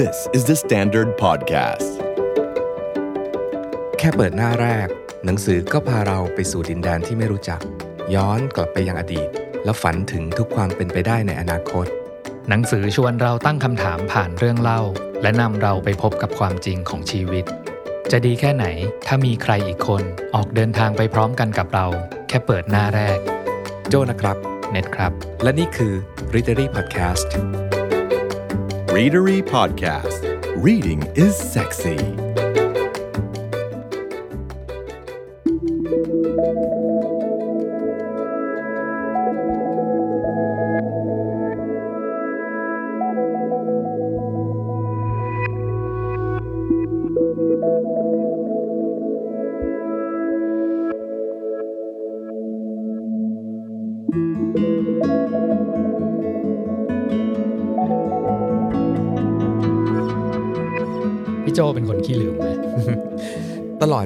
This is the Standard Podcast แค่เปิดหน้าแรก หนังสือก็พาเราไปสู่ดินแดนที่ไม่รู้จัก ย้อนกลับไปยังอดีต แล้วฝันถึงทุกความเป็นไปได้ในอนาคต หนังสือชวนเราตั้งคำถามผ่านเรื่องเล่า และนำเราไปพบกับความจริงของชีวิต จะดีแค่ไหนถ้ามีใครอีกคนออกเดินทางไปพร้อมกันกับเรา แค่เปิดหน้าแรก โจนะครับ เน็ตครับ และนี่คือ Readery Podcast Readery Podcast. Reading is sexy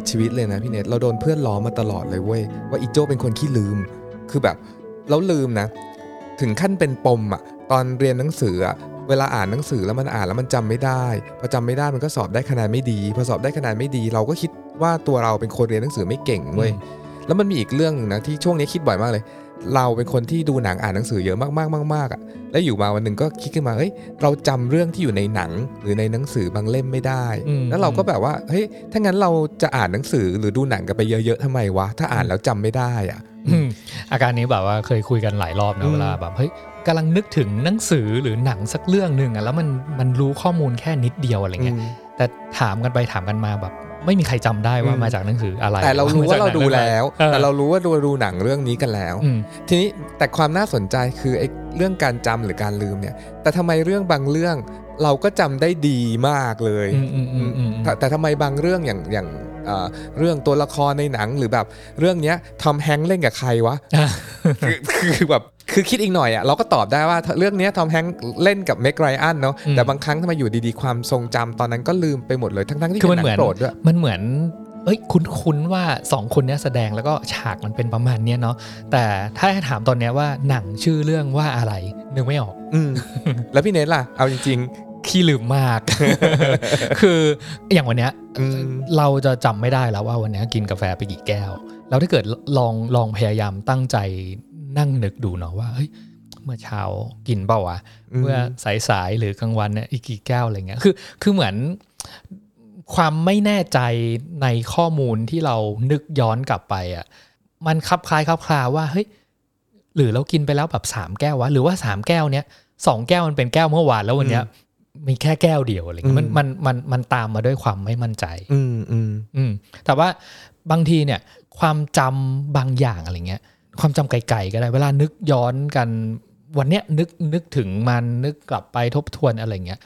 ชีวิตเลยนะพี่เนทเราโดนเพื่อนล้อมาตลอดเลยเว้ยว่าอีโจเป็นคนขี้ลืม คือแบบเราลืมนะ ถึงขั้นเป็นปมอะตอนเรียนหนังสืออะเวลาอ่านหนังสือแล้วมันอ่านแล้วมันจำไม่ได้พอจำไม่ได้มันก็สอบได้คะแนนไม่ดีพอสอบได้คะแนนไม่ดี เราก็คิดว่าตัวเราเป็นคนเรียนหนังสือไม่เก่งเว้ยแล้วมันมีอีกเรื่องหนึงนะที่ช่วงนี้คิดบ่อยมากเลย เราเป็นคนที่ดูหนังอ่านหนังสือเยอะมากๆมากๆอะแล้วอยู่มาวันหนึ่งก็คิดขึ้นมาเฮ้ยเราจำเรื่องที่อยู่ในหนังหรือในหนังสือบางเล่มไม่ได้อืมแล้วเราก็แบบว่าเฮ้ยถ้างั้นเราจะอ่านหนังสือหรือดูหนังกันไปเยอะๆทำไมวะถ้าอ่านแล้วจำไม่ได้อะอืมอาการนี้แบบว่าเคยคุยกันหลายรอบอืนะมเวลาแบบเฮ้ยกำลังนึกถึงหนังสือหรือหนังสักเรื่องหนึ่งอะแล้วมันมันรู้ข้อมูลแค่นิดเดียวอะไรเงี้ยอืมแต่ถามกันไปถามกันมาแบบ ไม่มีใครจำได้ว่าอืมมาจากหนังสืออะไร แต่เรารู้ว่าเราดูแล้วเออแต่เรารู้ว่าดูดูหนังเรื่องนี้กันแล้วอืมทีนี้แต่ความน่าสนใจคือไอ้เรื่องการจำหรือการลืมเนี่ย แต่ทำไมเรื่องบางเรื่องเราก็จำได้ดีมากเลยอืมอืมอืมอืมแต่แต่ทำไมบางเรื่องอย่างอย่าง เอ่อเรื่องตัวละครในหนังหรือแบบเรื่องเนี้ยทอมแฮงค์เล่นกับใครวะอะคือคือแบบคือคิดอีกหน่อยอะเราก็ตอบได้ว่าเรื่องเนี้ยทอมแฮงค์เล่นกับเมกไรอันเนาะอืมแต่บางครั้งทำไมอยู่ดีๆ ความทรงจำตอนนั้นก็ลืมไปหมดเลยทั้งๆที่คือเป็มันนหนัเหมือนงโปรดด้วยมันเหมือนเอ้ยคุ้นๆว่าสองคนเนี้ยแสดงแล้วก็ฉากมันเป็นประมาณเนี้ยเนาะแต่ถ้าให้ถามตอนเนี้ยว่าหนังชื่อเรื่องว่าอะไรนึกไม่ออก อืมแล้วพี่เนทล่ะ เอาจริง ขี้ลืมมาก คืออย่างวันเนี้ยอืมเราจะจำไม่ได้แล้วว่าวันเนี้ยกินกาแฟไปกี่แก้ว แล้วถ้าเกิดลองลองพยายามตั้งใจนั่งนึกดูเนาะว่าเฮ้ยเมื่อเช้ากินเปล่าวะอืมเมื่อสายๆหรือกลางวันเนี่ยอีกกี่แก้วอะไรเงี้ยคือคือเหมือนความไม่แน่ใจในข้อมูลที่เรานึกย้อนกลับไปอะมันคลับคล้ายคลับคลาว่าเฮ้ยหรือเรากินไปแล้วแบบสามแก้ววะหรือว่าสามแก้วเนี้ยสองแก้วมันเป็นแก้วเมื่อวานแล้ววันเนี้ย มีแค่แก้วเดียวอะไรเงี้ยมันอืมมันมันมันตามมาด้วยความไม่มั่นใจๆอืมอืมอืมแต่ว่าบางทีเนี่ย ความจำบางอย่างอะไรเงี้ย ความจำไกลๆก็ได้ เวลานึกย้อนกันวันเนี้ยนึกนึกถึงมันนึกกลับไปทบทวนอะไรเงี้ย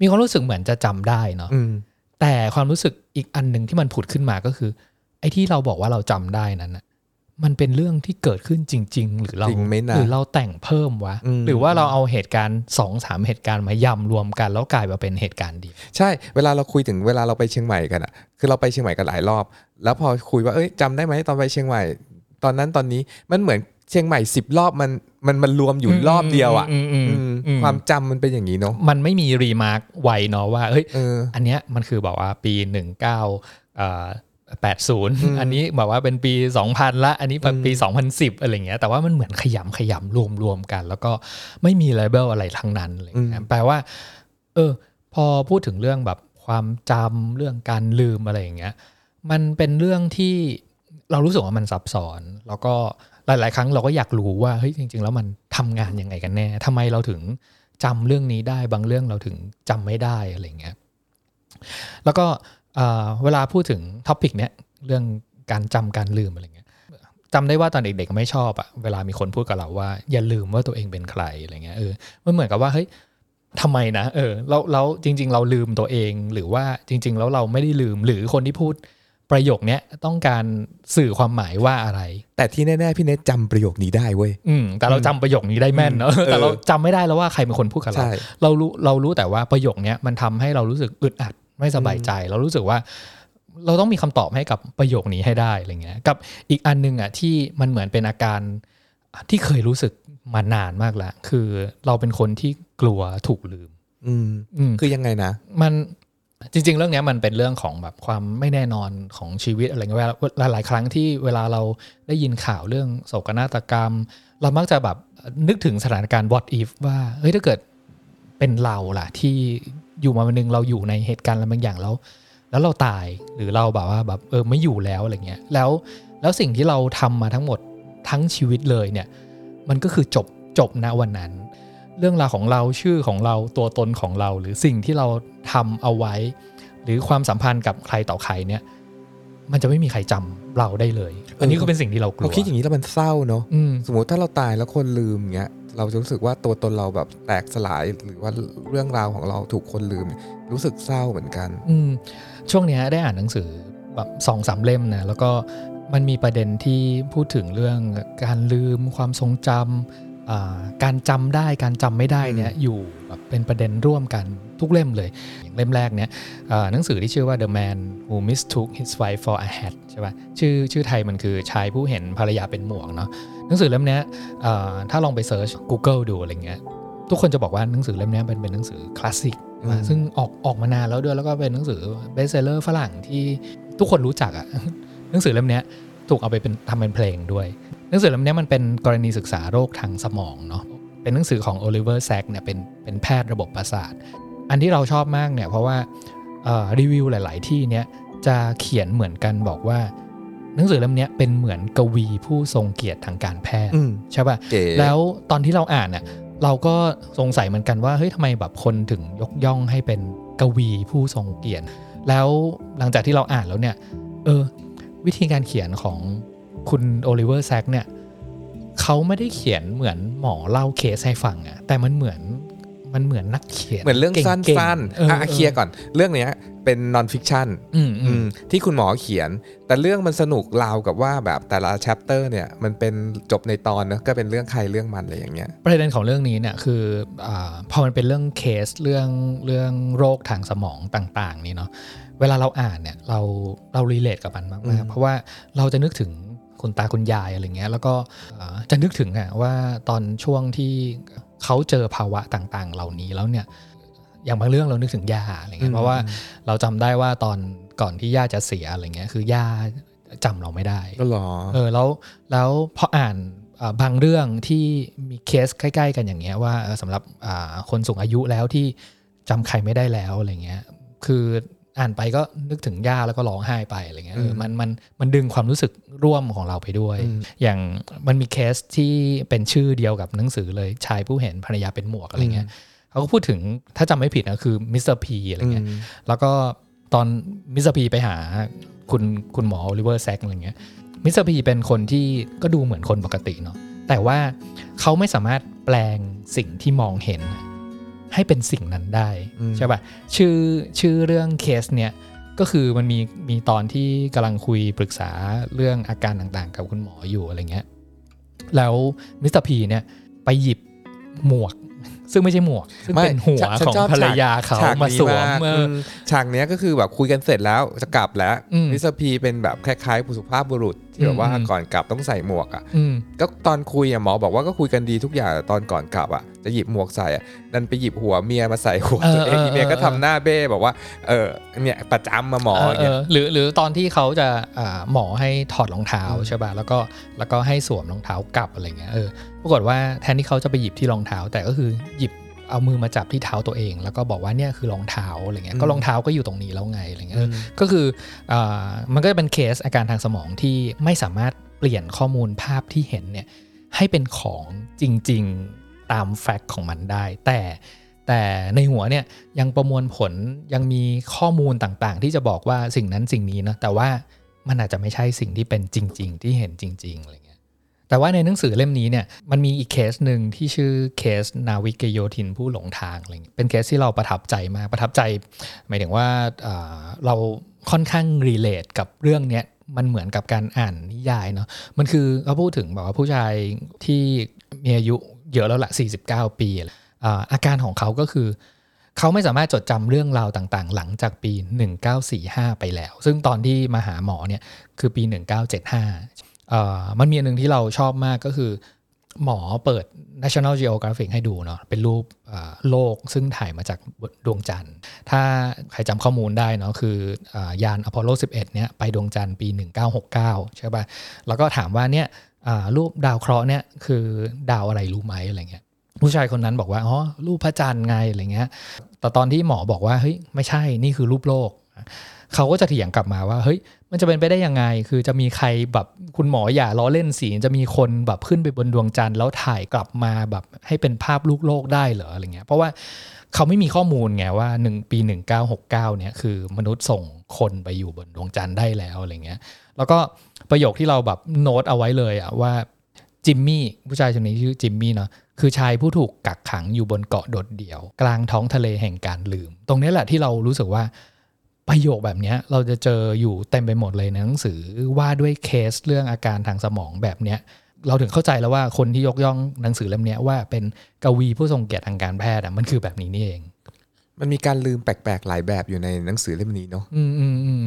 มีความรู้สึกเหมือนจะจำได้เนาะอืมแต่ความรู้สึกอีกอันหนึ่งที่มันผุดขึ้นมาก็คือ ไอ้ที่เราบอกว่าเราจำได้นั้นน่ะ มันเป็นเรื่องที่เกิดขึ้นจริง ๆ หรือเราจริงไหมนะหรือเราแต่งเพิ่มวะอืมหรือว่าเราเอาเหตุการณ์สองสามเหตุการณ์มายำรวมกัน แล้วกลายมาเป็นเหตุการณ์เดียวใช่เวลาเราคุยถึงเวลาเราไปเชียงใหม่กันอะคือเราไปเชียงใหม่กันหลายรอบ แล้วพอคุยว่าเอ้ยจำได้ไหมตอนไปเชียงใหม่ ตอนนั้นตอนนี้มันเหมือนเชียงใหม่สิบรอบมันมันมันรวมอยู่รอบเดียวอะอืมอืมอืมอืมความจำมันเป็นอย่างนี้เนาะมันไม่มี remark ไวเนาะว่าเฮ้ยเอออันเนี้ยมันคือแบบว่าปีหนึ่งเก้า แปดศูนย์อืมอันนี้แบบว่าเป็นปีสองพันละ อันนี้เป็นอืมปีสองพันสิบอะไรเงี้ย แต่ว่ามันเหมือนขยำขยำรวมรวมกัน แล้วก็ไม่มี label อะไรทั้งนั้นอะไรเงี้ยแปลว่า เออ พอพูดถึงเรื่องแบบความจำเรื่องการลืมอะไรอย่างเงี้ย มันเป็นเรื่องที่เรารู้สึกว่ามันซับซ้อน แล้วก็หลาย ๆ ครั้งเราก็อยากรู้ว่าเฮ้ยจริง ๆ แล้วมันทำงานยังไงกันแน่ทำไมเราถึงจำเรื่องนี้ได้ บางเรื่องเราถึงจำไม่ได้อะไรเงี้ย แล้วก็ เอ่อเวลาพูดถึงท็อปิกเนี้ยเรื่องการจำการลืมอะไรเงี้ยจำได้ว่าตอนเด็กๆไม่ชอบอะเวลามีคนพูดกับเราว่า อย่าลืมว่าตัวเองเป็นใครอะไรเงี้ยเออมันเหมือนกับว่าเฮ้ยทำไมนะเออแล้วแล้วจริง ๆ เราลืมตัวเองหรือว่าจริง ๆ แล้วเราไม่ได้ลืมหรือคนที่พูดประโยคเนี้ยต้องการสื่อความหมายว่าอะไร แต่ที่แน่ๆพี่เนทจำประโยคนี้ได้เว้ยอืมแต่เราจำประโยคนี้ได้แม่นเนอะอืมแต่เราเออจำไม่ได้แล้วว่าใครเป็นคนพูดกับเราใช่เรารู้เรารู้แต่ว่าประโยคเนี้ยมันทำให้เรารู้สึกอึดอัด ไม่สบายใจ เรารู้สึกว่า เราต้องมีคำตอบให้กับประโยคนี้ให้ได้อะไรเงี้ยกับอีกอันหนึงอะที่มันเหมือนเป็นอาการที่เคยรู้สึกมานานมากแล้วคือเราเป็นคนที่กลัวถูกลืม อืมอืมคือยังไงนะ มันจริง ๆ เรื่องเนี้ยมันเป็นเรื่องของแบบความไม่แน่นอนของชีวิตอะไรเงี้ยเวลาหลายหลายๆครั้งที่เวลาเราได้ยินข่าวเรื่องโศกนาฏกรรม เรามักจะแบบนึกถึงสถานการณ์ what if ว่าเฮ้ยถ้าเกิดเป็นเราล่ะที่ อยู่มาวันหนึงเราอยู่ในเหตุการณ์อะไรบางอย่างแล้ว แล้วเราตายหรือเราแบบว่าแบบเออไม่อยู่แล้วอะไรเงี้ยแล้วแล้วสิ่งที่เราทำมาทั้งหมดทั้งชีวิตเลยเนี่ย มันก็คือจบจบณวันนั้น เรื่องราวของเราชื่อของเราตัวตนของเรา หรือสิ่งที่เราทำเอาไว้ หรือความสัมพันธ์กับใครต่อใครเนี่ย มันจะไม่มีใครจำเราได้เลย อันนี้ก็เป็นสิ่งที่เรากลัเราวคิดอย่างนี้แล้วมันเศร้าเนอะอืมสมมติถ้าเราตายแล้วคนลืมเงี้ย เราจะรู้สึกว่าตัวตนเราแบบแตกสลายหรือว่าเรื่องราวของเราถูกคนลืม รู้สึกเศร้าเหมือนกัน อืมช่วงนี้ได้อ่านหนังสือแบบสองสามเล่มนะแล้วก็มันมีประเด็นที่พูดถึงเรื่องการลืมความทรงจำอ่า การจำได้การจำไม่ได้เนี่ยอยู่แบบเป็นประเด็นร่วมกันทุกเล่มเลย อย่างเล่มแรกเนี่ยอ่าหนังสือที่ชื่อว่า The Man Who Mistook His Wife for a Hat ใช่ปะชื่อชื่อไทยมันคือชายผู้เห็นภรรยาเป็นหมวกเนาะหนังสือเล่มเนี้ยอ่าถ้าลองไป search Google ดูอะไรเงี้ยทุกคนจะบอกว่าหนังสือเล่มเนี้ยเป็นเป็นหนังสือคลาสสิกอืมซึ่งออกออกมานานแล้วด้วยแล้วก็เป็นหนังสือbest seller ฝรั่งที่ทุกคนรู้จักอะหนังสือเล่มเนี้ยถูกเอาไปเป็นทำเป็นเพลงด้วย หนังสือเล่มเนี้ยมันเป็นกรณีศึกษาโรคทางสมองเนาะเป็นหนังสือของโอลิเวอร์แซกเนี่ยเป็นเป็นแพทย์ระบบประสาท อันที่เราชอบมากเนี่ยเพราะว่าเอ่อรีวิวหลาย ๆ ที่เนี้ยจะเขียนเหมือนกันบอกว่า หนังสือเล่มเนี้ยเป็นเหมือนกวีผู้ทรงเกียรติทางการแพทย์อืมใช่ป่ะเก๋แล้วตอนที่เราอ่านเนี่ยเราก็สงสัยเหมือนกันว่าเฮ้ยทำไมแบบคนถึงยกย่องให้เป็นกวีผู้ทรงเกียรติ แล้วหลังจากที่เราอ่านแล้วเนี่ยเออวิธีการเขียนของ คุณโอลิเวอร์แซกเนี่ยเขาไม่ได้เขียนเหมือนหมอเล่าเคสให้ฟังอะแต่มันเหมือนมันเหมือนนักเขียน เหมือนเรื่องสั้ก่นๆๆอะเคลียร์ก่อน เรื่องเนี้ยเป็น non-fiction อืมอืมที่คุณหมอเขียน แต่เรื่องมันสนุกราวกับว่าแบบแต่ละ chapter เนี่ยมันเป็นจบในตอนเนอะก็เป็นเรื่องใครเรื่องมันอะไรอย่างเงี้ย ประเด็นของเรื่องนี้เนี่ยคืออาพอมันเป็นเรื่องเคสเรื่องเรื่องโรคทางสมองต่าง ๆ นี่เนาะเวลาเราอ่านเนี่ยเราเรารีเลทกับมันมากอืมๆเพราะว่าเราจะนึกถึง คุณตาคุณยายอะไรเงี้ยแล้วก็อ่าจะนึกถึงอะว่าตอนช่วงที่เขาเจอภาวะต่างๆ เหล่านี้แล้วเนี่ยอย่างบางเรื่องเรานึกถึงย่าอะไรเงี้ยเพราะว่าเราจำได้ว่าตอนก่อนที่ย่าจะเสียอะไรเงี้ยคือย่าจำเราไม่ได้ก็หรอเออแล้วแล้วพออ่านอ่าบางเรื่องที่มีเคสใกล้ ๆ กันอย่างเงี้ยว่าเออสำหรับอ่าคนสูงอายุแล้วที่จำใครไม่ได้แล้วอะไรเงี้ยคือ อ่านไปก็นึกถึงย่าแล้วก็ร้องไห้ไปอะไรเงี้ยเออมันมันมันดึงความรู้สึกร่วมของเราไปด้วยอืมอย่างมันมีเคสที่เป็นชื่อเดียวกับหนังสือเลยชายผู้เห็นภรรยาเป็นหมวกอะไรเงี้ยเขาก็พูดถึงถ้าจำไม่ผิดนะคือ Mr. P อะไรเงี้ยอืมแล้วก็ตอน Mr. P ไปหาคุณคุณหมอโอลิเวอร์แซกอะไรเงี้ย Mr. P เป็นคนที่ก็ดูเหมือนคนปกติเนาะแต่ว่าเขาไม่สามารถแปลงสิ่งที่มองเห็น ให้เป็นสิ่งนั้นได้อืมใช่ป่ะชื่อชื่อเรื่องเคสเนี่ยก็คือมันมีมีตอนที่กำลังคุยปรึกษาเรื่องอาการต่างๆ กับคุณหมออยู่อะไรเงี้ยแล้ว Mr. P เนี่ยไปหยิบหมวก ซึ่งไม่ใช่หมวก ซึ่งเป็นหัวฉันของชบภรรยาเขาฉกมานี้สวมกเอออืมฉากเนี้ยก็คือแบบคุยกันเสร็จแล้วจะกลับแล้วอืม Mr. P เป็นแบบคล้ายๆผู้สุภาพบุรุษที่แบบว่าอืมก่อนกลับต้องใส่หมวกอะอืมก็ตอนคุยอะหมอบอกว่าก็คุยกันดีทุกอย่างแต่ตอนก่อนกลับอะจะหยิบหมวกใส่อะดันไปหยิบหัวเมียมาใส่หัวเออตัวเองเอออีเมียก็เออทำหน้าเบ้บอกว่าเออเนี่ยประจำมาหมอเอออย่างเอเงี้ยอหรือหรือตอนที่เขาจะอ่าหมอให้ถอดรองเท้าอืมใช่ป่ะแล้วก็แล้วก็ให้สวมรองเท้ากลับอะไรเงี้ยเออปรากฏว่าแทนที่เขาจะไปหยิบที่รองเท้าแต่ก็คือหยิบ เอามือมาจับที่เท้าตัวเอง แล้วก็บอกว่าเนี่ยคือรองเท้าอะไรเงี้ยก็รองเท้าก็อยู่ตรงนี้แล้วไงอะไรเงี้ยเออก็คืออามันก็จะเป็นเคสอาการทางสมองที่ไม่สามารถเปลี่ยนข้อมูลภาพที่เห็นเนี่ยให้เป็นของจริง ๆตามแฟกต์ของมันได้ แต่แต่ในหัวเนี่ยยังประมวลผลยังมีข้อมูลต่างๆ ที่จะบอกว่าสิ่งนั้นสิ่งนี้นะแต่ว่ามันอาจจะไม่ใช่สิ่งที่เป็นจริง ๆ ที่เห็นจริงๆอะไรเงี้ย แต่ว่าในหนังสือเล่มนี้เนี่ยมันมีอีกเคสหนึ่งที่ชื่อเคสนาวิกโยธินผู้หลงทางอะไรเงี้ยเป็นเคสที่เราประทับใจมากประทับใจ หมายถึงว่าอ่าเราค่อนข้าง relate กับเรื่องเนี้ยมันเหมือนกับการอ่านนิยายเนาะมันคือเขาพูดถึงแบบว่าผู้ชายที่มีอายุเยอะแล้วละ49 ปีอาอาการของเขาก็คือเขาไม่สามารถจดจำเรื่องราวต่างๆ หลังจากปี 1945 ไปแล้ว ซึ่งตอนที่มาหาหมอเนี่ยคือปี 1975 มันมีอันหนึ่งที่เราชอบมากก็คือ หมอเปิด National Geographic ให้ดูเนาะเป็นรูปโลกซึ่งถ่ายมาจากดวงจันทร์ ถ้าใครจำข้อมูลได้เนาะคือยานอพอลโล 11 เนี่ยไปดวงจันทร์ปี 1969 ใช่ป่ะ แล้วก็ถามว่าเนี่ยรูปดาวเคราะห์เนี่ยคือดาวอะไรรู้ไหมอะไรเงี้ยผู้ชายคนนั้นบอกว่าอ๋อรูปพระจันทร์ไงอะไรเงี้ยแต่ตอนที่หมอบอกว่าเฮ้ยไม่ใช่นี่คือรูปโลก เขาก็จะเถียงกลับมาว่าเฮ้ย มันจะเป็นไปได้ยังไง คือจะมีใครแบบคุณหมออย่าล้อเล่นสีจะมีคนแบบขึ้นไปบนดวงจันทร์แล้วถ่ายกลับมาแบบให้เป็นภาพลูกโลกได้เหรออะไรเงี้ย เพราะว่าเขาไม่มีข้อมูลไงว่าหนึ่งปี 1969เนี่ยคือมนุษย์ส่งคนไปอยู่บนดวงจันทร์ได้แล้วอะไรเงี้ย แล้วก็ประโยคที่เราแบบโน้ตเอาไว้เลยอะว่าจิมมี่ผู้ชายคนนี้ชื่อจิมมี่เนาะคือชายผู้ถูกกักขังอยู่บนเกาะโดดเดี่ยว กลางท้องทะเลแห่งการลืม ตรงนี้แหละที่เรารู้สึกว่า ประโยคแบบนี้เราจะเจออยู่เต็มไปหมดเลยในหนังสือว่าด้วยเคสเรื่องอาการทางสมองแบบเนี้ยเราถึงเข้าใจแล้วว่าคนที่ยกย่องหนังสือเล่มนี้ว่าเป็นกวีผู้ทรงเกียรติทางการแพทย์มันคือแบบนี้นี่เอง มันมีการลืมแปลกๆ หลายแบบอยู่ในหนังสือเล่มนี้เนาะอืมอืมอืม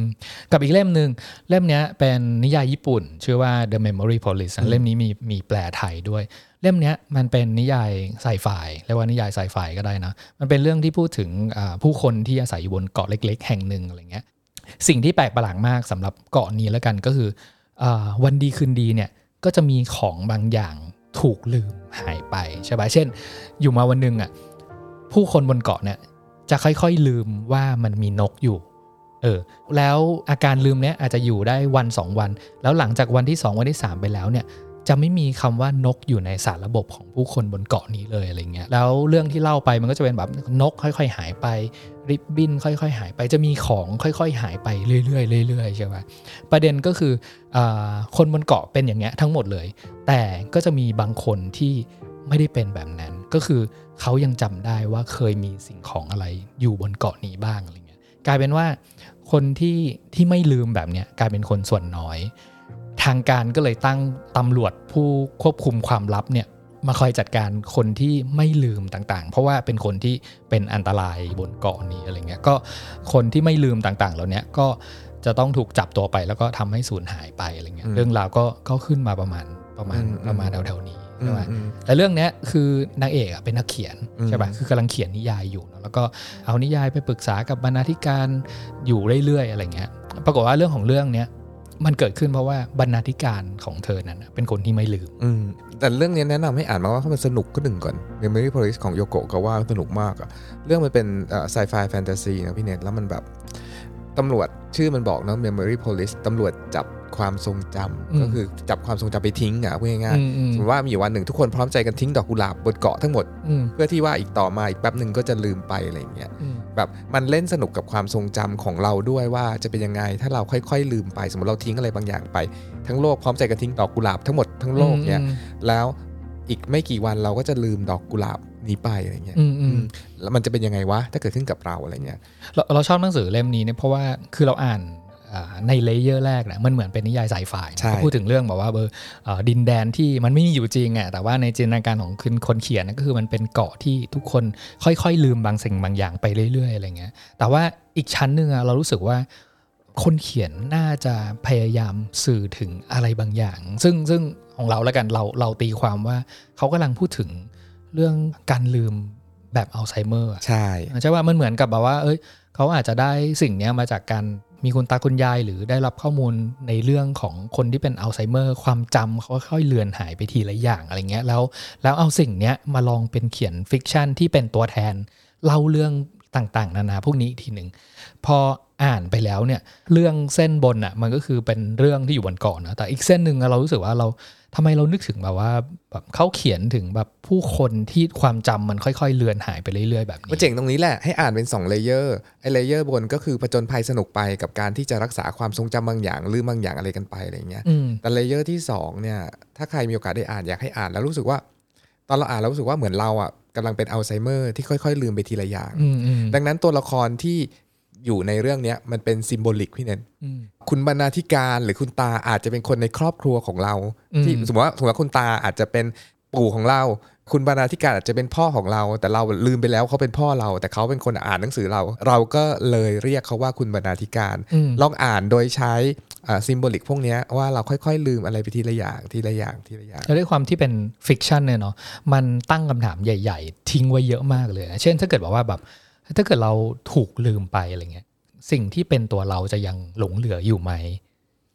กับอีกเล่มหนึ่งเล่มนี้เป็นนิยายญี่ปุ่น ชื่อว่า The Memory Police เล่มนี้มีมีแปลไทยด้วย เล่มนี้มันเป็นนิยายไซไฟเรียกว่านิยายไซไฟก็ได้นะ มันเป็นเรื่องที่พูดถึงผู้คนที่อาศัยอยู่บนเกาะเล็ก ๆ แห่งหนึ่งอะไรเงี้ย สิ่งที่แปลกประหลาดมากสำหรับเกาะนี้แล้วกันก็คืออวันดีคืนดีเนี่ยก็จะมีของบางอย่างถูกลืมหายไปใช่ไหมเช่น อยู่มาวันหนึ่งอะผู้คนบนเกาะเนี่ยจะค่อยๆลืมว่ามันมีนกอยู่เออแล้วอาการลืมเนี้ยอาจจะอยู่ได้วัน 2 วัน แล้วหลังจากวันที่ 2 วันที่ 3 ไปแล้วเนี่ย จะไม่มีคำว่านกอยู่ในสารระบบของผู้คนบนเกาะนี้เลยอะไรเงี้ยแล้วเรื่องที่เล่าไปมันก็จะเป็นแบบนกค่อย ๆ หายไปริบบิ้นค่อย ๆ หายไปจะมีของค่อย ๆ หายไปเรื่อยๆเรื่อยๆใช่ไหมประเด็นก็คืออคนบนเกาะเป็นอย่างเงี้ยทั้งหมดเลย แต่ก็จะมีบางคนที่ไม่ได้เป็นแบบนั้น ก็คือเขายังจำได้ว่าเคยมีสิ่งของอะไรอยู่บนเกาะนี้บ้างอะไรเงี้ยกลายเป็นว่าคนที่ที่ไม่ลืมแบบเนี้ยกลายเป็นคนส่วนน้อย ทางการก็เลยตั้งตำรวจผู้ควบคุมความลับเนี่ยมาคอยจัดการคนที่ไม่ลืมต่างๆ เพราะว่าเป็นคนที่เป็นอันตรายบนเกาะนี้อะไรเงี้ยก็คนที่ไม่ลืมต่างๆเหล่านี้ก็จะต้องถูกจับตัวไปแล้วก็ทำให้สูญหายไปอะไรเงี้ยเรื่องราวก็ก็ขึ้นมาประมาณประมาณประมาณแถวๆนี้ใช่ไหมแต่เรื่องนี้คือนางเอกเป็นนักเขียนใช่ป่ะคือกำลังเขียนนิยายอยู่ แล้วก็เอานิยายไปปรึกษากับบรรณาธิการอยู่เรื่อยๆอะไรเงี้ยปรากฏว่าเรื่องของเรื่องเนี้ย มันเกิดขึ้นเพราะว่าบรรณาธิการของเธอนั้นเป็นคนที่ไม่ลืม อืมแต่เรื่องนี้แนะนำให้อ่านมาว่ามันสนุกก็หนึ่งก่อน Memory Police ของโยโกะก็ว่าสนุกมากอะเรื่องมันเป็นไซไฟแฟนตาซีนะพี่เนทแล้วมันแบบตำรวจชื่อมันบอกเนาะ Memory Police ตำรวจจับความทรงจำก็คือจับความทรงจำไปทิ้งอะพูดง่ายๆสมมติว่ามีอยู่วันหนึ่งทุกคนพร้อมใจกันทิ้งดอกกุหลาบบนเกาะทั้งหมด เพื่อที่ว่าอีกต่อมาอีกแป๊บหนึ่งก็จะลืมไปอะไรอย่างเงี้ย แบบมันเล่นสนุกกับความทรงจำของเราด้วยว่าจะเป็นยังไง ถ้าเราค่อยๆ ลืมไป สมมติเราทิ้งอะไรบางอย่างไป ทั้งโลกพร้อมใจกันทิ้งดอกกุหลาบทั้งหมดทั้งโลกเนี่ยแล้วอีกไม่กี่วันเราก็จะลืมดอกกุหลาบนี้ไปอะไรเงี้ยแล้วมันจะเป็นยังไงวะถ้าเกิดขึ้นกับเราอะไรเงี้ยเราเราชอบหนังสือเล่มนี้เนี่ยเพราะว่าคือเราอ่าน ใน layer แรกนะมันเหมือนเป็นนิยายสายฝ่ายพูดถึงเรื่องแบบว่าเบอร์ดินแดนที่มันไม่มีอยู่จริงอะแต่ว่าในจินตนาการของคนคนเขียนก็คือมันเป็นเกาะที่ทุกคนค่อยๆ ลืมบางสิ่งบางอย่างไปเรื่อยๆอะไรเงี้ยแต่ว่าอีกชั้นหนึ่งเรารู้สึกว่าคนเขียนน่าจะพยายามสื่อถึงอะไรบางอย่าง ซึ่งซึ่งของเราแล้วกันเราเราตีความว่าเขากำลังพูดถึงเรื่องการลืมแบบอัลไซเมอร์ใช่ใช่ว่ามันเหมือนกับแบบว่า เอ้ยเขาอาจจะได้สิ่งนี้มาจากการ มีคุณตาคุณยายหรือได้รับข้อมูลในเรื่องของคนที่เป็นอัลไซเมอร์ ความจำเขาค่อยเลือนหายไปทีละอย่างอะไรเงี้ยแล้วแล้วเอาสิ่งเนี้ยมาลองเป็นเขียน fiction ที่เป็นตัวแทน เล่าเรื่องต่างๆ นานาพวกนี้อีกทีหนึ่งพออ่านไปแล้วเนี่ยเรื่องเส้นบนอะมันก็คือเป็นเรื่องที่อยู่บนเกาะนะแต่อีกเส้นหนึ่งเรารู้สึกว่าเรา ทำไมเรานึกถึงแบบว่าแบบเขาเขียนถึงแบบผู้คนที่ความจำมันค่อยๆ เลือนหายไปเรื่อยๆแบบนี้มันเจ๋งตรงนี้แหละให้อ่านเป็น2 layer ไอ้ layer บนก็คือผจญภัยสนุกไปกับการที่จะรักษาความทรงจำบางอย่างลืมบางอย่างอะไรกันไปอะไรเงี้ยแต่ layer ที่2เนี่ยถ้าใครมีโอกาสได้อ่านอยากให้อ่านแล้วรู้สึกว่า ตอนเราอ่านเรารู้สึกว่าเหมือนเราอะกำลังเป็นอัลไซเมอร์ที่ค่อยๆ ลืมไปทีละอย่าง ดังนั้นตัวละครที่ อยู่ในเรื่องนี้มันเป็น symbolic พี่เน้นคุณบรรณาธิการหรือคุณตาอาจจะเป็นคนในครอบครัวของเรา ที่สมมติว่าสมมติว่าคุณตาอาจจะเป็นปู่ของเรา คุณบรรณาธิการอาจจะเป็นพ่อของเรา แต่เราลืมไปแล้วเขาเป็นพ่อเรา แต่เขาเป็นคนอ่านหนังสือเรา เราก็เลยเรียกเขาว่าคุณบรรณาธิการ ลองอ่านโดยใช้อ่า symbolic พวกเนี้ยว่าเราค่อยๆ ลืมอะไรไปทีละอย่างทีละอย่างทีละอย่างแล้วด้วยความที่เป็น fiction เนี่ยเนาะมันตั้งคำถามใหญ่ ๆ ทิ้งไว้เยอะมากเลยนะเช่นถ้าเกิดบอกว่าแบบ ถ้าเกิดเราถูกลืมไปอะไรเงี้ยสิ่งที่เป็นตัวเราจะยังหลงเหลืออยู่ไหม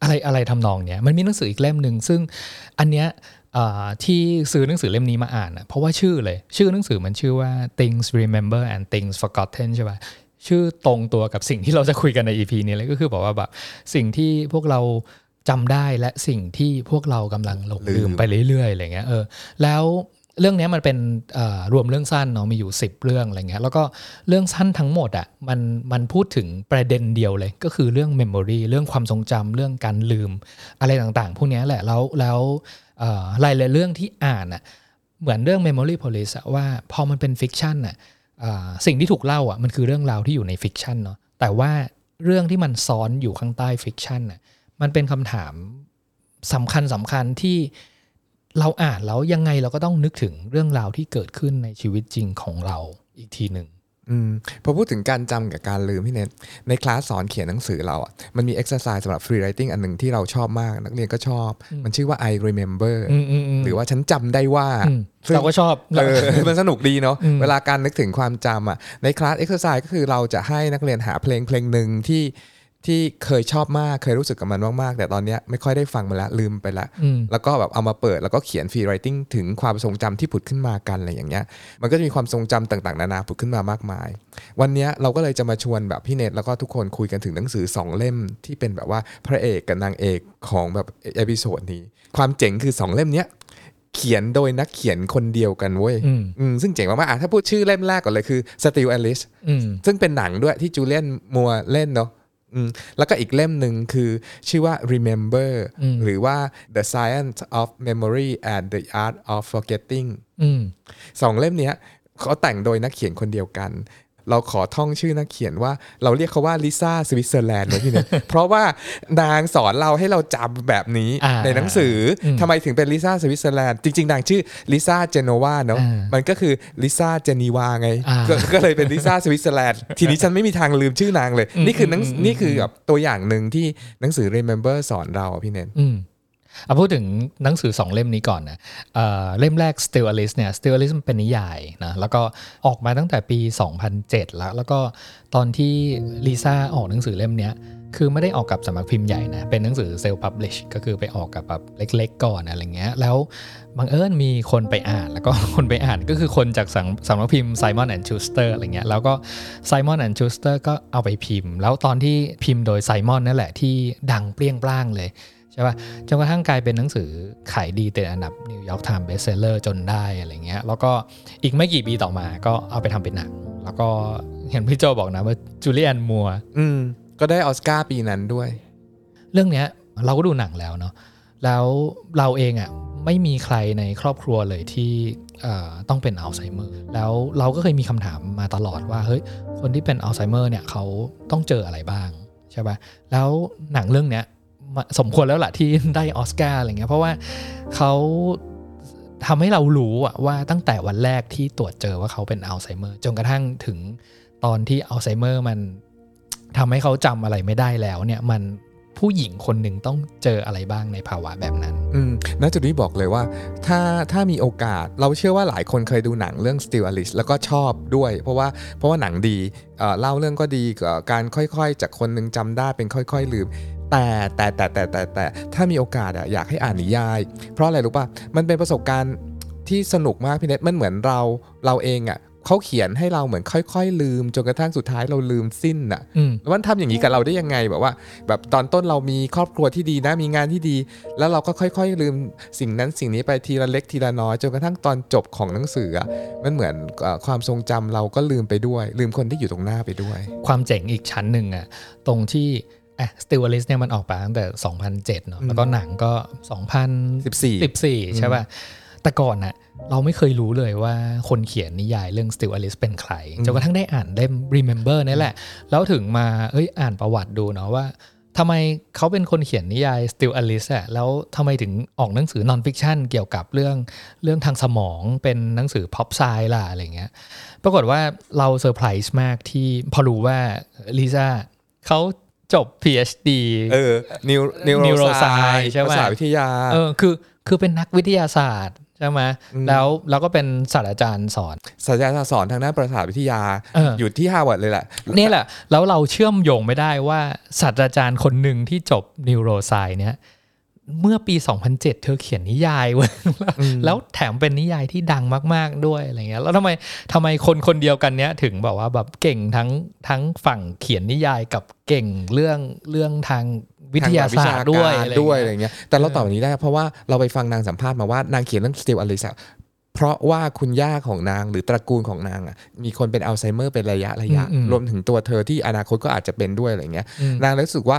อะไรอะไรทำนองเนี้ยมันมีหนังสืออีกเล่มหนึ่งซึ่งอันเนี้ยที่ซื้อหนังสือเล่มนี้มาอ่านอะเพราะว่าชื่อเลย ชื่อหนังสือมันชื่อว่า things remember and things forgotten ใช่ป่ะชื่อตรงตัวกับสิ่งที่เราจะคุยกันใน EP นี้เลยก็คือบอกว่าแบบสิ่งที่พวกเราจำได้และสิ่งที่พวกเรากำลังหลงลืมไปเรื่อยๆอะไรเงี้ยเออแล้ว เรื่องนี้มันเป็นรวมเรื่องสั้นเนาะมีอยู่ 10 เรื่องอะไรเงี้ยแล้วก็เรื่องสั้นทั้งหมดอะมันมันพูดถึงประเด็นเดียวเลย ก็คือเรื่อง memory เรื่องความทรงจำเรื่องการลืมอะไรต่างๆ พวกนี้แหละแล้วแล้วหลายๆเรื่องที่อ่านอะเหมือนเรื่อง memory police อะว่าพอมันเป็น fiction อะอ่าสิ่งที่ถูกเล่าอะมันคือเรื่องราวที่อยู่ใน fiction เนาะแต่ว่าเรื่องที่มันซ้อนอยู่ข้างใต้ fiction น่ะมันเป็นคำถามสำคัญสำคัญที่ เราอ่านแล้วยังไงเราก็ต้องนึกถึงเรื่องราวที่เกิดขึ้นในชีวิตจริงของเราอีกทีหนึ่งอืมพอพูดถึงการจำกับการลืมพี่เนทในคลาสสอนเขียนหนังสือเราอะมันมีเอ็กซ์ไซส์สำหรับ free writing อันหนึ่งที่เราชอบมาก นักเรียนก็ชอบ มันชื่อว่า I remember อืมอืมอืมหรือว่าฉันจำได้ว่าอืมซึ่งเราก็ชอบเออมันสนุกดีเนาะอืมเวลาการนึกถึงความจำอะในคลาสเอ็กซ์ไซส์ก็คือเราจะให้นักเรียนหาเพลงเพลงหนึ่งที่ ที่เคยชอบมากเคยรู้สึกกับมันมากๆ แต่ตอนเนี้ยไม่ค่อยได้ฟังมาละลืมไปละอืมแล้วก็แบบเอามาเปิดแล้วก็เขียน free writing ถึงความทรงจำที่ผุดขึ้นมากันอะไรอย่างเงี้ย มันก็จะมีความทรงจำต่างๆ นานาผุดขึ้นมามากมาย วันเนี้ยเราก็เลยจะมาชวนแบบพี่เนทแล้วก็ทุกคนคุยกันถึงหนังสือสองเล่มที่เป็นแบบว่าพระเอกกับนางเอกของแบบ episode นี้ ความเจ๋งคือสองเล่มเนี้ยเขียนโดยนักเขียนคนเดียวกันเว้ยอืมอืมซึ่งเจ๋งมากๆอะถ้าพูดชื่อเล่มแรกก่อนเลยคือ Still Alice อืมซึ่งเป็นหนังด้วยที่จูลีแอนน์ มัวร์เล่นเนาะอืม แล้วก็อีกเล่มหนึ่งคือชื่อว่า Remember อืมหรือว่า The Science of Memory and the Art of Forgetting อืมสองเล่มเนี้ยเขาแต่งโดยนักเขียนคนเดียวกัน เราขอท่องชื่อนักเขียนว่า เราเรียกเขาว่าลิซ่าสวิตเซอร์แลนด์นะพี่เนี่ยเพราะว่านางสอนเราให้เราจำแบบนี้อ่าในหนังสืออมทำไมถึงเป็นลิซ่าสวิตเซอร์แลนด์จริง ๆ นางชื่อลิซ่าเจโนวาเนาะอ่ามันก็คือลิซ่าเจนีวาไงอ่าก็ก็เลยเป็นลิซ่าสวิตเซอร์แลนด์ทีนี้ฉันไม่มีทางลืมชื่อนางเลย นี่คือหนังอืมอืมนี่คือแบบตัวอย่างหนึ่งที่หนังสือ Remember สอนเราอะพี่เนทอืม เอาพูดถึงหนังสือสองเล่มนี้ก่อนนะเเล่มแรก Still Alice เนี่ย Still Alice มันเป็นนิยายนะแล้วก็ออกมาตั้งแต่ปี 2007 แล้ว แล้วก็ตอนที่ลิซ่าออกหนังสือเล่มเนี้ยคือไม่ได้ออกกับสำนักพิมพ์ใหญ่นะ เป็นหนังสือ self-publish ก็คือไปออกกับแบบเล็กๆก่อนอะไรเงี้ย แล้วบังเอิญมีคนไปอ่าน แล้วก็คนไปอ่านก็คือคนจากสำนักพิมพ์ Simon and Schuster อะไรเงี้ย แล้วก็ Simon and Schuster ก็เอาไปพิมพ์ แล้วตอนที่พิมพ์โดย Simon นั่นแหละที่ดังเปรี้ยงปร้างเลย ใช่ป่ะจนกระทั่งกลายเป็นหนังสือขายดีติดอันดับ New York Times Best Seller จนได้อะไรเงี้ยแล้วก็อีกไม่กี่ปีต่อมาก็เอาไปทำเป็นหนัง แล้วก็เห็นพี่โจบอกนะว่าจูลีแอนน์ มัวร์อืมก็ได้ออสการ์ปีนั้นด้วย เรื่องเนี้ยเราก็ดูหนังแล้วเนาะแล้วเราเองอะ่ะไม่มีใครในครอบครัวเลยที่เอ่อต้องเป็นอัลไซเมอร์ แล้วเราก็เคยมีคำถามมาตลอดว่าเฮ้ยคนที่เป็นอัลไซเมอร์เนี่ยเขาต้องเจออะไรบ้างใช่ปะ่ะแล้วหนังเรื่องเนี้ยมา สมควรแล้วล่ะที่ได้ออสการ์อะไรเงี้ยเพราะว่าเขาทำให้เรารู้อะว่าตั้งแต่วันแรกที่ตรวจเจอว่าเขาเป็นอัลไซเมอร์จนกระทั่งถึงตอนที่อัลไซเมอร์มันทำให้เขาจำอะไรไม่ได้แล้วเนี่ยมันผู้หญิงคนหนึ่งต้องเจออะไรบ้างในภาวะแบบนั้น อืมณจุดนี้บอกเลยว่า ถ้าถ้ามีโอกาสเราเชื่อว่าหลายคนเคยดูหนังเรื่อง Still Alice แล้วก็ชอบด้วย เพราะว่าเพราะว่าหนังดีเอ่อเล่าเรื่องก็ดีการค่อยๆ จากคนหนึ่งจำได้เป็นค่อย ๆ ลืม แต่แต่แต่แต่แต่แต่ถ้ามีโอกาสอะอยากให้อ่านนิยาย เพราะอะไรรู้ป่ะมันเป็นประสบการณ์ที่สนุกมากพี่เนทมันเหมือนเราเราเองอะเขาเขียนให้เราเหมือนค่อย ๆ ลืมจนกระทั่งสุดท้ายเราลืมสิ้นอะอืมแล้วมันทำอย่างนี้กับเราได้ยังไงแบบว่า แบบตอนต้นเรามีครอบครัวที่ดีนะมีงานที่ดี แล้วเราก็ค่อย ๆ ลืมสิ่งนั้นสิ่งนี้ไปทีละเล็กทีละน้อยจนกระทั่งตอนจบของหนังสืออะมันเหมือนเอ่อความทรงจำเราก็ลืมไปด้วย ลืมคนที่อยู่ตรงหน้าไปด้วย ความเจ๋งอีกชั้นหนึ่งอะตรงที่ อะ Still Alice เนี่ยมันออกมาตั้งแต่ 2007เนอะแล้วก็หนังก็ 2014 14 ใช่ป่ะ แต่ก่อนน่ะเราไม่เคยรู้เลยว่าคนเขียนนิยายเรื่อง Still Alice เป็นใครจนกระทั่งได้อ่านเล่ม Remember นี่แหละ แล้วถึงมาเอ้ยอ่านประวัติดูเนาะว่าทำไมเขาเป็นคนเขียนนิยาย Still Alice อะแล้วทำไมถึงออกหนังสือ non fiction เกี่ยวกับเรื่องเรื่องทางสมองเป็นหนังสือ pop sci ล่ะอะไรเงี้ย ปรากฏว่าเราเซอร์ไพรส์มากที่พอรู้ว่าลิซ่าเขา จบ PhD เออ neu- neuro- neuroscience ใช่ไหมประสาทวิทยาเออคือคือเป็นนักวิทยาศาสตร์ใช่ไหมแล้วแล้วก็เป็นศาสตราจารย์สอนศาสตราจารย์สอนทางด้านประสาทวิทยาเออออยู่ที่ฮาร์วาร์ดเลยแหละนี่แหละ แล้วเราเชื่อมโยงไม่ได้ว่าศาสตราจารย์คนหนึ่งที่จบ neurosci เนี่ย เมื่อปี 2007 เธอเขียนนิยายเว้ยแล้วแถมเป็นนิยายที่ดังมาก ๆ ด้วยอะไรเงี้ยแล้วทำไมทำไมคนคนเดียวกันเนี้ยถึงแบบว่าแบบเก่งทั้งทั้งฝั่งเขียนนิยายกับเก่งเรื่องเรื่องทางวิทยาศาสตร์ด้วยทางอะไรด้วยเงี้ยอะไรเงี้ยแต่เราตอบแบบนี้ได้เพราะว่าเราไปฟังนางสัมภาษณ์มาว่านางเขียนเรื่องสติลอลิซเพราะว่าคุณย่าของนางหรือตระกูลของนางอะมีคนเป็นอัลไซเมอร์เป็นระยะระยะอืมอืมรวมถึงตัวเธอที่อนาคตก็อาจจะเป็นด้วยอะไรเงี้ยอืมนางรู้สึกว่า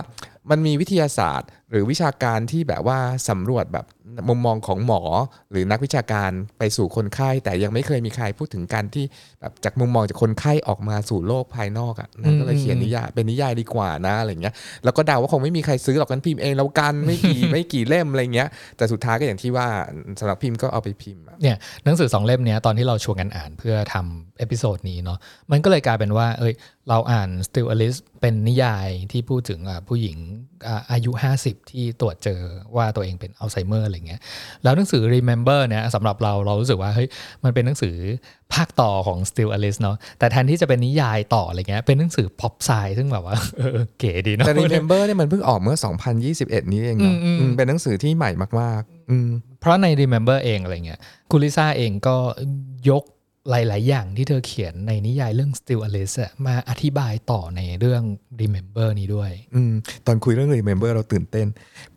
มันมีวิทยาศาสตร์ หรือวิชาการที่แบบว่าสำรวจแบบมุมมองของหมอ หรือนักวิชาการไปสู่คนไข้ แต่ยังไม่เคยมีใครพูดถึงการที่แบบจากมุมมองจากคนไข้ออกมาสู่โลกภายนอกอะนางก็เลยเขียนนิยายเป็นนิยายดีกว่านะอะไรเงี้ยแล้วก็เดาว่าคงไม่มีใครซื้อหรอกงั้นพิมพ์เองแล้วกันไม่กี่ไม่กี่เล่มอะไรเงี้ยแต่สุดท้ายก็อย่างที่ว่าสำนักพิมพ์ก็เอาไปพิมพ์อะเนี่ยหนังสือสองเล่มเนี้ยตอนที่เราชวนกันอ่านเพื่อทำ episode นี้เนาะมันก็เลยกลายเป็นว่าเอ้ยเราอ่าน Still Alice เป็นนิยายที่พูดถึงอะผู้หญิงอะอายุ 50 ที่ตรวจเจอว่าตัวเองเป็นอัลไซเมอร์อะไรเงี้ยแล้วหนังสือ Remember เนี่ยสำหรับเราเรารู้สึกว่าเฮ้ยมันเป็นหนังสือภาคต่อของ Still Alice เนาะแต่แทนที่จะเป็นนิยายต่ออะไรเงี้ยเป็นหนังสือ pop sci ซึ่งแบบว่าเออเก๋ดีเนาะแต่ Remember เนี่ยมันเพิ่งออกเมื่อ 2021 นี้เองเนาะอืมอืมอืมเป็นหนังสือที่ใหม่มากๆอืมเพราะใน Remember เองอะไรเงี้ยคุณลิซ่าเองก็ยก หลาย ๆ อย่างที่เธอเขียนในนิยายเรื่อง Still Alice อะมาอธิบายต่อในเรื่อง Remember นี้ด้วยอืมตอนคุยเรื่อง Remember เราตื่นเต้น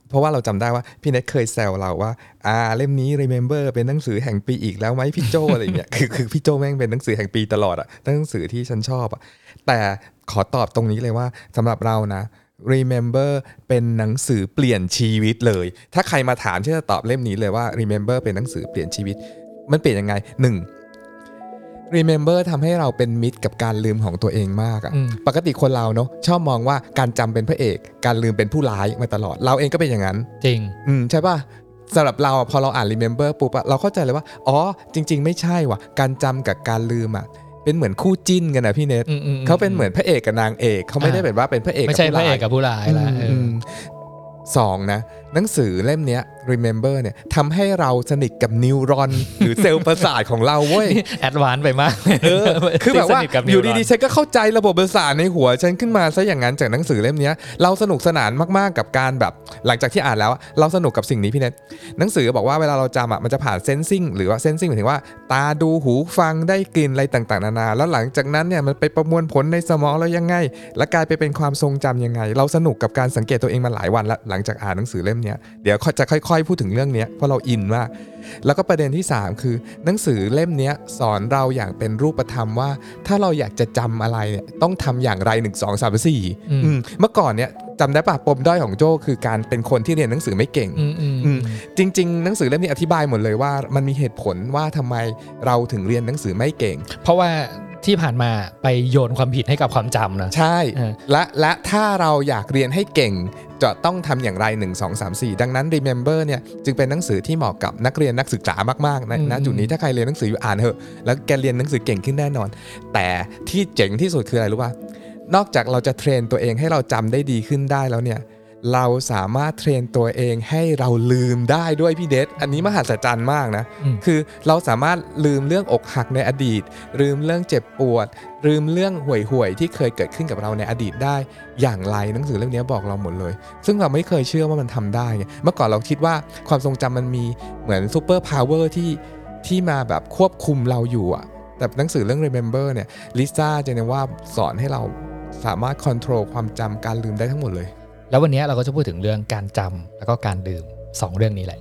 เพราะว่าเราจำได้ว่าพี่เน็ตเคยแซวเราว่า อ่า เล่มนี้ Remember เป็นหนังสือแห่งปีอีกแล้วไหมพี่โจอะไรเงี้ย คือคือพี่โจแม่งเป็นหนังสือแห่งปีตลอดอะหนังสือที่ฉันชอบอะแต่ขอตอบตรงนี้เลยว่าสำหรับเรานะ Remember เป็นหนังสือเปลี่ยนชีวิตเลย ถ้าใครมาถามที่จะตอบเล่มนี้เลยว่า Remember เป็นหนังสือเปลี่ยนชีวิต มันเปลี่ยนยังไงหนึ่ง Remember ทำให้เราเป็นมิตรกับการลืมของตัวเองมากอะอืมปกติคนเราเนาะชอบมองว่าการจำเป็นพระเอก การลืมเป็นผู้ร้ายมาตลอด เราเองก็เป็นอย่างนั้น จริง อืมใช่ป่ะสำหรับเราอะพอเราอ่าน Remember ปุ๊บอะเราเข้าใจเลยว่า อ๋อ จริง ๆ ไม่ใช่ว่ะ การจำกับการลืมอะเป็นเหมือนคู่จิ้นกันนะพี่เนทอืมอืมเขาเป็นเหมือนพระเอกกับนางเอกเขาไม่ได้เป็นว่าเป็นพระเอกไม่ใช่กับพผู้ระเอร้ากยกับผู้ร้ายละเอออืมสองนะ หนังสือเล่มเนี้ย Remember เนี่ยทำให้เราสนิทกับนิวรอน หรือเซลล์ประสาทของเราเว้ย advance ไปมากเออคือแบบว่าสนิทกับอยู่ neuron ดีๆฉันก็เข้าใจระบบประสาทในหัวฉันขึ้นมาซะอย่างนั้นจากหนังสือเล่มเนี้ยเราสนุกสนานมากๆกับการแบบ หลังจากที่อ่านแล้วอะเราสนุกกับสิ่งนี้พี่เนทหนังสือบอกว่าเวลาเราจำอะมันจะผ่าน sensing หรือว่า sensing หมายถึงว่า ตาดูหูฟังได้กลิ่นอะไรต่างๆนานา แล้วหลังจากนั้นเนี่ยมันไปประมวลผลในสมองเรายังไง และกลายไปเป็นความทรงจำยังไง เราสนุกกับการสังเกตตัวเองมาหลายวันแล้วหลังจากอ่านหนังสือเล่มเนี้ยเดี๋ยวจะค่อย ๆ พูดถึงเรื่องเนี้ยเพราะเราอินมาก แล้วก็ประเด็นที่ 3 คือ หนังสือเล่มเนี้ยสอนเราอย่างเป็นรูปธรรมว่า ถ้าเราอยากจะจำอะไรเนี่ยต้องทำอย่างไร 1 2 3 4อืมอืมเมื่อก่อนเนี่ยจำได้ปะปมด้อยของโจ้คือการเป็นคนที่เรียนหนังสือไม่เก่งอืมอืมอืมจริง ๆ หนังสือเล่มนี้อธิบายหมดเลยว่า มันมีเหตุผลว่าทำไมเราถึงเรียนหนังสือไม่เก่ง เพราะว่า ที่ผ่านมาไปโยนความผิดให้กับความจำนะ ใช่เออและและถ้าเราอยากเรียนให้เก่ง จะต้องทำอย่างไร 1 2 3 4 ดังนั้น Remember เนี่ยจึงเป็นหนังสือที่เหมาะกับนักเรียนนักศึกษามากๆนะณจุดนี้ถ้าใครเรียนหนังสืออยู่อ่านเถอะแล้วแกเรียนหนังสือเก่งขึ้นแน่นอน แต่ที่เจ๋งที่สุดคืออะไรรู้ป่ะนอกจากเราจะเทรนตัวเองให้เราจำได้ดีขึ้นได้แล้วเนี่ย เราสามารถเทรนตัวเองให้เราลืมได้ด้วยพี่เดชอันนี้มหัศจรรย์มากนะอืมคือเราสามารถลืมเรื่องอกหักในอดีต ลืมเรื่องเจ็บปวด ลืมเรื่องห่วยๆที่เคยเกิดขึ้นกับเราในอดีตได้ อย่างไรหนังสือเล่มนี้บอกเราหมดเลย ซึ่งเราไม่เคยเชื่อว่ามันทำได้ไงเมื่อก่อนเราคิดว่าความทรงจำมันมีเหมือน superpower ที่ที่มาแบบควบคุมเราอยู่อะแต่หนังสือเรื่อง Remember เนี่ยลิซ่าเจเนว่าสอนให้เราสามารถควบคุมความจำการลืมได้ทั้งหมดเลย แล้ววันนี้เราก็จะพูดถึงเรื่องการจำแล้วก็การลืมสองเรื่องนี้แหละ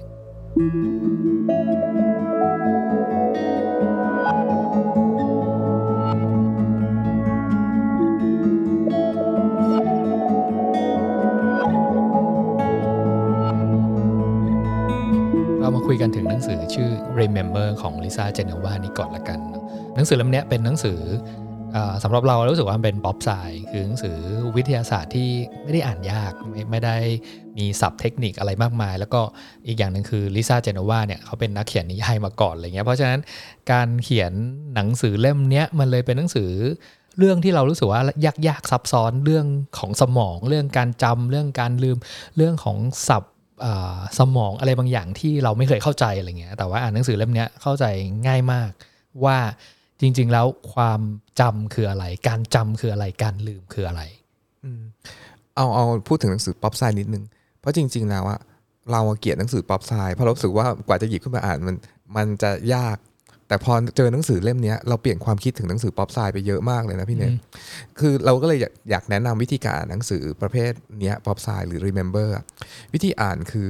เรามาคุยกันถึงหนังสือชื่อ Remember ของลิซ่าเจเนวานี่ก่อนละกัน หนังสือเล่มนี้เป็นหนังสือ สำหรับเรารู้สึกว่ามันเป็น pop-sci คือหนังสือวิทยาศาสตร์ที่ไม่ได้อ่านยากไม่ไม่ได้มีศัพท์เทคนิคอะไรมากมาย แล้วก็อีกอย่างหนึ่งคือลิซ่าเจเนวาเนี่ยเขาเป็นนักเขียนนิยายมาก่อนอะไรเงี้ยเพราะฉะนั้นการเขียนหนังสือเล่มเนี้ยมันเลยเป็นหนังสือเรื่องที่เรารู้สึกว่ายากยากซับซ้อนเรื่องของสมอง เรื่องการจำเรื่องการลืมเรื่องของศัพท์สมองอะไรบางอย่างที่เราไม่เคยเข้าใจอะไรเงี้ยแต่ว่าอ่านหนังสือเล่มเนี้ยเข้าใจง่ายมากว่า จริง ๆ แล้วความจำคืออะไร การจำคืออะไรการลืมคืออะไรเอาเอาพูดถึงหนังสือ pop-sci นิดนึง เพราะจริง ๆ แล้วอะเราอะเกลียดหนังสือ pop-sci เพราะเรารู้สึกว่ากว่าจะหยิบขึ้นมาอ่านมันมันจะยาก แต่พอเจอหนังสือเล่มเนี้ยเราเปลี่ยนความคิดถึงหนังสือ pop-sci ไปเยอะมากเลยนะพี่เนทคือเราก็เลยอยากอยากแนะนำวิธีการอ่านหนังสือประเภทเนี้ยป๊อปไซน์หรือ remember อะวิธีอ่านคือ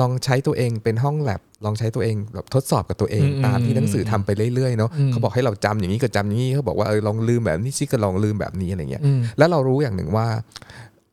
ลองใช้ตัวเองเป็นห้องแลบลองใช้ตัวเองแบบทดสอบกับตัวเองอืมตามที่หนังสือทำไปเรื่อยๆเนาะอืมเขาบอกให้เราจำอย่างนี้ก็จำอย่างนี้เขาบอกว่าเออลองลืมแบบนี้สิก็ลองลืมแบบนี้อะไรเงี้ยอืมแล้วเรารู้อย่างหนึ่งว่า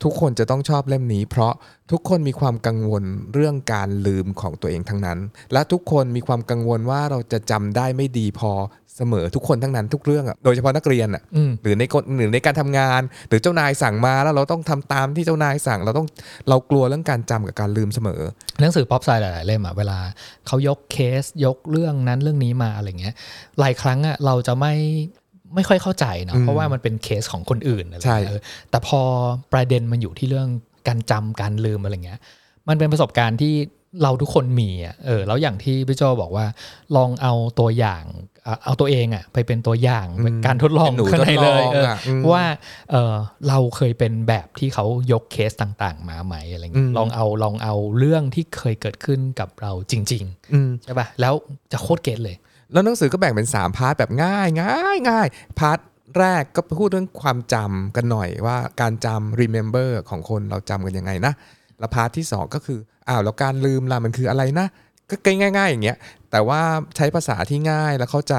ทุกคนจะต้องชอบเล่มนี้ เพราะทุกคนมีความกังวลเรื่องการลืมของตัวเองทั้งนั้น และทุกคนมีความกังวลว่าเราจะจำได้ไม่ดีพอ เสมอทุกคนทั้งนั้นทุกเรื่องอะโดยเฉพาะนักเรียนอะอืมหรือในกฎหรือในการทำงาน หรือเจ้านายสั่งมาแล้วเราต้องทำตามที่เจ้านายสั่ง เราต้องเรากลัวเรื่องการจำกับการลืมเสมอหนังสือป๊อปไซด์หลาย ๆ เล่มอะเวลาเขายกเคสยกเรื่องนั้นเรื่องนี้มาอะไรเงี้ยหลายครั้งอะเราจะไม่ไม่ค่อยเข้าใจเนาะอืมเพราะว่ามันเป็นเคสของคนอื่นอะไรใช่เงี้ยเออแต่พอประเด็นมันอยู่ที่เรื่องการจำการลืมอะไรเงี้ยมันเป็นประสบการณ์ที่ เราทุกคนมีอะเออแล้วอย่างที่พี่โจบอกว่า ลองเอาตัวอย่างเอาเอาตัวเองอะไปเป็นตัวอย่างเป็นการทดลองเป็นหนูข้างในเลยทดลองเอออะอืมว่าเออเราเคยเป็นแบบที่เขายกเคสต่าง ๆ มาไหมอะไรเงี้อืยมลองเอาลองเอาเรื่องที่เคยเกิดขึ้นกับเราจริงอืมๆใช่ป่ะแล้วจะโคตร get เลย แล้วหนังสือก็แบ่งเป็น 3 part แบบง่ายง่ายง่าย part แรกก็พูดเรื่องความจำกันหน่อยว่าการจำ remember ของคนเราจำกันยังไงนะ แล้ว part ที่ 2 ก็คืออ้าวแล้วการลืมล่ะมันคืออะไรนะ ก็ง่าย ๆ อย่างเงี้ยแต่ว่าใช้ภาษาที่ง่ายและเข้าใจ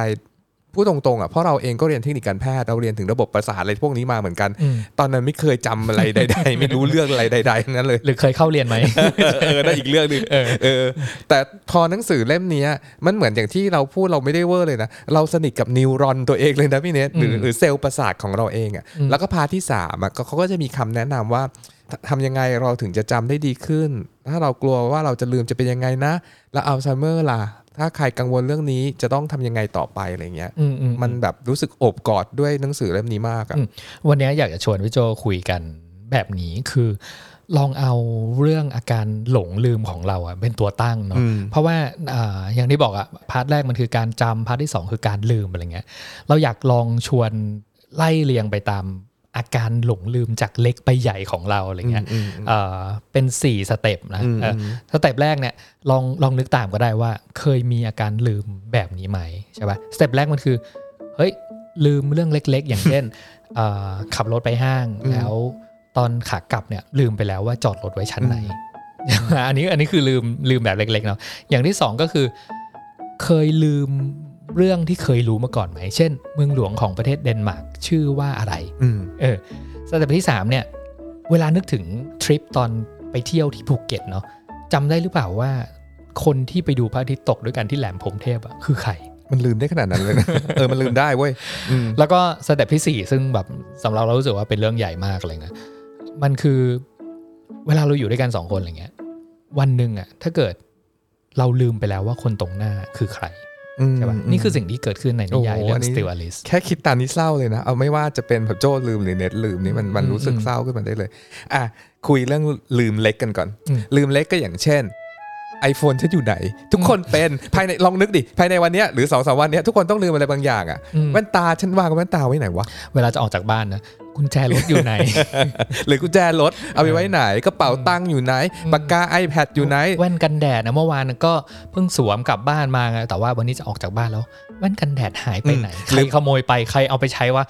พูดตรงๆอะเพราะเราเองก็เรียนเทคนิคการแพทย์เราเรียนถึงระบบประสาทอะไรพวกนี้มาเหมือนกันอืมตอนนั้นไม่เคยจำอะไรใด ๆ ไม่รู้เรื่องอะไรใดๆทั้งนั้นเลย หรือเคยเข้าเรียนไหมเออนั่นอีกเรื่องหนึงเออ แต่พอหนังสือเล่มเนี้ยมันเหมือนอย่างที่เราพูดเราไม่ได้เวอร์เลยนะ เราสนิทกับ neuron ตัวเองเลยนะพี่เนทหรืออืมหรือเซลล์ประสาทของเราเองอะ่ะอืมแล้วก็ part ที่สามอะก็เขาก็จะมีคำแนะนำว่า ทำยังไงเราถึงจะจำได้ดีขึ้น ถ้าเรากลัวว่าเราจะลืมจะเป็นยังไงนะแล้วอัลไซเมอร์ล่ะ ถ้าใครกังวลเรื่องนี้จะต้องทำยังไงต่อไปอะไรเงี้ยอืมอืมมันแบบรู้สึกโอบกอดด้วยหนังสือเล่มนี้มากอะอืมวันนี้อยากจะชวนพี่โจคุยกันแบบนี้คือลองเอาเรื่องอาการหลงลืมของเราอะเป็นตัวตั้งเนาะอืมเพราะว่าอ่าอย่างที่บอกอะ part แรกมันคือการจำ part ที่สองคือการลืมอะไรเงี้ยเราอยากลองชวนไล่เรียงไปตาม อาการหลงลืมจากเล็กไปใหญ่ของเราอะไรเงี้ยอืมอืมเอ่อเป็น 4 step นะอืมเออ step แรกเนี่ยลองลองนึกตามก็ได้ว่า เคยมีอาการลืมแบบนี้ไหมใช่ปะ step แรกมันคือ เฮ้ย ลืมเรื่องเล็ก ๆ อย่างเช่นเอ่อขับรถไปห้างอืมแล้วตอนขากลับเนี่ยลืมไปแล้วว่าจอดรถไว้ชั้นไหน อันนี้อันนี้คือลืมลืมแบบเล็กๆเนาะอย่างที่สองก็คือ เคยลืม เรื่องที่เคยรู้มาก่อนไหม เช่น เมืองหลวงของประเทศเดนมาร์กชื่อว่าอะไรอืมเออ step ที่ 3 เนี่ย เวลานึกถึงทริปตอนไปเที่ยวที่ภูเก็ตเนาะจำได้หรือเปล่าว่า คนที่ไปดูพระอาทิตย์ตกด้วยกันที่แหลมพรหมเทพอะคือใครมันลืมได้ขนาดนั้นเลยนะ เออ มันลืมได้เว้ยอืมแล้วก็ step ที่ 4 ซึ่งแบบสำหรับเรารู้สึกว่าเป็นเรื่องใหญ่มากเลยนะ มันคือเวลาเราอยู่ด้วยกันสองคนอะไรเงี้ย วันหนึ่งอะถ้าเกิดเราลืมไปแล้วว่าคนตรงหน้าคือใคร ใช่ปะนี่คือสิ่งที่เกิดขึ้นในนิยายโอ้โหเรื่ออังนนี้ Still Alice แค่คิดตามนี้เศร้าเลยนะ เอาไม่ว่าจะเป็นแบบโจ้ลืมหรือเน็ตลืมนี่มันมันอืมรู้สึกอืมเศร้าขึ้นมาได้เลย อะ คุยเรื่องลืมเล็กกันก่อนอืมลืมเล็กก็อย่างเช่น iPhone ฉันอยู่ไหน ทุกคนเป็นภายในลองนึกดิ ภายในวันเนี้ยหรือสองสามวันเนี้ยทุกคนต้องลืมอะไรบางอย่างอะอืมแว่นตาฉันวางแว่นตาไว้ไหนวะ เวลาจะออกจากบ้านนะ กุญแจรถอยู่ไหน หรือกุญแจรถเอาไปไว้ไหนกระเป๋าตังค์อยู่ไหนปากกา iPad อยู่ไหน แว่นกันแดดนะเมื่อวานก็เพิ่งสวมกลับบ้านมาไงแต่ว่าวันนี้จะออกจากบ้านแล้วแว่นกันแดดหายไปไหนอืมใครขโมยไปใครเอาไปใช้วะ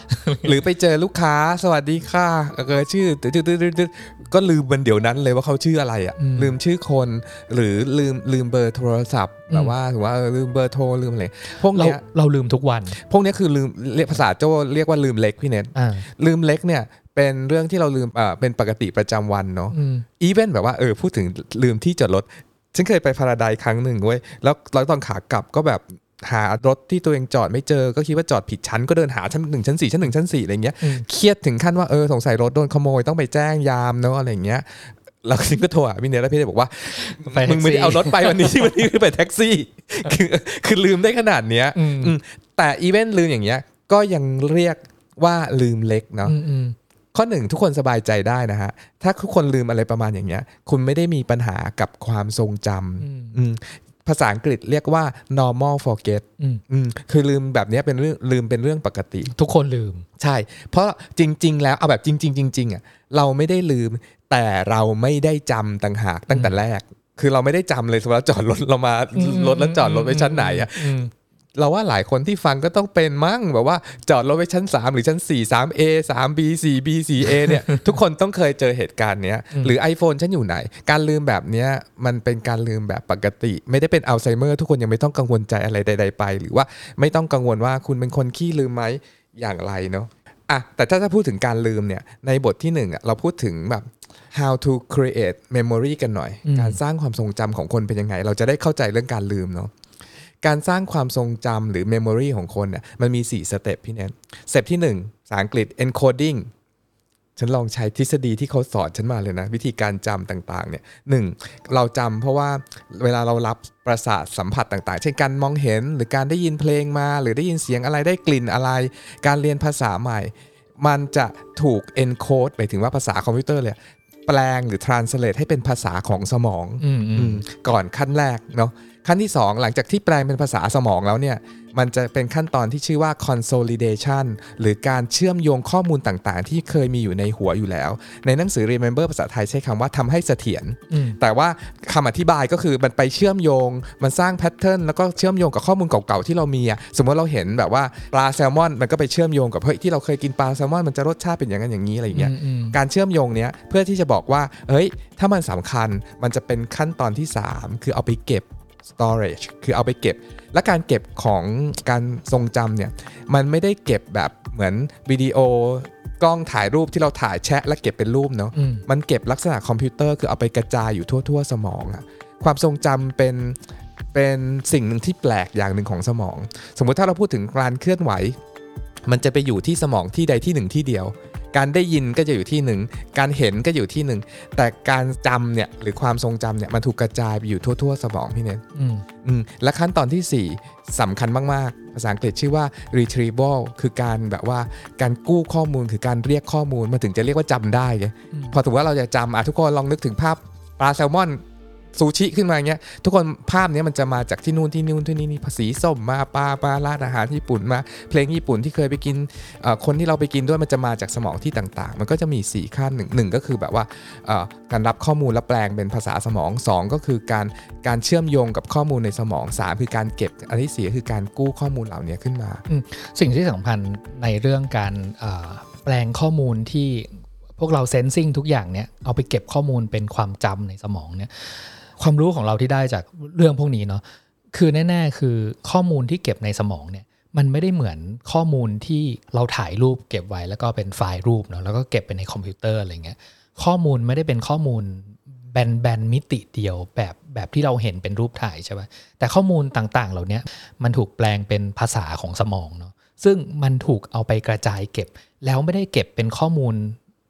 หรือไปเจอลูกค้าสวัสดีค่ะเออชื่อตึ๊ดตึ๊ดตึ๊ดตึ๊ดก็ลืมมันเดี๋ยวนั้นเลยว่าเขาชื่ออะไรอะอืมลืมชื่อคน หรือลืมลืมเบอร์โทรศัพท์อืมแบบว่าถือว่าเออลืมเบอร์โทรลืมอะไรพวกเราเนี้ยเราลืมทุกวัน พวกเนี้ยคือลืมเรียกภาษาโจ้เรียกว่าลืมเล็กพี่เน็ตอ่าลืมเล็กเนี่ยเป็นเรื่องที่เราลืมอ่าเป็นปกติประจำวันเนาะอืม even แบบว่าเออพูดถึงลืมที่จอดรถฉันเคยไปพาราไดซ์ครั้งหนึ่งเว้ยแล้วแล้วตอนขากลับก็แบบหารถที่ตัวเองจอดไม่เจอ ก็คิดว่าจอดผิดชั้นก็เดินหาชั้นหนึ่งชั้นสี่ชั้นหนึ่งชั้นสี่อะไรเงี้ยอืมเครียดถึงขั้นว่าเออสงสัยรถโดนขโมยต้องไปแจ้งยามเนาะอะไรเงี้ยแล้วฉันก็โทรหาพี่เนทแล้วพี่เนทบอกว่าไปแท็กซี่มึงไม่ได้เอารถไปวันนี้วันนี้คือไปแท็กซี่ คือคือลืมได้ขนาดเนี้ยอืมอืมแต่อีเวนต์ลืมอย่างเงี้ยก็ยังเรียก ว่าลืมเล็กเนาะอืมอืมข้อหนึ่งทุกคนสบายใจได้นะฮะ ถ้าทุกคนลืมอะไรประมาณอย่างเงี้ย คุณไม่ได้มีปัญหากับความทรงจอืมำอืมภาษาอังกฤษเรียกว่า normal forget อืมอืมคือลืมแบบเนี้ยเป็นเรื่องลืมเป็นเรื่องปกติ ทุกคนลืม ใช่ เพราะจริง ๆ แล้วเอาแบบจริง ๆ จริงๆอะเราไม่ได้ลืม แต่เราไม่ได้จำต่างหากตั้งแต่แรก คือเราไม่ได้จำเลยสมมติว่าจอดรถเรามารถแล้วจอดรถไว้ชั้นไหนอะอืม เราว่าหลายคนที่ฟังก็ต้องเป็นมั้งแบบว่าจอดรถไว้ชั้น 3 หรือชั้น 4 3A 3B 4B 4A เนี่ยทุกคนต้องเคยเจอเหตุการณ์เนี้ยหรือ iPhone ฉันอยู่ไหน การลืมแบบเนี้ยมันเป็นการลืมแบบปกติ ไม่ได้เป็นอัลไซเมอร์ทุกคนยังไม่ต้องกังวลใจอะไรใด ๆ ไป หรือว่าไม่ต้องกังวลว่าคุณเป็นคนขี้ลืมไหมอย่างไรเนาะอะแต่ถ้าจะพูดถึงการลืมเนี่ยในบทที่หนึ่งอะเราพูดถึงแบบ how to create memory กันหน่อย การสร้างความทรงจำของคนเป็นยังไง เราจะได้เข้าใจเรื่องการลืมเนาะ การสร้างความทรงจำหรือ memory ของคนเนี่ยมันมี 4 step พี่เน็ต step ที่1ภาษาอังกฤษ encoding ฉันลองใช้ทฤษฎีที่เขาสอนฉันมาเลยนะ วิธีการจำต่างๆเนี่ยหนึ่งเราจำเพราะว่าเวลาเรารับประสาทสัมผัสต่างๆ เช่นการมองเห็นหรือการได้ยินเพลงมา หรือได้ยินเสียงอะไรได้กลิ่นอะไร การเรียนภาษาใหม่ มันจะถูก encode หมายถึงว่าภาษาคอมพิวเตอร์เลยแปลงหรือ translate ให้เป็นภาษาของสมองอืมอือืมมก่อนขั้นแรกเนาะ ขั้นที่ 2 หลังจากที่แปลงเป็นภาษาสมองแล้วเนี่ย มันจะเป็นขั้นตอนที่ชื่อว่า consolidation หรือการเชื่อมโยงข้อมูลต่างๆ ที่เคยมีอยู่ในหัวอยู่แล้ว ในหนังสือ remember ภาษาไทยใช้คำว่าทำให้เสถียรอืมแต่ว่าคำอธิบายก็คือมันไปเชื่อมโยง มันสร้างแพทเทิร์นแล้วก็เชื่อมโยงกับข้อมูลเก่าๆที่เรามีอะสมมติเราเห็นแบบว่าปลาแซลมอน มันก็ไปเชื่อมโยงกับเฮ้ยที่เราเคยกินปลาแซลมอนมันจะรสชาติเป็นอย่างนั้นอย่างนี้อะไรอย่างเงี้ยอืมอืมการเชื่อมโยงเนี้ยเพื่อที่จะบอกว่าเฮ้ยถ้ามันสำคัญมันจะเป็นขั้นตอนที่ 3 คือเอาไปเก็บ storage คือเอาไปเก็บ และการเก็บของการทรงจำเนี่ย มันไม่ได้เก็บแบบเหมือนวิดีโอกล้องถ่ายรูปที่เราถ่ายแชะและเก็บเป็นรูปเนาะอืมมันเก็บลักษณะคอมพิวเตอร์คือเอาไปกระจายอยู่ทั่ว ๆ สมองอะความทรงจำเป็นเป็นสิ่งหนึ่งที่แปลกอย่างหนึ่งของสมอง สมมุติถ้าเราพูดถึงการเคลื่อนไหว มันจะไปอยู่ที่สมองที่ใดที่หนึ่งที่เดียว การได้ยินก็จะอยู่ที่หนึ่ง การเห็นก็อยู่ที่หนึ่ง แต่การจำเนี่ยหรือความทรงจำเนี่ยมันถูกกระจายไปอยู่ทั่ว ๆ สมองพี่เน้นอืมอืมและขั้นตอนทีสี่4สำคัญมาก ๆ ภาษาอังกฤษชื่อว่า retrieval คือการแบบว่าการกู้ข้อมูลคือการเรียกข้อมูลมันถึงจะเรียกว่าจำได้ไงอืมพอถือว่าเราจะจำอะทุกคนลองนึกถึงภาพปลาแซลมอน ซูชิขึ้นมาอย่างเงี้ยทุกคนภาพเนี้ยมันจะมาจากที่นู่นที่นู่นที่นี่นี่ภาษีส้มมาปลาปลาร้านอาหารญี่ปุ่นมา เพลงญี่ปุ่นที่เคยไปกินคนที่เราไปกินด้วยมันจะมาจากสมองที่ต่างๆ มันก็จะมี 4 ขั้นหนึ่งหนึ่งก็คือแบบว่าการรับข้อมูลและแปลงเป็นภาษาสมอง 2 ก็คือการการเชื่อมโยงกับข้อมูลในสมอง 3 คือการเก็บอันที่สี่คือการกู้ข้อมูลเหล่านี้ขึ้นมา สิ่งที่สำคัญในเรื่องการแปลงข้อมูลที่พวกเรา sensing ทุกอย่างเนี่ยเอาไปเก็บข้อมูลเป็นความจำในสมองเนี่ย ความรู้ของเราที่ได้จากเรื่องพวกนี้เนาะคือแน่ๆคือข้อมูลที่เก็บในสมองเนี่ยมันไม่ได้เหมือนข้อมูลที่เราถ่ายรูปเก็บไว้แล้วก็เป็นไฟล์รูปเนาะแล้วก็เก็บไปในคอมพิวเตอร์อะไรเงี้ยข้อมูลไม่ได้เป็นข้อมูลแบนๆมิติเดียวแบบแบบที่เราเห็นเป็นรูปถ่ายใช่ไหมแต่ข้อมูลต่างๆ เหล่านี้มันถูกแปลงเป็นภาษาของสมองเนาะซึ่งมันถูกเอาไปกระจายเก็บ แล้วไม่ได้เก็บเป็นข้อมูล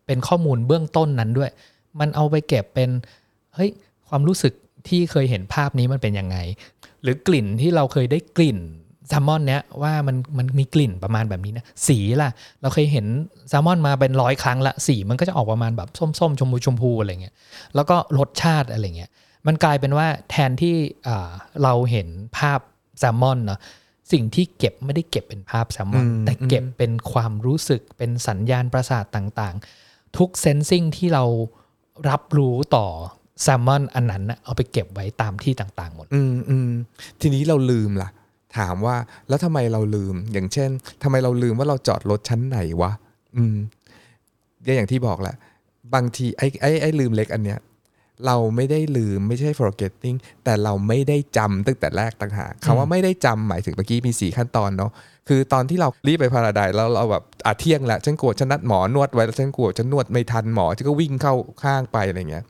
เป็นข้อมูลเบื้องต้นนั้นด้วย มันเอาไปเก็บเป็นเฮ้ยความรู้สึก ที่เคยเห็นภาพนี้มันเป็นยังไง หรือกลิ่นที่เราเคยได้กลิ่นแซลมอนเนี้ยว่ามันมันมีกลิ่นประมาณแบบนี้นะสีล่ะ เราเคยเห็นแซลมอนมาเป็นร้อยครั้งละสีมันก็จะออกประมาณแบบส้มๆ ชมพูชมพูอะไรเงี้ยแล้วก็รสชาติอะไรเงี้ยมันกลายเป็นว่าแทนที่อ่าเราเห็นภาพแซลมอนเนาะสิ่งที่เก็บไม่ได้เก็บเป็นภาพแซลมอนอืมแต่เก็บเป็นความรู้สึกเป็นสัญญาณประสาทต่างๆ ทุกเซนซิงที่เรารับรู้ต่อ แซลมอนอันนั้นน่ะเอาไปเก็บไว้ตามที่ต่างๆหมด อืมอืมทีนี้เราลืมล่ะ ถามว่าแล้วทำไมเราลืม อย่างเช่นทำไมเราลืมว่าเราจอดรถชั้นไหนวะ อืมก็อย่างที่บอกแหละ บางทีไอ้ไอ้ไอ้ลืมเล็กอันเนี้ยเราไม่ได้ลืมไม่ใช่ forgetting แต่เราไม่ได้จำตั้งแต่แรกต่างหากคำว่าไม่ได้จำหมายถึงเมื่อกี้มีสี่ขั้นตอนเนาะคือตอนที่เรารีบไปพาราไดซ์แล้วเราแบบอะเที่ยงแล้วฉันกลัวฉันนัดหมอนวดไว้แล้วฉันกลัวฉันนวดไม่ทันหมอฉันก็วิ่งเข้าข้างไปอะไรเงี้ย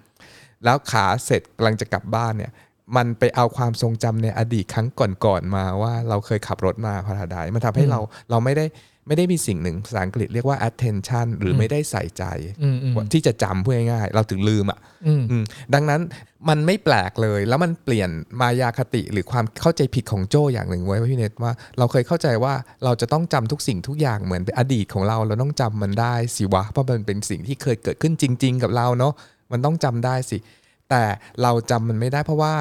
แล้วขาเสร็จกำลังจะกลับบ้านเนี่ยมันไปเอาความทรงจำในอดีตครั้งก่อนๆมาว่าเราเคยขับรถมาพาราไดซ์มันทำให้เราเราไม่ได้ไม่ได้มีสิ่งหนึ่งภาษาอังกฤษเรียกว่า attention หรือไม่ได้ใส่ใจอืมอืมที่จะจำพูดง่ายๆเราถึงลืมอะอืมอืมดังนั้นมันไม่แปลกเลย แล้วมันเปลี่ยนมายาคติหรือความเข้าใจผิดของโจอย่างหนึ่งไว้พี่เนตว่าเราเคยเข้าใจว่าเราจะต้องจำทุกสิ่งทุกอย่างเหมือนเป็นอดีตของเรา เราต้องจำมันได้สิวะเพราะมันเป็นสิ่งที่เคยเกิดขึ้นจริง ๆ กับเราเนาะ มันต้องจำได้สิ แต่เราจำมันไม่ได้เพราะว่า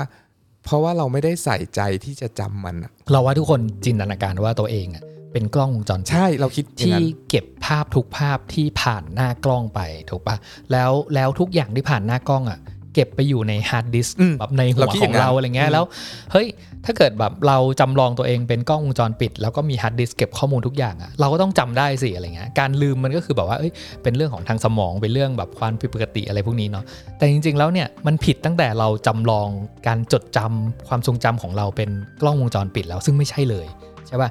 เพราะว่าเราไม่ได้ใส่ใจที่จะจำมันอะเราว่าทุกคนจินตนาการว่าตัวเองอะเป็นกล้องวงจรปิดใช่เราคิดอย่างที่นั้นเก็บภาพทุกภาพที่ผ่านหน้ากล้องไปถูกปะแล้วแล้วทุกอย่างที่ผ่านหน้ากล้องอะ เก็บไปอยู่ในฮาร์ดดิสก์อืมแบบในหัเราวคิดขออย่างงนั้นเราอะไรเงี้อืยมแล้วเฮ้ยถ้าเกิดแบบเราจำลองตัวเองเป็นกล้องวงจรปิด แล้วก็มีฮาร์ดดิสก์เก็บข้อมูลทุกอย่างอะเราก็ต้องจำได้สิอะไรเงี้ยการลืมมันก็คือแบบว่าเอ้ยเป็นเรื่องของทางสมองเป็นเรื่องแบบความผิดปกติอะไรพวกนี้เนาะแต่จริง ๆ แล้วเนี่ยมันผิดตั้งแต่เราจำลองการจดจำำความทรงจำของเราเป็นกล้องวงจรปิดแล้วซึ่งไม่ใช่เลย ใช่ป่ะ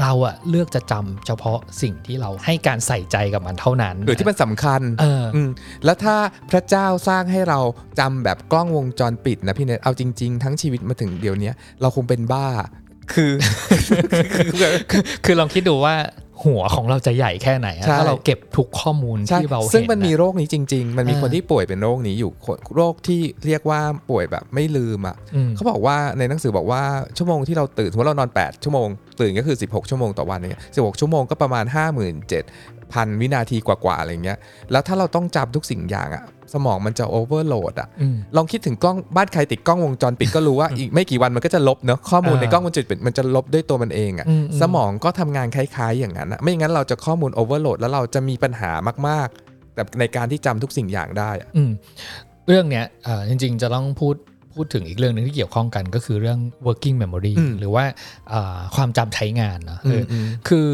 เราอะเลือกจะจำเฉพาะสิ่งที่เราให้การใส่ใจกับมันเท่านั้น หรือที่มันสำคัญเอออมแล้วถ้าพระเจ้าสร้างให้เราจำแบบกล้องวงจรปิดนะพี่เนทเอาจริง ๆ ทั้งชีวิตมาถึงเดี๋ยวนี้เราคงเป็นบ้าคือคือลองคิดดูว่าหัวของเราจะใหญ่แค่ไหนอะใช่ถ้าเราเก็บทุกข้อมูลใช่ที่เราเห็นซึ่งมันมีอะโรคนี้จริง ๆ มันมีเออคนที่ป่วยเป็นโรคนี้อยู่คนโรคที่เรียกว่าป่วยแบบไม่ลืมอะอืมเขาบอกว่าในหนังสือบอกว่าชั่วโมงที่เราตื่นสมมติเรานอน 8 ชั่วโมง ตื่นก็คือ 16 ชั่วโมงต่อวันเนี่ย16 ชั่วโมงก็ประมาณ 57,000 วินาทีกว่าๆอะไรเงี้ย แล้วถ้าเราต้องจำทุกสิ่งอย่างอะสมองมันจะโอเวอร์โหลดอะอืมลองคิดถึงกล้องบ้านใครติดกล้องวงจรปิดก็รู้ว่าอีกไม่กี่วันมันก็จะลบเนอะข้อมูลอ่าในกล้องวงจรปิดมันจะลบด้วยตัวมันเองอะอืมอืมสมองก็ทำงานคล้ายๆอย่างนั้นอะไม่อย่างนั้นเราจะข้อมูลโอเวอร์โหลดแล้วเราจะมีปัญหามากๆแบบในการที่จำทุกสิ่งอย่างได้อะอืมเรื่องเนี้ยเอ่อจริงๆจะต้องพูด พูดถึงอีกเรื่องหนึงที่เกี่ยวข้องกันก็คือเรื่อง working memory หรือว่าเอ่อความจำใช้งานเนอะเอออมคือ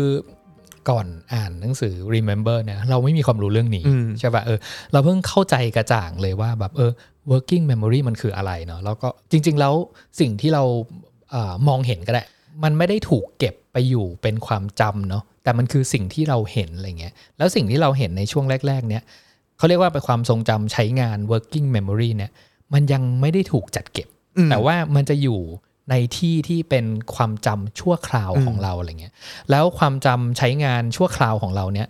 ก่อนอ่านหนังสือ remember เนี่ยเราไม่มีความรู้เรื่องนี้อืมใช่ป่ะเออเราเพิ่งเข้าใจกระจ่างเลยว่าแบบเออ working memory มันคืออะไรเนาะแล้วก็จริง ๆ แล้วสิ่งที่เราเออมองเห็นก็ได้ มันไม่ได้ถูกเก็บไปอยู่เป็นความจำเนาะแต่มันคือสิ่งที่เราเห็นอะไรเงี้ยแล้วสิ่งที่เราเห็นในช่วงแรก ๆ เนี่ยเขาเรียกว่าเป็นความทรงจำใช้งาน working memory เนี่ย มันยังไม่ได้ถูกจัดเก็บอืมแต่ว่ามันจะอยู่ในที่ที่เป็นความจำชั่วคราวของเราอะไรเงี้ย แล้วความจำใช้งานชั่วคราวของเราเนี่ย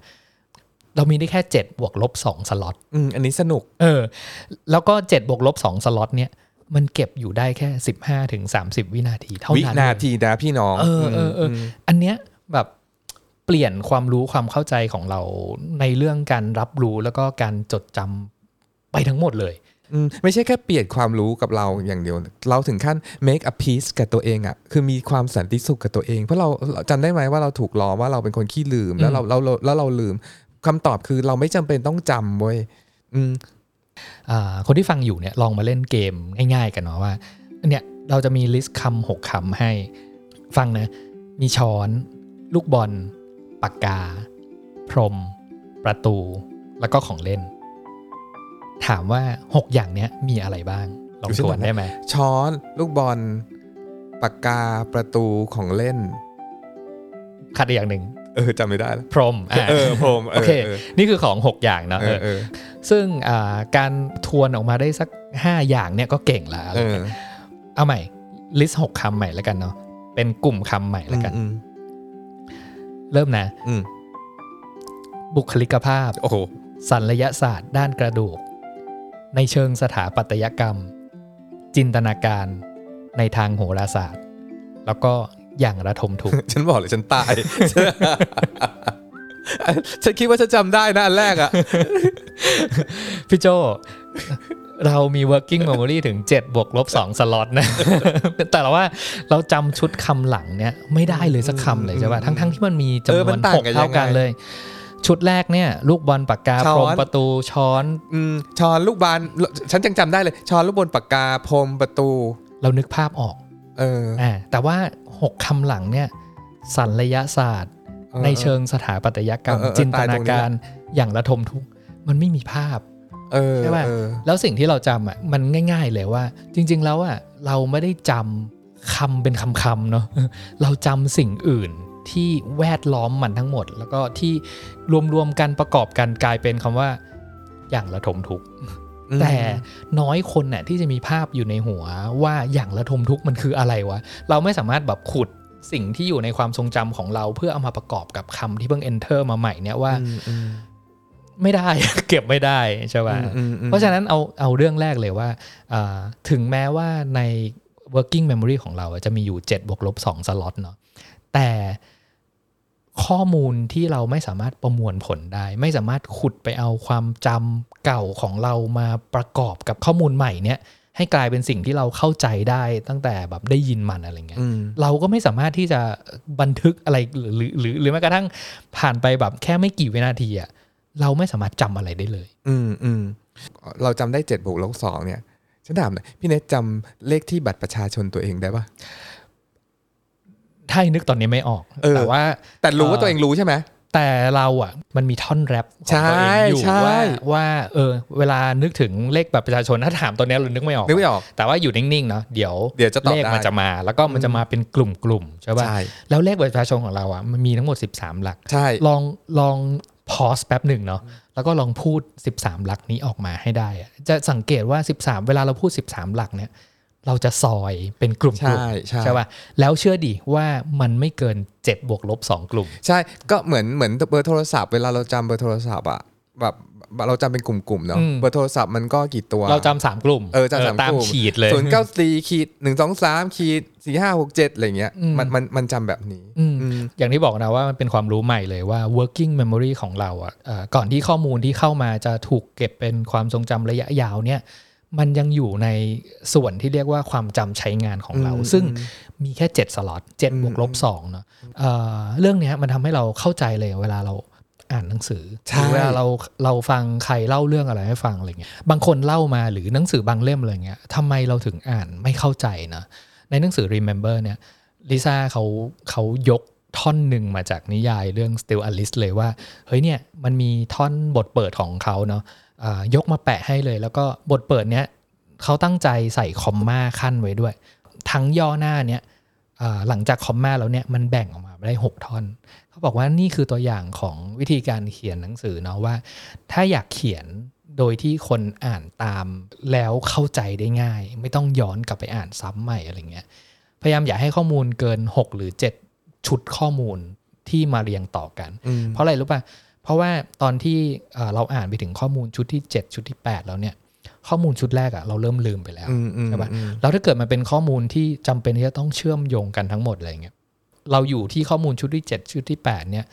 เรามีได้แค่7บวกลบ2สล็อตอืมอันนี้สนุก เออ แล้วก็7บวกลบ2สล็อตเนี่ยมันเก็บอยู่ได้แค่ 15ถึง30 วินาที เท่าวินั้นนาเลยทีนะพี่น้อง เออเออเออออันเนี้ยแบบเปลี่ยนความรู้ความเข้าใจของเราในเรื่องการรับรู้แล้วก็การจดจำไปทั้งหมดเลยอืม ไม่ใช่แค่เปลี่ยนความรู้กับเราอย่างเดียว เราถึงขั้น make a peace กับตัวเองอะ่ะคือมีความสันติสุขกับตัวเอง เพราะเราเราจำได้ไหมว่าเราถูกล้อว่าเราเป็นคนขี้ลืมแล้วเราเราแล้วเราลืมคำตอบคือเราไม่จำเป็นต้องจำเว้ยคนที่ฟังอยู่เนี่ยลองมาเล่นเกมง่ายๆกันเนาะว่าเนี่ยเราจะมีลิสต์คำหกคำให้ฟังนะมีช้อน ลูกบอลปากกา พรม ประตู แล้วก็ของเล่น ถามว่า 6 อย่างเนี้ยมีอะไรบ้างลองดูสิทวนได้ไหมช้อนลูกบอลปากกาประตูของเล่นขาดอีกอย่างหนึ่งเออจำไม่ได้แล้วพรมอะเออพรมโอเค นี่คือของ 6 อย่างเนาะเอเอออเออซึ่งอ่าการทวนออกมาได้สัก 5 อย่างเนี่ยก็เก่งละอะไรเออเงี้ยเอาใหม่ ลิสต์หกคำใหม่แล้วกันเนาะเป็นกลุ่มคำใหม่แล้วกันอืมเริ่มนะอืมบุคลิกภาพโอ้โหสัลยศาสตร์ ด้านกระดูก ในเชิงสถาปัตยกรรม จินตนาการในทางโหราศาสตร์ แล้วก็อย่างระทมทุกข์ ฉันบอกเลยฉันตาย ฉันคิดว่าฉันจำได้นะอันแรกอะพี่โจเรามี working memory ถึง 7 บวกลบ 2 สล็อตนะ แต่ว่าเราจำชุดคำหลังเนี่ย ไม่ได้เลยสักคำเลยใช่ป่ะ ทั้งๆที่มันมีจำเอนอวมันนต่างหกกันเท่ากันยังไงเลย ชุดแรกเนี่ย ลูกบอลปากกาช้พอนรมประตูช้อนอืมช้อนลูกบานฉันยังจำได้เลย ช้อนลูกบนปากกาพรมประตู เรานึกภาพออก เอออ่าแต่ว่า6คำหลังเนี่ยสัลยศาสตร์ออในเชิงสถาปัตยกรรมเออเออเออจินตตายตนารงนี้การอย่างระทมทุกข์มันไม่มีภาพเออใช่ป่ะเออแล้วสิ่งที่เราจำอะมันง่าย ๆเลยว่า จริง ๆ แล้วอะเราไม่ได้จำคำเป็นคำๆเนาะเราจำสิ่งอื่น ที่แวดล้อมมันทั้งหมด แล้วก็ที่รวมๆกันประกอบกันกลายเป็นคำว่า อย่างระทมทุกข์อืมแต่น้อยคนน่ะที่จะมีภาพอยู่ในหัวว่าอย่างระทมทุกข์มันคืออะไรวะ เราไม่สามารถแบบขุดสิ่งที่อยู่ในความทรงจำของเราเพื่อเอามาประกอบกับคำที่เพิ่ง enter มาใหม่เนี่ยว่าอืมอืมไม่ได้เก็บไม่ได้ใช่ป่ะอืมอืมอืมเพราะฉะนั้นเอาเอาเรื่องแรกเลยว่าอ่าถึงแม้ว่าใน working memory ของเราอะจะมีอยู่7บวกลบ2สล็อตเนาะแต่ ข้อมูลที่เราไม่สามารถประมวลผลได้ ไม่สามารถขุดไปเอาความจำเก่าของเรามาประกอบกับข้อมูลใหม่เนี่ยให้กลายเป็นสิ่งที่เราเข้าใจได้ตั้งแต่แบบได้ยินมันอะไรเงี้ยอืมเราก็ไม่สามารถที่จะบันทึกอะไรหรือหรือหรือหรือแม้กระทั่งผ่านไปแบบแค่ไม่กี่วินาทีอะเราไม่สามารถจำอะไรได้เลย อืมอืมเราจำได้เจ็ดบวกลบสองเนี่ยฉันถามหน่อยพี่เนทจำเลขที่บัตรประชาชนตัวเองได้ปะ ถ้าให้นึกตอนนี้ไม่ออกเออแต่ว่า แต่รู้ว่าตัวเองรู้ใช่ไหมแต่เราอะมันมีท่อนแรปของใช่ตัวเองอยู่ใช่ว่าว่าเออเวลานึกถึงเลขแบบประชาชนถ้าถามตอนนี้เรานึกไม่ออกนึกไม่ออก แต่ว่าอยู่นิ่งๆเนาะเดี๋ยวเดี๋ยวจะตอบเลขได้มันจะมา แล้วก็มันจะมาเป็นกลุ่มๆใช่ป่ะใช่แล้วเลขบัตรประชาชนของเราอะมันมีทั้งหมด 13 หลักใช่ลองลองพอสแป๊บหนึ่งเนาะแล้วก็ลองพูด 13 หลักนี้ออกมาให้ได้อะจะสังเกตว่า 13 เวลาเราพูด 13 หลักเนี่ย เราจะซอยเป็นกลุ่มๆใช่ใช่ใช่ป่ะแล้วเชื่อดิว่ามันไม่เกิน 7 บวกลบ 2 กลุ่ม ใช่ก็เหมือนเหมือนเบอร์โทรศัพท์เวลาเราจำเบอร์โทรศัพท์อะแบบเราจำเป็นกลุ่มๆเนาะอืมเบอร์โทรศัพท์มันก็กี่ตัว เราจำสามกลุ่มเออจำสามตามกลุ่มขีดเลยศูนย์เก้าสี่ขีดหนึ่งสองสามขีดสี่ห้าหกเจ็ดอะไรเงี้ยอืมมันมันมันจำแบบนี้อืมอืมอย่างที่บอกนะว่ามันเป็นความรู้ใหม่เลยว่า working memory ของเราอะเอ่อก่อนที่ข้อมูลที่เข้ามาจะถูกเก็บเป็นความทรงจำระยะยาวเนี่ย มันยังอยู่ในส่วนที่เรียกว่าความจำใช้งานของเราอืมซึ่งมีแค่ 7 สล็อต7บวกลบ2เนาะเอ่อเรื่องเนี้ยมันทำให้เราเข้าใจเลยเวลาเราอ่านหนังสือใช่หรือเวลาเราเราฟังใครเล่าเรื่องอะไรให้ฟังอะไรเงี้ยบางคนเล่ามาหรือหนังสือบางเล่มอะไรเงี้ยทำไมเราถึงอ่านไม่เข้าใจนะในหนังสือ Remember เนี่ยลิซ่าเขาเขายกท่อนหนึ่งมาจากนิยายเรื่อง Still Alice เลยว่า เฮ้ยเนี่ยมันมีท่อนบทเปิดของเขาเนาะอ่า ยกมาแปะให้เลย แล้วก็บทเปิดเนี้ยเขาตั้งใจใส่คอมมาขั้นไว้ด้วย ทั้งย่อหน้าเนี้ยอ่าหลังจากคอมมาแล้วเนี่ยมันแบ่งออกมาได้ 6 ท่อน เขาบอกว่านี่คือตัวอย่างของวิธีการเขียนหนังสือเนาะว่า ถ้าอยากเขียนโดยที่คนอ่านตามแล้วเข้าใจได้ง่าย ไม่ต้องย้อนกลับไปอ่านซ้ำใหม่อะไรเงี้ยพยายามอย่าให้ข้อมูลเกิน 6 หรือ 7 ชุดข้อมูลที่มาเรียงต่อกันอืมเพราะอะไรรู้ป่ะ เพราะว่าตอนที่เอ่อเราอ่านไปถึงข้อมูลชุดที่ 7 ชุดที่ 8 แล้วเนี่ยข้อมูลชุดแรกอะเราเริ่มลืมไปแล้วอืมอืมใช่ป่ะอืมแล้วถ้าเกิดมันเป็นข้อมูลที่จำเป็นที่จะต้องเชื่อมโยงกันทั้งหมดอะไรเงี้ยเราอยู่ที่ข้อมูลชุดที่ 7 ชุดที่ 8 เนี่ย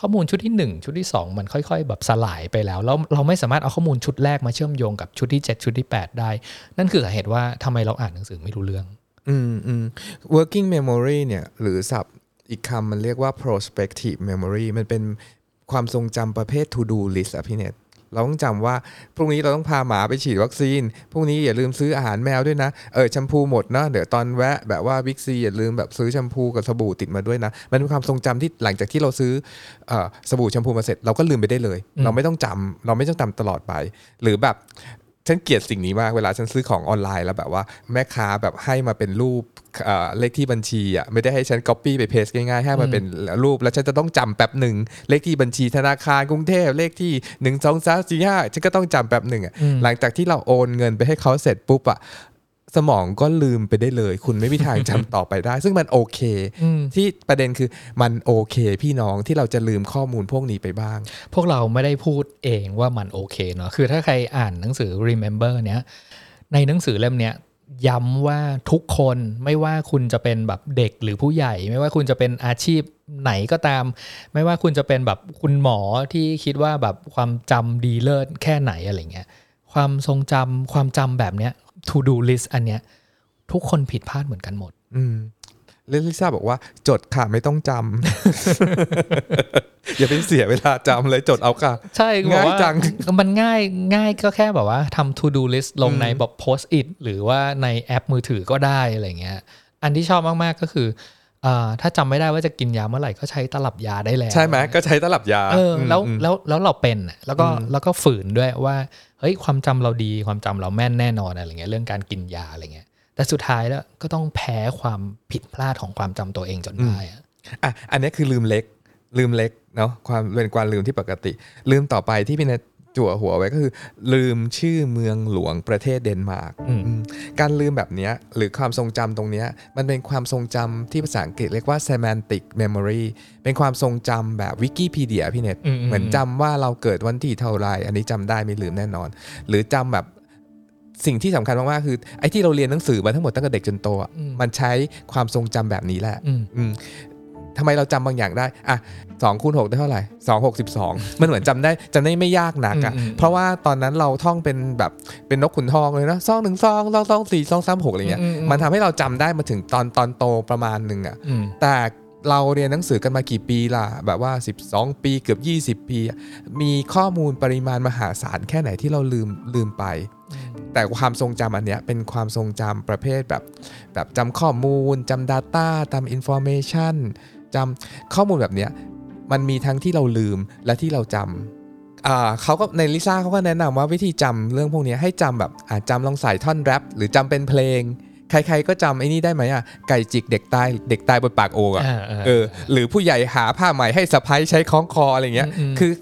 ข้อมูลชุดที่ 1 ชุดที่ 2 มันค่อยๆ แบบสลายไปแล้วแล้วเราไม่สามารถเอาข้อมูลชุดแรกมาเชื่อมโยงกับชุดที่ 7 ชุดที่ 8 ได้ นั่นคือสาเหตุว่าทำไมเราอ่านหนังสือไม่รู้เรื่อง อืมอืม working memory เนี่ยหรือศัพท์อีกคำมันเรียกว่า prospective memory มันเป็น ความทรงจำประเภท to do list อะพี่เนตเราต้องจำว่า พรุ่งนี้เราต้องพาหมาไปฉีดวัคซีน พรุ่งนี้อย่าลืมซื้ออาหารแมวด้วยนะ เออแชมพูหมดนะเดี๋ยวตอนแวะแบบว่าบิ๊กซีอย่าลืมแบบซื้อแชมพูกับสบู่ติดมาด้วยนะ มันเป็นความทรงจำที่หลังจากที่เราซื้ออสบู่แชมพูมาเสร็จเราก็ลืมไปได้เลย เราไม่ต้องจำเราไม่ต้องจำตลอดไป หรือแบบฉันเกลียดสิ่งนี้มากเวลาฉันซื้อของออนไลน์แล้วแบบว่าแม่ค้าแบบให้มาเป็นรูป เอ่อเลขที่บัญชีอะไม่ได้ให้ฉัน copy ไป paste ง่ายๆให้มาเป็นรูป แล้วฉันจะต้องจำแป๊บหนึ่งเลขที่บัญชีธนาคารกรุงเทพเลขที่หนึ่งสองสามสี่ห้าฉันก็ต้องจำแป๊บหนึ่งอะอืมหลังจากที่เราโอนเงินไปให้เขาเสร็จปุ๊บอะสมองก็ลืมไปได้เลย คุณไม่มีทางจำต่อไปได้ ซึ่งมันโอเคอืมที่ประเด็นคือมันโอเค พี่น้องที่เราจะลืมข้อมูลพวกนี้ไปบ้าง พวกเราไม่ได้พูดเองว่ามันโอเคเนาะคือถ้าใครอ่านหนังสือ Remember เนี้ยในหนังสือเล่มเนี้ย ย้ำว่าทุกคนไม่ว่าคุณจะเป็นแบบเด็กหรือผู้ใหญ่ ไม่ว่าคุณจะเป็นอาชีพไหนก็ตาม ไม่ว่าคุณจะเป็นแบบคุณหมอที่คิดว่าแบบความจำดีเลิศแค่ไหนอะไรเงี้ยความทรงจำความจำแบบเนี้ย to do list อันเนี้ยทุกคนผิดพลาดเหมือนกันหมด อืมเลลิซ่าบอกว่าจดค่ะไม่ต้องจำ อย่าไปเสียเวลาจำเลยจดเอาค่ะ ใช่ก็บอกง่ายว่าจัง มันง่ายง่ายก็แค่แบบว่าทำ to do list ลงอืมในแบบ post it หรือว่าในแอปมือถือก็ได้อะไรเงี้ย อันที่ชอบมาก ๆ ก็คืออ่าถ้าจำไม่ได้ว่าจะกินยาเมื่อไหร่ก็ใช้ตลับยาได้แล้ว ใช่ไหมก็ใช้ตลับยาเออแล้วมแล้วแล้วเราเป็นอะแล้วก็อืมแล้วก็ฝืนด้วยว่าเฮ้ยความจำเราดีความจำเราแม่นแน่นอนอะไรเงี้ยเรื่องการกินยาอะไรเงี้ย แต่สุดท้ายแล้วก็ต้องแพ้ความผิดพลาดของความจำตัวเองจนได้อะอะอันนี้คือลืมเล็ก ลืมเล็กเนาะความเป็นความลืมที่ปกติ ลืมต่อไปที่พี่เนทจั่วหัวไว้ก็คือ ลืมชื่อเมืองหลวงประเทศเดนมาร์กอืมอืมการลืมแบบเนี้ยหรือความทรงจำตรงเนี้ยมันเป็นความทรงจำที่ภาษาอังกฤษเรียกว่า semantic memory เป็นความทรงจำแบบวิกิพีเดียพี่เน็ตอืมอืมเหมือนจำว่าเราเกิดวันที่เท่าไรอันนี้จำได้ไม่ลืมแน่นอน หรือจำแบบ สิ่งที่สำคัญมากๆคือไอ้ที่เราเรียนหนังสือมาทั้งหมดตั้งแต่เด็กจนโตอะมันใช้ความทรงจำแบบนี้แหละอืมอืมทำไมเราจำบางอย่างได้อะสองคูณหกได้เท่าไหร่สองหกสิบสองมันเหมือนจำได้จำได้ไม่ยากนักอะอืมอืมเพราะว่าตอนนั้นเราท่องเป็นแบบเป็นนกขุนทองเลยนะซองหนึ่งซองซองซองสี่ซองสามหกอะไรเงี้ยอืมอืมมันทำให้เราจำได้มาถึงตอนตอนโตประมาณหนึ่งอะอืมแต่เราเรียนหนังสือกันมากี่ปีล่ะ แบบว่า 12 ปีเกือบ 20 ปีอะมีข้อมูลปริมาณมหาศาลแค่ไหนที่เราลืมลืมไป แต่ความทรงจำอันเนี้ยเป็นความทรงจำประเภทแบบ แบบจำข้อมูลจำ Data จำ Information จำข้อมูลแบบเนี้ยมันมีทั้งที่เราลืมและที่เราจำอ่าเขาก็ในลิซ่าเขาก็แนะนำว่าวิธีจำเรื่องพวกเนี้ยให้จำแบบอ่าจำลองใส่ท่อนแรปหรือจำเป็นเพลง ใครๆก็จำไอ้นี่ได้ไหมอะไก่จิกเด็กตายเด็กตายบนปากโอ่งอะอ่าอ่าเออหรือผู้ใหญ่หาผ้าใหม่ให้สะพ้ายใช้คล้องคออะไรเงี้ยอืมคือ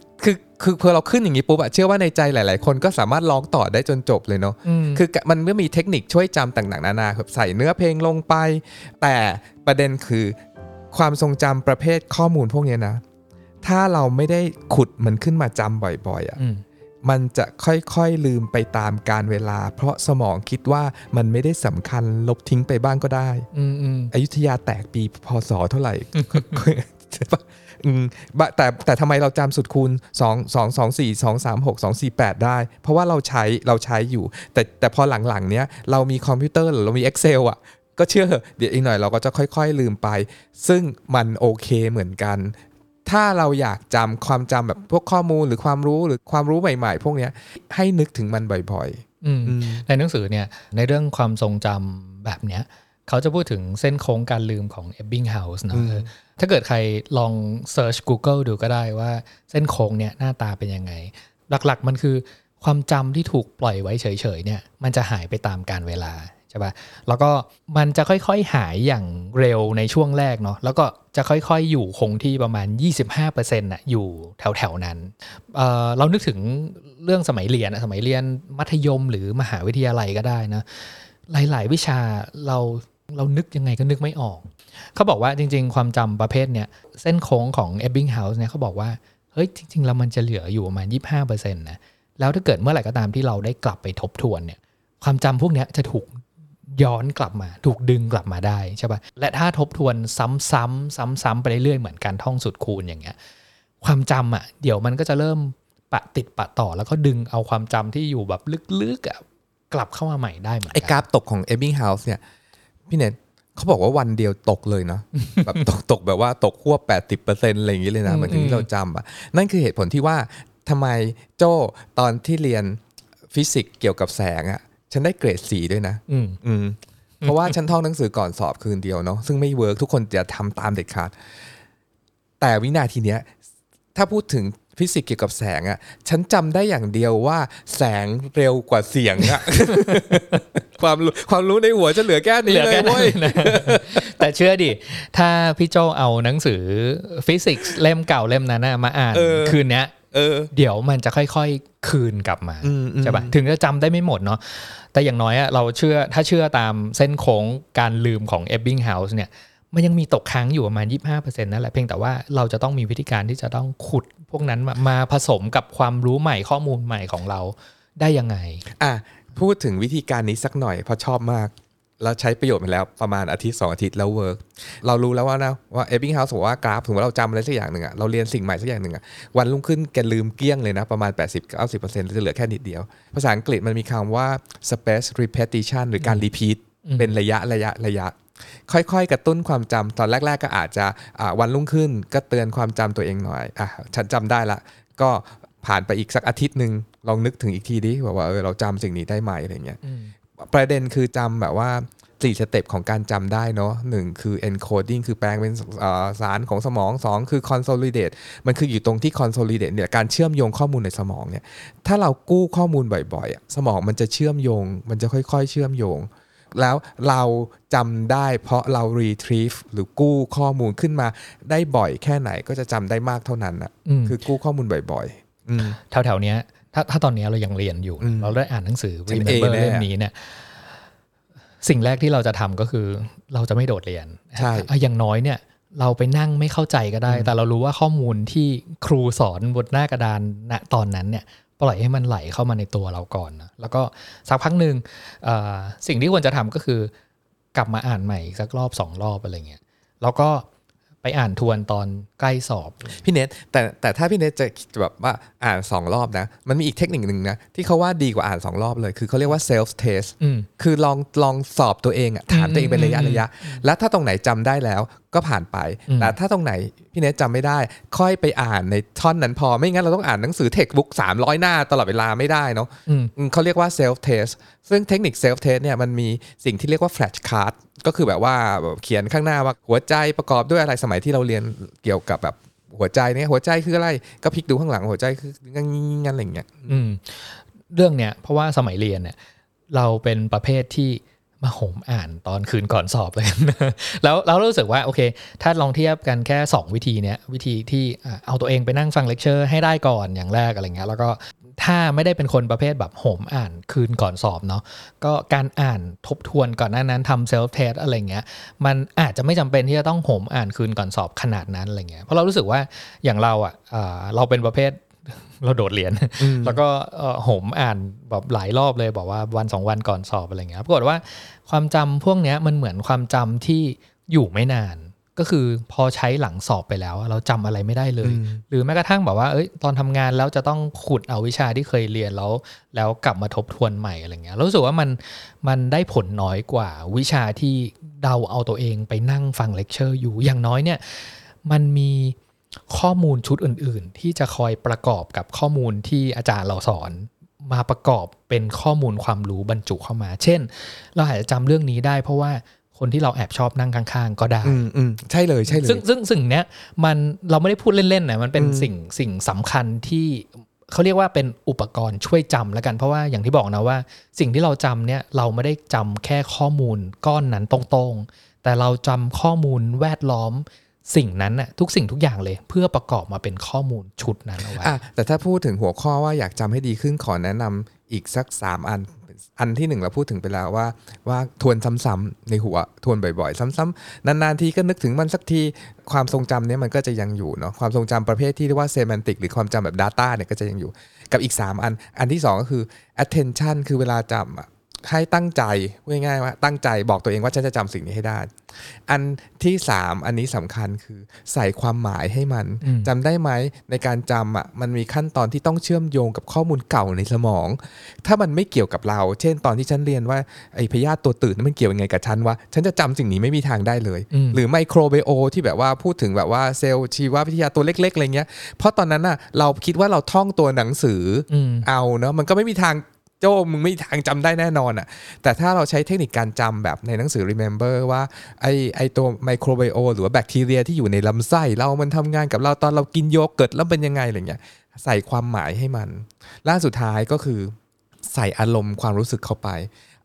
คือคือพอเราขึ้นอย่างนี้ปุ๊บอะเชื่อว่าในใจหลาย ๆ คนก็สามารถร้องต่อได้จนจบเลยเนาะมคือมันไม่มีเทคนิคช่วยจำต่างๆนานาครับใส่เนื้อเพลงลงไป แต่ประเด็นคือความทรงจำประเภทข้อมูลพวกเนี้ยนะ ถ้าเราไม่ได้ขุดมันขึ้นมาจำบ่อยๆอะอืมมันจะค่อยๆลืมไปตามการเวลา เพราะสมองคิดว่ามันไม่ได้สำคัญลบทิ้งไปบ้างก็ได้อืมอืมอยุธยาแตกปีพศเท่าไหร่ใช่ปะ อืมบะแต่แต่ทำไมเราจำสุดคูณ 2 2 2 4 2 3 6 2 4 8 ได้ เพราะว่าเราใช้เราใช้อยู่ แต่แต่พอหลังๆเนี้ยเรามีคอมพิวเตอร์หรือเรามี Excel อะก็เชื่อเหอะเดี๋ยวอีกหน่อยเราก็จะค่อย ๆ ลืมไป ซึ่งมันโอเคเหมือนกัน ถ้าเราอยากจำความจำแบบพวกข้อมูลหรือความรู้หรือความรู้ใหม่ ๆ พวกเนี้ยให้นึกถึงมันบ่อยอืมๆอืมในหนังสือเนี่ยในเรื่องความทรงจำแบบเนี้ย เขาจะพูดถึงเส้นโค้งการลืมของ Ebbinghaus นะอืมเออถ้าเกิดใครลอง Search Google ดูก็ได้ว่าเส้นโค้งเนี่ยหน้าตาเป็นยังไง หลักๆมันคือความจำที่ถูกปล่อยไว้เฉยๆเนี่ยมันจะหายไปตามการเวลาใช่ปะแล้วก็มันจะค่อยๆหายอย่างเร็วในช่วงแรกเนาะแล้วก็จะค่อยๆอยู่คงที่ประมาณ 25%น่ะอยู่แถวๆนั้นเอ่อเรานึกถึงเรื่องสมัยเรียนอะสมัยเรียนมัธยมหรือมหาวิทยาลัยก็ได้นะหลายๆ วิชาเรา เรานึกยังไงก็นึกไม่ออก เขาบอกว่าจริง ๆ ความจำประเภทเนี้ยเส้นโค้งของ Ebbinghaus เนี่ยเขาบอกว่าเฮ้ยจริงๆแล้วมันจะเหลืออยู่ประมาณ 25%นะแล้วถ้าเกิดเมื่อไหร่ก็ตามที่เราได้กลับไปทบทวนเนี่ยความจำพวกเนี้ยจะถูกย้อนกลับมา ถูกดึงกลับมาได้ใช่ปะและถ้าทบทวนซ้ำๆซ้ำๆไปเรื่อยๆเหมือนการท่องสุดคูณอย่างเงี้ยความจำอะเดี๋ยวมันก็จะเริ่มปะติดปะต่อแล้วก็ดึงเอาความจำที่อยู่แบบลึกๆอะกลับเข้ามาใหม่ได้เหมือนไอ้กราฟตกของ Ebbinghaus เนี่ย พี่เน็ตเขาบอกว่าวันเดียวตกเลยเนาะแบบตกตกแบบว่าตกควบ80%อะไรอย่างนี้เลยนะอืมเหมือนที่เราจำอะนั่นคือเหตุผลที่ว่าทำไมโจ้ตอนที่เรียนฟิสิกส์เกี่ยวกับแสงอะฉันได้เกรดสี่ด้วยนะอืมอืมเพราะว่าฉันท่องหนังสือก่อนสอบคืนเดียวเนาะซึ่งไม่ work ทุกคนอย่าทำตามเด็ดขาดแต่วินาทีเนี้ย ถ้าพูดถึง ฟิสิกส์เกี่ยวกับแสงอะฉันจำได้อย่างเดียวว่า แสงเร็วกว่าเสียงอะความรู้ความรู้ในหัวจะเหลือแค่นี้เหลือเลแค่ยนั้นเว้ยแต่เชื่อดิ ถ้าพี่โจเอาหนังสือฟิสิกส์เล่มเก่าเล่มนั้นน่ะมาอ่านเออคืนเนี้ยเออเดี๋ยวมันจะค่อยๆคืนกลับมาอืมอืมใช่ปะถึงจะจำได้ไม่หมดเนาะแต่อย่างน้อยอะเราเชื่อถ้าเชื่อตามเส้นโค้งการลืมของ Ebbinghaus เนี่ย มันยังมีตกค้างอยู่ประมาณ 25%นั่นแหละเพียงแต่ว่าเราจะต้องมีวิธีการที่จะต้องขุดพวกนั้นมามาผสมกับความรู้ใหม่ข้อมูลใหม่ของเราได้ยังไง อะพูดถึงวิธีการนี้สักหน่อยเพราะชอบมากแล้วใช้ประโยชน์มาแล้วประมาณอาทิตย์สองอาทิตย์แล้ว work เรารู้แล้วว่านะว่า Ebbinghaus บอกว่ากราฟสมมติว่าเราจำอะไรสักอย่างหนึ่งอะเราเรียนสิ่งใหม่สักอย่างหนึ่งอะวันรุ่งขึ้นแกลืมเกลี้ยงเลยนะ ประมาณ 80-90%จะเหลือแค่นิดเดียว ภาษาอังกฤษมันมีคำว่า spaced repetition หรือการ repeat เป็นระยะระยะระยะ ค่อยๆ กระตุ้นความจำตอนแรก ๆ ก็อาจจะอ่าวันรุ่งขึ้น ก็เตือนความจำตัวเองหน่อยอะฉันจำได้ละ ก็ผ่านไปอีกสักอาทิตย์หนึ่งลองนึกถึงอีกทีดิว่าว่าเออเราจำสิ่งนี้ได้ไหมอะไรเงี้ยประเด็นคือจำแบบว่าสี่ step ของการจำได้เนาะหนึ่งคือ encoding คือแปลงเป็นอ่าสารของสมองสองคือ consolidate มันคืออยู่ตรงที่ consolidate เนี่ยการเชื่อมโยงข้อมูลในสมองเนี่ยถ้าเรากู้ข้อมูลบ่อยๆอะสมองมันจะเชื่อมโยง มันจะค่อยๆ เชื่อมโยง แล้วเราจำได้เพราะเรา retrieve หรือกู้ข้อมูลขึ้นมาได้บ่อยแค่ไหนก็จะจำได้มากเท่านั้นนะอืมคือกู้ข้อมูลบ่อยๆอืมแถวๆเนี้ยถ้าถ้าตอนนี้เรายังเรียนอยู่อืมเราได้อ่านหนังสือฉัน Remember เอแน่เล่มนี้เนี่ยสิ่งแรกที่เราจะทำก็คือเราจะไม่โดดเรียนใช่อะอย่างน้อยเนี่ยเราไปนั่งไม่เข้าใจก็ได้ แต่เรารู้ว่าข้อมูลที่ครูสอนบนหน้ากระดานณตอนนั้นเนี่ย ปล่อยให้มันไหลเข้ามาในตัวเราก่อนนะแล้วก็สักพักหนึ่งสิ่งที่ควรจะทำก็คือกลับมาอ่านใหม่สักรอบสองรอบอะไรเงี้ยแล้วก็ ไปอ่านทวนตอนใกล้สอบ พี่เนทแต่แต่ถ้าพี่เนทจะแบบว่าอ่านสองรอบนะ มันมีอีกเทคนิคหนึ่งนะ ที่เขาว่าดีกว่าอ่านสองรอบเลย คือเขาเรียกว่า self test อืมคือลองลองสอบตัวเองอะถามตัวเองเป็นระยะอืมระยะ แล้วถ้าตรงไหนจำได้แล้วก็ผ่านไปอืมแต่ถ้าตรงไหนพี่เนทจำไม่ได้ ค่อยไปอ่านในท่อนนั้นพอไม่งั้นเราต้องอ่านหนังสือเทคบุ๊ก300หน้าตลอดเวลาไม่ได้เนาะอืมอืมเขาเรียกว่า self test ซึ่งเทคนิค self test เนี่ยมันมีสิ่งที่เรียกว่า flash card ก็คือแบบว่าเขียนข้างหน้าว่าหัวใจประกอบด้วยอะไรสมัยที่เราเรียนเกี่ยวกับแบบหัวใจเนี่ยหัวใจคืออะไรก็พลิกดูข้างหลังหัวใจคืองั้นงั้นอะไรเงี้ยอืมเรื่องเนี้ยเพราะว่าสมัยเรียนเนี่ยเราเป็นประเภทที่มาโหมอ่านตอนคืนก่อนสอบเลยแล้วเรารู้สึกว่าโอเค ถ้าลองเทียบกันแค่ 2 วิธีเนี้ยวิธีที่เอาตัวเองไปนั่งฟังเลคเชอร์ให้ได้ก่อนอย่างแรกอะไรเงี้ยแล้วก็ ถ้าไม่ได้เป็นคนประเภทแบบโหมอ่านคืนก่อนสอบเนาะก็การอ่านทบทวนก่อนหน้านั้นทำ self-test อะไรเงี้ยมันอาจจะไม่จำเป็นที่จะต้องโหมอ่านคืนก่อนสอบขนาดนั้นอะไรเงี้ยเพราะเรารู้สึกว่าอย่างเราอะอ่าเราเป็นประเภทเราโดดเรียน แล้วก็เอ่อโหมอ่านแบบหลายรอบเลยแบบว่าวันสองวันก่อนสอบอะไรเงี้ยปรากฏว่าความจำพวกเนี้ยมันเหมือนความจำที่อยู่ไม่นาน ก็คือพอใช้หลังสอบไปแล้วอะเราจำอะไรไม่ได้เลย หรือแม้กระทั่งแบบว่าเอ้ยตอนทำงานแล้วจะต้องขุดเอาวิชาที่เคยเรียนแล้ว แล้วกลับมาทบทวนใหม่อะไรเงี้ยเรารู้สึกว่ามันมันได้ผลน้อยกว่าวิชาที่เราเอาตัวเองไปนั่งฟังเลคเชอร์อยู่อย่างน้อยเนี่ยมันมีข้อมูลชุดอื่น ๆ ที่จะคอยประกอบกับข้อมูลที่อาจารย์เราสอนมาประกอบเป็นข้อมูลความรู้บรรจุเข้ามา เช่น เราอาจจะจำเรื่องนี้ได้เพราะว่า คนที่เราแอบชอบนั่งข้างๆ ก็ได้อืมอืมใช่เลยใช่เลยซึ่งซึ่งสิ่งเนี้ยมันเราไม่ได้พูดเล่นๆนะมันเป็นอืมสิ่งสิ่งสำคัญที่เขาเรียกว่าเป็นอุปกรณ์ช่วยจำแล้วกันเพราะว่าอย่างที่บอกนะว่า สิ่งที่เราจำเนี่ยเราไม่ได้จำแค่ข้อมูลก้อนนั้นตรงๆ แต่เราจำข้อมูลแวดล้อมสิ่งนั้นน่ะทุกสิ่งทุกอย่างเลยเพื่อประกอบมาเป็นข้อมูลชุดนั้นเอาไว้อะแต่ถ้าพูดถึงหัวข้อว่าอยากจำให้ดีขึ้นขอแนะนำอีกสัก 3 อัน อันที่หนึ่งเราพูดถึงไปแล้วว่าว่าทวนซ้ำๆในหัวทวนบ่อยๆ ซ้ำๆนานๆทีก็นึกถึงมันสักทีความทรงจำเนี่ยมันก็จะยังอยู่เนาะความทรงจำประเภทที่เรียกว่าเซมันติกหรือความจำแบบ Data เนี่ยก็จะยังอยู่ กับอีก 3 อัน อันที่ 2 ก็คือ attention คือเวลาจำอะ ให้ตั้งใจพูดง่ายๆว่าตั้งใจบอกตัวเองว่าฉันจะจำสิ่งนี้ให้ได้ อันที่ 3 อันนี้สำคัญคือใส่ความหมายให้มันอืมจำได้ไหมในการจำอะมันมีขั้นตอนที่ต้องเชื่อมโยงกับข้อมูลเก่าในสมอง ถ้ามันไม่เกี่ยวกับเรา เช่น ตอนที่ฉันเรียนว่าไอ้พยาธิตัวตื่นนั้นมันเกี่ยวยังไงกับฉันวะฉันจะจำสิ่งนี้ไม่มีทางได้เลยอืมหรือไมโครไบโอที่แบบว่าพูดถึงแบบว่าเซลล์ชีววิทยาตัวเล็กๆอะไรเงี้ยเพราะตอนนั้นน่ะเราคิดว่าเราท่องตัวหนังสือออืมเอาเนาะมันก็ไม่มีทาง โจ้มึงไม่ทางจำได้แน่นอนอะ แต่ถ้าเราใช้เทคนิคการจำแบบในหนังสือ remember ว่าไอไอตัวไมโครไบโอหรือว่าแบคทีเรียที่อยู่ในลำไส้เรามันทำงานกับเราตอนเรากินโยเกิร์ตแล้วเป็นยังไงอะไรเงี้ยใส่ความหมายให้มัน ล่าสุดท้ายก็คือใส่อารมณ์ความรู้สึกเข้าไป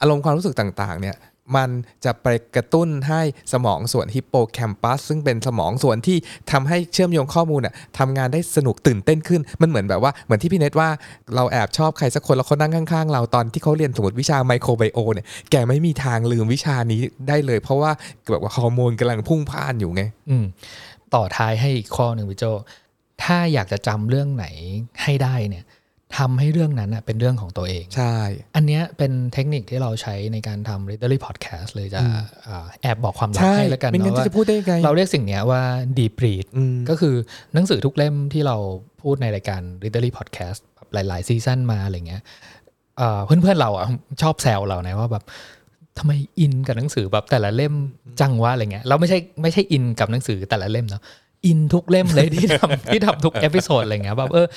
อารมณ์ความรู้สึกต่างๆเนี่ย มันจะไปกระตุ้นให้สมองส่วนฮิปโปแคมปัสซึ่งเป็นสมองส่วนที่ทำให้เชื่อมโยงข้อมูลน่ะทำงานได้สนุกตื่นเต้นขึ้น มันเหมือนแบบว่าเหมือนที่พี่เนทว่าเราแอบชอบใครสักคนแล้วเขานั่งข้างๆ เราตอนที่เขาเรียนสมมติวิชาไมโครไบโอเนี่ยแกไม่มีทางลืมวิชานี้ได้เลย เพราะว่าแบบว่าฮอร์โมนกำลังพุ่งพ่านอยู่ไงอืมต่อท้ายให้อีกข้อหนึ่งพี่โจถ้าอยากจะจำเรื่องไหนให้ได้เนี่ย ทำให้เรื่องนั้นน่ะเป็นเรื่องของตัวเอง ใช่ อันเนี้ยเป็นเทคนิคที่เราใช้ในการทำ Readerly Podcast เลยจะอ่าแอบบอกความลับใช่ให้แล้วกันไม่งั้นเนาะว่าจะพูดได้ยังไงเราเรียกสิ่งเนี้ยว่า deep read อืมก็คือหนังสือทุกเล่มที่เราพูดในรายการ Readerly Podcast แบบหลาย ๆ season มาอะไรเงี้ยเอ่อเพื่อนๆเราอะชอบแซวเรานะว่าแบบทำไมอินกับหนังสือแบบแต่ละเล่มจังวะอะไรเงี้ยเราไม่ใช่ไม่ใช่อินกับหนังสือแต่ละเล่มเนาะ อินทุกเล่มเลยที่ทำที่ทำทุก episode อะไรเงี้ยแบบเออ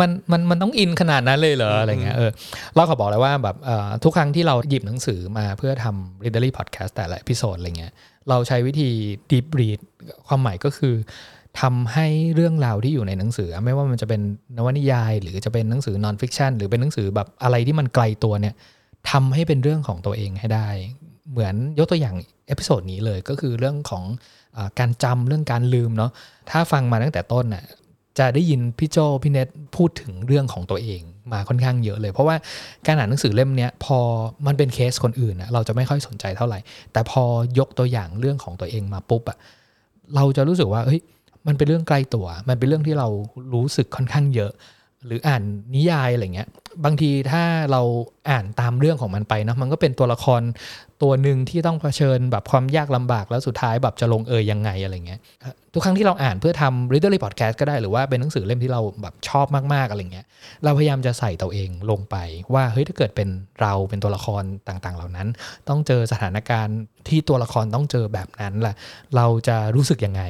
มันมันมันต้องอินขนาดนั้นเลยเหรออะไรเงี้ยเออเราขอบอกเลยว่าแบบเอ่อทุกครั้งที่เราหยิบหนังสือมาเพื่อทำ Readerly Podcast แต่ละ episode อะไรเงี้ยเราใช้วิธี deep read ความหมายก็คือทำให้เรื่องราวที่อยู่ในหนังสือ ไม่ว่ามันจะเป็นนวนิยาย หรือจะเป็นหนังสือ non fiction หรือเป็นหนังสือแบบอะไรที่มันไกลตัวเนี่ยทำให้เป็นเรื่องของตัวเองให้ได้ เหมือนยกตัวอย่าง episode นี้เลยก็คือเรื่องของอา การจำเรื่องการลืมเนาะถ้าฟังมาตั้งแต่ต้นน่ะจะได้ยินพี่โจพี่เน็ตพูดถึงเรื่องของตัวเองมาค่อนข้างเยอะเลย เพราะว่าการอ่านหนังสือเล่มนี้พอมันเป็นเคสคนอื่นนะเราจะไม่ค่อยสนใจเท่าไหร่ แต่พอยกตัวอย่างเรื่องของตัวเองมาปุ๊บอะเราจะรู้สึกว่าเฮ้ยมันเป็นเรื่องไกลตัว มันเป็นเรื่องที่เรารู้สึกค่อนข้างเยอะ หรืออ่านนิยายอะไรเงี้ย บางทีถ้าเราอ่านตามเรื่องของมันไปนะมันก็เป็นตัวละครตัวหนึ่งที่ต้องเผชิญแบบความยากลำบากแล้วสุดท้ายแบบจะลงเอยยังไงอะไรเงี้ยทุกครั้งที่เราอ่านเพื่อทำ readerly podcast ก็ได้หรือว่าเป็นหนังสือเล่มที่เราแบบชอบมากๆอะไรเงี้ยเราพยายามจะใส่ตัวเองลงไปว่าเฮ้ยถ้าเกิดเป็นเราเป็นตัวละครต่างๆ เหล่านั้น ต้องเจอสถานการณ์ที่ตัวละครต้องเจอแบบนั้นล่ะเราจะรู้สึกยังไง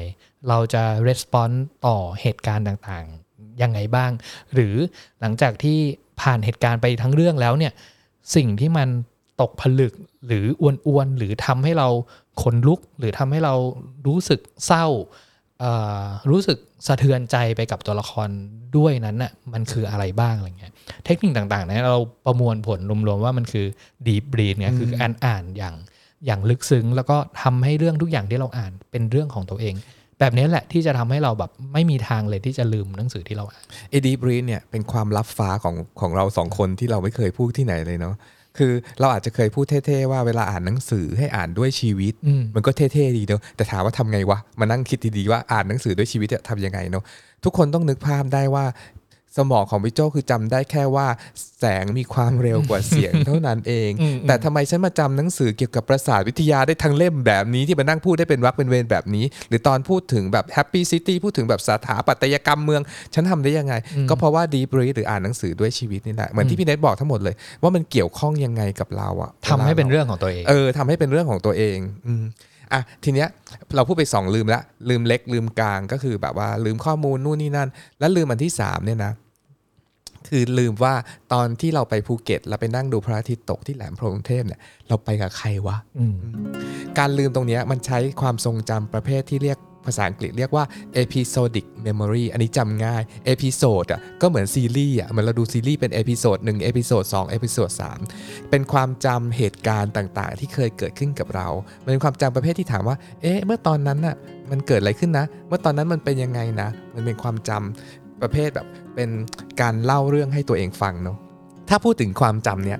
เราจะ response ต่อเหตุการณ์ต่างๆ ยังไงบ้าง หรือหลังจากที่ผ่านเหตุการณ์ไปทั้งเรื่องแล้วเนี่ยสิ่งที่มันตกผลึกหรืออ้วนๆหรือทำให้เราขนลุก หรือทำให้เรารู้สึกเศร้าเอ่อรู้สึกสะเทือนใจไปกับตัวละครด้วยนั้นน่ะมันคืออะไรบ้างอะไรเงี้ยเทคนิคต่างๆเนี่ยเราประมวลผลรวมๆว่ามันคือ deep read เนี่ยคือการอ่านอย่างอย่างลึกซึ้ง แล้วก็ทำให้เรื่องทุกอย่างที่เราอ่านเป็นเรื่องของตัวเอง แบบนี้แหละที่จะทำให้เราแบบไม่มีทางเลยที่จะลืมหนังสือที่เราอ่านเอดีบรีเนี่ยเป็นความลับฟ้าของของเราสองคนที่เราไม่เคยพูดที่ไหนเลยเนาะคือเราอาจจะเคยพูดเท่ๆว่าเวลาอ่านหนังสือให้อ่านด้วยชีวิตอืมมันก็เท่ๆดีเนาะแต่ถามว่าทำไงวะมานั่งคิดดีๆว่าอ่านหนังสือด้วยชีวิตจะทำยังไงเนาะทุกคนต้องนึกภาพได้ว่า สมองของพี่โจคือจำได้แค่ว่า แสงมีความเร็วกว่าเสียงเท่านั้นเองอืมแต่ทำไมฉันมาจำหนังสือเกี่ยวกับประสาทวิทยาได้ทั้งเล่มแบบนี้ที่มานั่งพูดได้เป็นวรรคเป็นเวรแบบนี้ หรือตอนพูดถึงแบบ Happy City พูดถึงแบบสถาปัตยกรรมเมือง ฉันทำได้ยังไง ก็เพราะว่าดีบรีหรืออ่านหนังสือด้วยชีวิตนี่แหละเหมือนที่พี่เนทบอกทั้งหมดเลย ว่ามันเกี่ยวข้องยังไงกับเราอะทำให้เป็นเรื่องของตัวเองเออทำให้เป็นเรื่องของตัวเองอืมอะทีเนี้ยเราพูดไปสองลืมละลืมเล็กลืมกลางก็คือแบบว่าลืมข้อมูลนู่นนี่นั่น แล้วลืมอันที่สามเนี่ยนะ คือลืมว่าตอนที่เราไปภูเก็ตเราไปนั่งดูพระอาทิตย์ตกที่แหลมพรหมเทพเนี่ยเราไปกับใครวะอืมการลืมตรงเนี้ยมันใช้ความทรงจำประเภทที่เรียกภาษาอังกฤษเรียกว่า episodic memory อันนี้จำง่าย episode อะก็เหมือนซีรีส์อะเหมือนเราดูซีรีส์เป็น episode 1 episode 2 episode 3 เป็นความจำเหตุการณ์ต่างๆ ที่เคยเกิดขึ้นกับเรามันเป็นความจำประเภทที่ถามว่า เอ๊ะ เมื่อตอนนั้นน่ะมันเกิดอะไรขึ้นนะ เมื่อตอนนั้นมันเป็นยังไงนะ มันเป็นความจำประเภทแบบ เป็นการเล่าเรื่องให้ตัวเองฟังเนาะถ้าพูดถึงความจำเนี่ย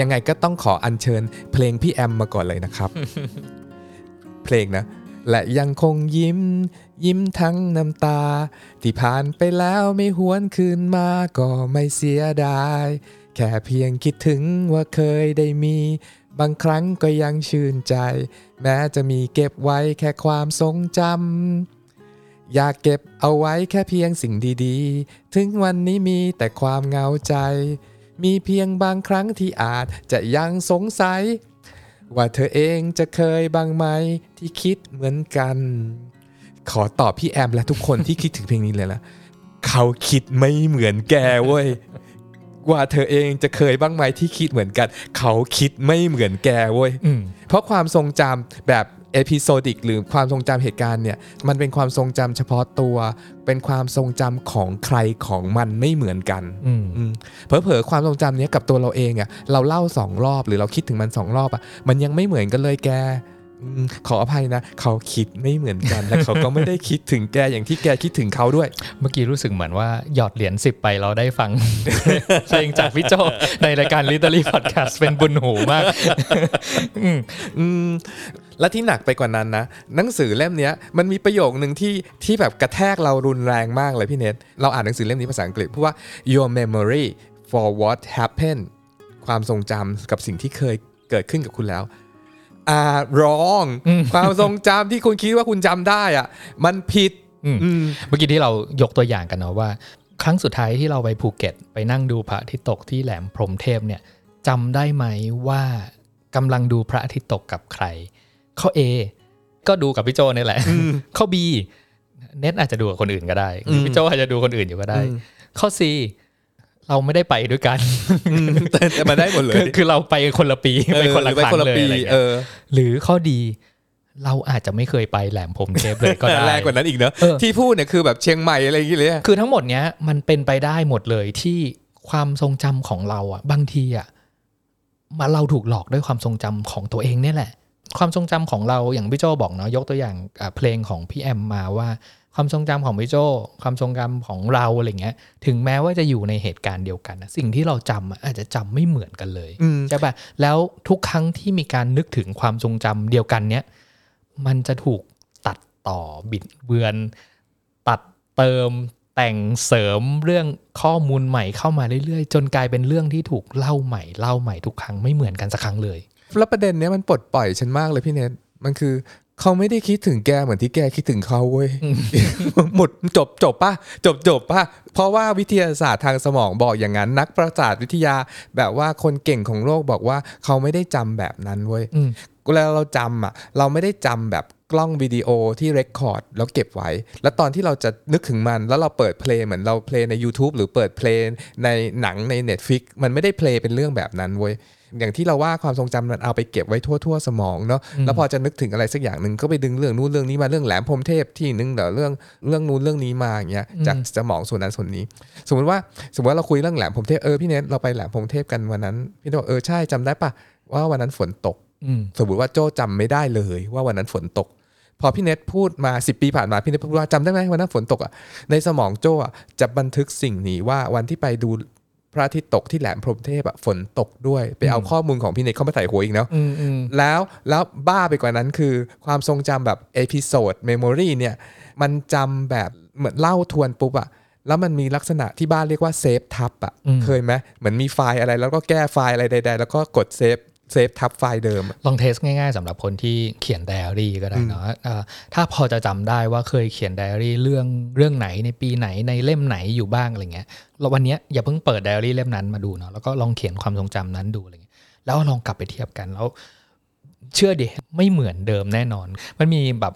ยังไงก็ต้องขออัญเชิญเพลงพี่แอมมาก่อนเลยนะครับ เพลงนะ และยังคงยิ้ม ยิ้มทั้งน้ำตา ที่ผ่านไปแล้วไม่หวนคืนมาก็ไม่เสียดาย แค่เพียงคิดถึงว่าเคยได้มี บางครั้งก็ยังชื่นใจ แม้จะมีเก็บไว้แค่ความทรงจำ อยากเก็บเอาไว้แค่เพียงสิ่งดีๆ ถึงวันนี้มีแต่ความเหงาใจ มีเพียงบางครั้งที่อาจจะยังสงสัย ว่าเธอเองจะเคยบ้างไหมที่คิดเหมือนกัน ขอตอบพี่แอมและทุกคนที่คิดถึงเพลงนี้เลยละเขาคิดไม่เหมือนแกเว้ยว่าเธอเองจะเคยบ้างไหมที่คิดเหมือนกัน เขาคิดไม่เหมือนแกเว้ยอืมเพราะความทรงจำแบบ episodic หรือความทรงจำเหตุการณ์เนี่ยมันเป็นความทรงจำเฉพาะตัว เป็นความทรงจำของใครของมันไม่เหมือนกันอืมอืมเผลอๆความทรงจำเนี้ยกับตัวเราเองอะ่ะเราเล่าสองรอบหรือเราคิดถึงมันสองรอบอะ่ะมันยังไม่เหมือนกันเลยแกอืม ขออภัยนะ เขาคิดไม่เหมือนกัน และเขาก็ไม่ได้คิดถึงแกอย่างที่แกคิดถึงเขาด้วย เมื่อกี้รู้สึกเหมือนว่าหยอดเหรียญสิบไปเราได้ฟังเพลงจากพี่โจในรายการ Literally Podcast เป็นบุญหูมากอืมและที่หนักไปกว่านั้นนะ หนังสือเล่มเนี้ยมันมีประโยคหนึ่งที่ที่แบบกระแทกเรารุนแรงมากเลยพี่เนทเราอ่านหนังสือเล่มนี้ภาษาอังกฤษพูดว่า your memory for what happened ความทรงจำกับสิ่งที่เคยเกิดขึ้นกับคุณแล้ว อ่า wrong ความทรงจำที่คุณคิดว่าคุณจำได้อะมันผิดอืมอืมเมื่อกี้ที่เรายกตัวอย่างกันเนาะว่า ครั้งสุดท้ายที่เราไปภูเก็ต ไปนั่งดูพระอาทิตย์ตกที่แหลมพรหมเทพเนี่ยจำได้ไหมว่ากำลังดูพระอาทิตย์ตกกับใคร ข้อ A ก็ดูกับพี่โจนี่แหละ ข้อ B เน็ตอาจจะดูกับคนอื่นก็ได้หรือพี่โจอาจจะดูคนอื่นอยู่ก็ได้อืมข้อ C เราไม่ได้ไปด้วยกันแต่แต่มาได้หมดเลยคือคือเราไปคนละปีไปคนละเออครั้งคนละเลยปีอะไรเอเงี้ยอหรือข้อดีเราอาจจะไม่เคยไปแหลมพรหมเทพเลยก็ได้แรงกว่านั้นอีกเนอะเออที่พูดเนี่ยคือแบบเชียงใหม่อะไรอย่างเงี้ยเลยอะคือทั้งหมดเนี้ยมันเป็นไปได้หมดเลยที่ความทรงจำของเราอะ บางทีอะมาเราถูกหลอกด้วยความทรงจำของตัวเองเนี่ยแหละ ความทรงจำของเราอย่างพี่โจบอกเนาะยกตัวอย่างอะเพลงของพี่แอมมาว่า ความทรงจำของพี่โจความทรงจำของเราอะไรเงี้ย ถึงแม้ว่าจะอยู่ในเหตุการณ์เดียวกันนะสิ่งที่เราจำอะอาจจะจำไม่เหมือนกันเลยอืมใช่ปะแล้วทุกครั้งที่มีการนึกถึงความทรงจำเดียวกันเนี้ยมันจะถูกตัดต่อบิดเบือน ตัดเติมแต่งเสริมเรื่องข้อมูลใหม่เข้ามาเรื่อยๆ จนกลายเป็นเรื่องที่ถูกเล่าใหม่เล่าใหม่ทุกครั้งไม่เหมือนกันสักครั้งเลย แล้วประเด็นเนี้ยมันปลดปล่อยฉันมากเลยพี่เนทมันคือ เขาไม่ได้คิดถึงแกเหมือนที่แกคิดถึงเขาเว้ยหมดจบจบป่ะจบจบป่ะเพราะว่าวิทยาศาสตร์ทางสมองบอกอย่างนั้น นักประสาทวิทยาแบบว่าคนเก่งของโลกบอกว่าเขาไม่ได้จำแบบนั้นเว้ยอืมเวลาเราจำอะ เราไม่ได้จำแบบกล้องวิดีโอที่เรคคอร์ดแล้วเก็บไว้ แล้วตอนที่เราจะนึกถึงมัน แล้วเราเปิดเพลงเหมือนเราเพลงใน YouTube หรือเปิดเพลงในหนังใน Netflix มันไม่ได้เพลงเป็นเรื่องแบบนั้นเว้ย อย่างที่เราว่าความทรงจำมันเอาไปเก็บไว้ทั่วๆ สมองเนาะแล้วพอจะนึกถึงอะไรสักอย่างหนึ่งก็ไปดึงเรื่องนู้นเรื่องนี้มาเรื่องแหลมพรหมเทพที่นึงเดี๋ยวเรื่องเรื่องนู้นเรื่องนี้มาอย่างเงี้ยจากสมองส่วนนั้นส่วนนี้ สมมติว่าสมมติว่าเราคุยเรื่องแหลมพรหมเทพเออพี่เนทเราไปแหลมพรหมเทพกันวันนั้นพี่เน็ตบอกเออใช่จำได้ปะว่าวันนั้นฝนตกอืมสมมติว่าโจจำไม่ได้เลย ว่าวันนั้นฝนตก พอพี่เน็ตพูดมา 10 ปีผ่านมาพี่เน็ตพูดว่าจำได้ไหมวันนั้นฝนตกอะในสมองโจอะจะบันทึกสิ่งนี้ว่าวันที่ไปดูพ ระอาทิตย์ตกที่แหลมพรหมเทพอะฝนตกด้วย ไปเอาข้อมูลของพี่เน็ตเข้ามาใส่หัวอีกเนาะอืมอืมแล้วแล้วบ้าไปกว่านั้นคือ ความทรงจำแบบ episode memory เนี่ย มันจำแบบเหมือนเล่าทวนปุ๊บอะแล้วมันมีลักษณะที่บ้านเรียกว่า save ทับอะเคยไหมเหมือนมีไฟล์อะไรแล้วก็แก้ไฟล์อะไรใด ๆ แล้วก็กด save save ทับไฟล์เดิมอะลอง test ง่ายๆสำหรับคนที่เขียนไดอารี่ก็ได้เนาะเอ่อถ้าพอจะจำได้ว่าเคยเขียนไดอารี่เรื่องเรื่องไหนในปีไหนในเล่มไหนอยู่บ้างอะไรเงี้ยเราวันเนี้ยอย่าเพิ่งเปิดไดอารี่เล่มนั้นมาดูเนาะแล้วก็ลองเขียนความทรงจำนั้นดูอะไรเงี้ยแล้วลองกลับไปเทียบกันแล้ว เชื่อดิไม่เหมือนเดิมแน่นอน มันมีแบบ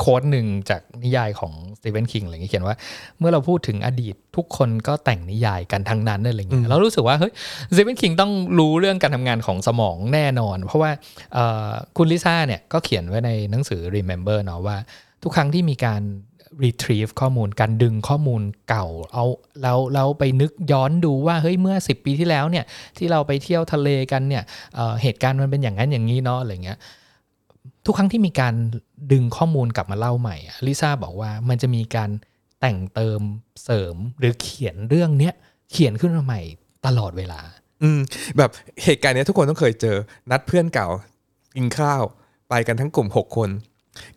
โค้ดหนึ่งจากนิยายของสตีเฟนคิงอะไรเงี้ยเขียนว่า เมื่อเราพูดถึงอดีตทุกคนก็แต่งนิยายกันทั้งนั้นอะไรเงี้ยเรารู้สึกว่าเฮ้ยสตีเฟนคิงต้องรู้เรื่องการทำงานของสมองแน่นอน เพราะว่าคุณลิซ่าเนี่ยก็เขียนไว้ในหนังสือ Remember เนาะว่า ทุกครั้งที่มีการ retrieve ข้อมูลการดึงข้อมูลเก่าเอาแล้วแล้วไปนึกย้อนดูว่าเฮ้ยเมื่อ 10 ปีที่แล้วเนี่ยที่เราไปเที่ยวทะเลกันเนี่ยเเหตุการณ์มันเป็นอย่างนั้นอย่างนี้เนาะอะไรเงี้ย ทุกครั้งที่มีการดึงข้อมูลกลับมาเล่าใหม่ลิซ่าบอกว่ามันจะมีการแต่งเติมเสริมหรือเขียนเรื่องเนี้ยเขียนขึ้นมาใหม่ตลอดเวลา อืมแบบเหตุการณ์นี้ทุกคนต้องเคยเจอ นัดเพื่อนเก่ากินข้าว ไปกันทั้งกลุ่ม 6 คน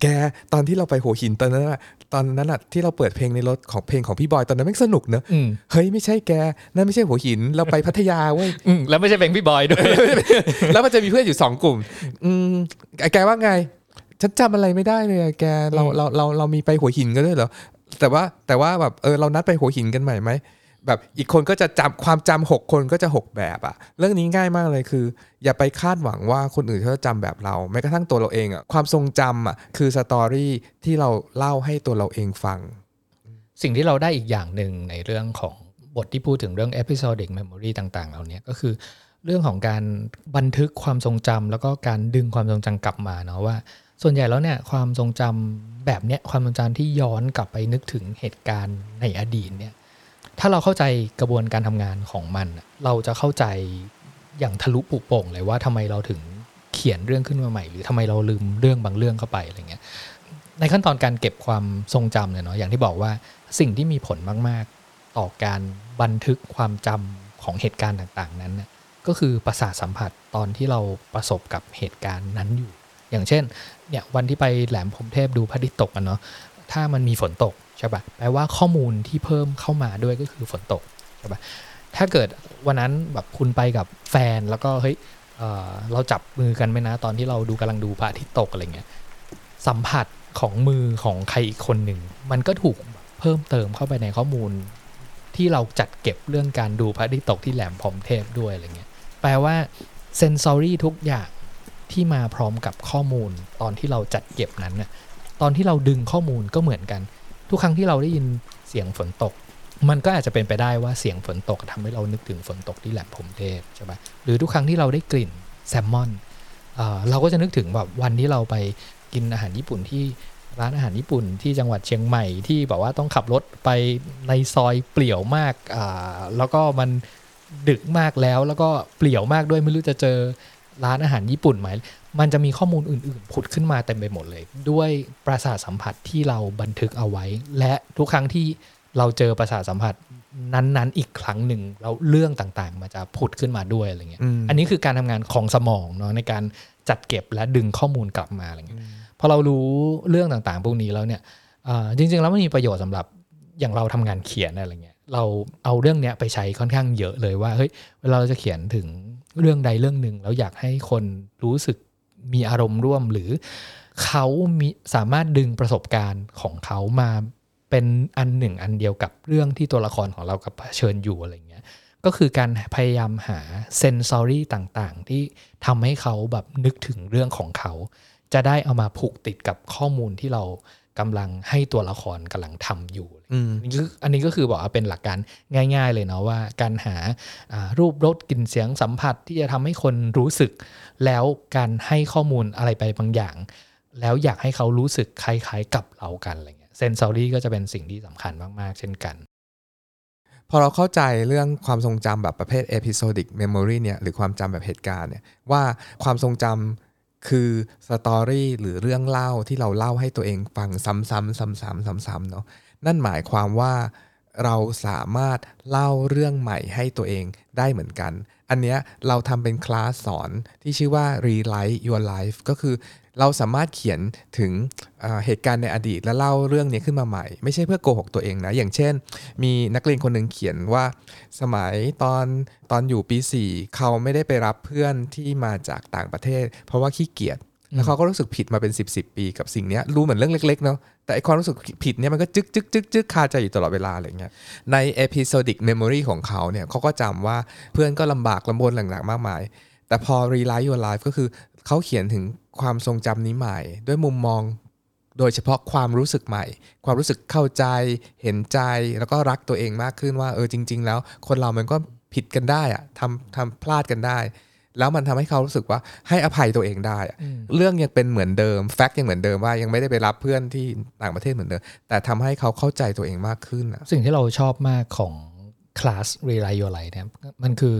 แกตอนที่เราไปหัวหินตอนนั้นอะตอนนั้นอะที่เราเปิดเพลงในรถของเพลงของพี่บอยตอนนั้นแม่งสนุกเนอะอืมเฮ้ยไม่ใช่แกนั่นไม่ใช่หัวหินเราไปพัทยาเว้ยอืมแล้วไม่ใช่เป็นพี่บอยด้วย แล้วมันจะมีเพื่อนอยู่สองกลุ่ม อืมแกว่าไงฉันจำอะไรไม่ได้เลยอะแกเราเราเราเรามีไปหัวหินกันด้วยเหรอแต่ว่าแต่ว่าแบบเออเรานัดไปหัวหินกันใหม่ไหม แบบอีกคนก็จะจำความจำหกคนก็จะหกแบบอะเรื่องนี้ง่ายมากเลยคือ อย่าไปคาดหวังว่าคนอื่นเขาจะจำแบบเรา แม้กระทั่งตัวเราเองอะความทรงจำอะคือสตอรี่ที่เราเล่าให้ตัวเราเองฟัง สิ่งที่เราได้อีกอย่างหนึ่งในเรื่องของบทที่พูดถึงเรื่อง episodic memory ต่าง ๆ เหล่านี้ก็คือเรื่องของการบันทึกความทรงจำแล้วก็การดึงความทรงจำกลับมาเนาะว่า ส่วนใหญ่แล้วเนี่ยความทรงจำแบบเนี้ยความทรงจำที่ย้อนกลับไปนึกถึงเหตุการณ์ในอดีตเนี่ย ถ้าเราเข้าใจกระบวนการทำงานของมัน เราจะเข้าใจอย่างทะลุปุโป่งเลยว่าทำไมเราถึงเขียนเรื่องขึ้นมาใหม่ หรือทำไมเราลืมเรื่องบางเรื่องเข้าไปอะไรเงี้ยในขั้นตอนการเก็บความทรงจำเนี่ยเนาะอย่างที่บอกว่าสิ่งที่มีผลมาก ๆ ต่อการบันทึกความจำของเหตุการณ์ต่างๆ นั้นนะก็คือประสาทสัมผัสตอนที่เราประสบกับเหตุการณ์นั้นอยู่ อย่างเช่นเนี่ยวันที่ไปแหลมพรมเทพดูพระอาทิตย์ตกกันเนาะถ้ามันมีฝนตก ใช่ปะแปลว่าข้อมูลที่เพิ่มเข้ามาด้วยก็คือฝนตกใช่ปะถ้าเกิดวันนั้นแบบคุณไปกับแฟนแล้วก็เฮ้ยเเราจับมือกันไหมนะ ตอนที่เราดูกำลังดูพระอาทิตย์ตกอะไรเงี้ยสัมผัสของมือของใครอีกคนหนึ่ง มันก็ถูกเพิ่มเติมเข้าไปในข้อมูล ที่เราจัดเก็บเรื่องการดูพระอาทิตย์ตกที่แหลมพรมเทพด้วยอะไรเงี้ยแปลว่าเซนซอรี่ทุกอย่างที่มาพร้อมกับข้อมูลตอนที่เราจัดเก็บนั้นน่ะตอนที่เราดึงข้อมูลก็เหมือนกัน ทุกครั้งที่เราได้ยินเสียงฝนตก มันก็อาจจะเป็นไปได้ว่าเสียงฝนตกทำให้เรานึกถึงฝนตกที่แหลมพรมเทพใช่ปะหรือทุกครั้งที่เราได้กลิ่นแซลมอนเออเราก็จะนึกถึงแบบวันที่เราไปกินอาหารญี่ปุ่นที่ร้านอาหารญี่ปุ่นที่จังหวัดเชียงใหม่ที่แบบว่าต้องขับรถไปในซอยเปลี่ยวมากอ่าแล้วก็มันดึกมากแล้วแล้วก็เปลี่ยวมากด้วยไม่รู้จะเจอร้านอาหารญี่ปุ่นไหม มันจะมีข้อมูลอื่นๆ ผุดขึ้นมาเต็มไปหมดเลย ด้วยประสาทสัมผัสที่เราบันทึกเอาไว้ และทุกครั้งที่เราเจอประสาทสัมผัสนั้นๆ อีกครั้งหนึ่งแล้วเรื่องต่างๆ มันจะผุดขึ้นมาด้วยอะไรเงี้ยอืมอันนี้คือการทำงานของสมองเนาะในการจัดเก็บและดึงข้อมูลกลับมาอะไรเงี้ยพอเรารู้เรื่องต่างๆ พวกนี้แล้วเนี่ยอ่าจริงๆแล้วมันมีประโยชน์สำหรับอย่างเราทำงานเขียนอะไรเงี้ยเราเอาเรื่องเนี้ยไปใช้ค่อนข้างเยอะเลยว่าเฮ้ยเวลาเราจะเขียนถึงเรื่องใดเรื่องหนึ่งแล้วอยากให้คนรู้สึก มีอารมณ์ร่วมหรือเขามีสามารถดึงประสบการณ์ของเขามาเป็นอันหนึ่งอันเดียวกับเรื่องที่ตัวละครของเรากับเผชิญอยู่อะไรเงี้ยก็คือการพยายามหาเซนซอรี่ต่างๆ ที่ทำให้เขาแบบนึกถึงเรื่องของเขา จะได้เอามาผูกติดกับข้อมูลที่เรา กำลังให้ตัวละครกำลังทำอยู่อืมอันนี้คืออันนี้ก็คือบอกว่าเป็นหลักการง่าย ๆ เลยเนาะว่า การหาอ่ารูปรสกลิ่นเสียงสัมผัสที่จะทำให้คนรู้สึก แล้วการให้ข้อมูลอะไรไปบางอย่าง แล้วอยากให้เขารู้สึกคล้ายๆกับเรากันอะไรเงี้ยเซนซอรี่ก็จะเป็นสิ่งที่สำคัญมากๆ เช่นกัน พอเราเข้าใจเรื่องความทรงจำแบบประเภท episodic memory เนี่ยหรือความจำแบบเหตุการณ์เนี่ยว่าความทรงจำ คือสตอรี่หรือเรื่องเล่าที่เราเล่าให้ตัวเองฟังซ้ำๆซ้ำๆซ้ำๆเนาะนั่นหมายความว่าเราสามารถเล่าเรื่องใหม่ให้ตัวเองได้เหมือนกัน อันเนี้ยเราทำเป็นคลาสสอนที่ชื่อว่า rewrite your life ก็คือ เราสามารถเขียนถึงเหตุการณ์ในอดีตและเล่าเรื่องนี้ขึ้นมาใหม่ ไม่ใช่เพื่อโกหกตัวเองนะ อย่างเช่น มีนักเรียนคนหนึ่งเขียนว่าสมัยตอนตอนอยู่ปี 4 เขาไม่ได้ไปรับเพื่อนที่มาจากต่างประเทศ เพราะว่าขี้เกียจแล้วเขาก็รู้สึกผิดมาเป็น 10บสปีกับสิ่งนี้รู้เหมือนเรื่องเล็กๆเนาะแต่ไอความรู้สึกผิดเนี่ยมันก็จึกจึกจึกจึกคาใจอยู่ตลอดเวลาอะไรเงี้ยใน episodic memory ของเขาเนี่ยเขาก็จำว่าเพื่อนก็ลำบากลำบนหลังๆมากมาย แต่พอ relive your life ก็คือ เขาเขียนถึงความทรงจำนี้ใหม่ ด้วยมุมมองโดยเฉพาะความรู้สึกใหม่ ความรู้สึกเข้าใจ เห็นใจแล้วก็รักตัวเองมากขึ้นว่าเออจริง ๆ แล้ว คนเรามันก็ผิดกันได้อะทำทำพลาดกันได้ แล้วมันทำให้เขารู้สึกว่าให้อภัยตัวเองได้อะเรื่องยังเป็นเหมือนเดิมแฟกต์ยังเหมือนเดิมว่ายังไม่ได้ไปรับเพื่อนที่ต่างประเทศเหมือนเดิม แต่ทำให้เขาเข้าใจตัวเองมากขึ้นอะสิ่งที่เราชอบมากของคลาส r e l i Your Life เนี่ยมันคือ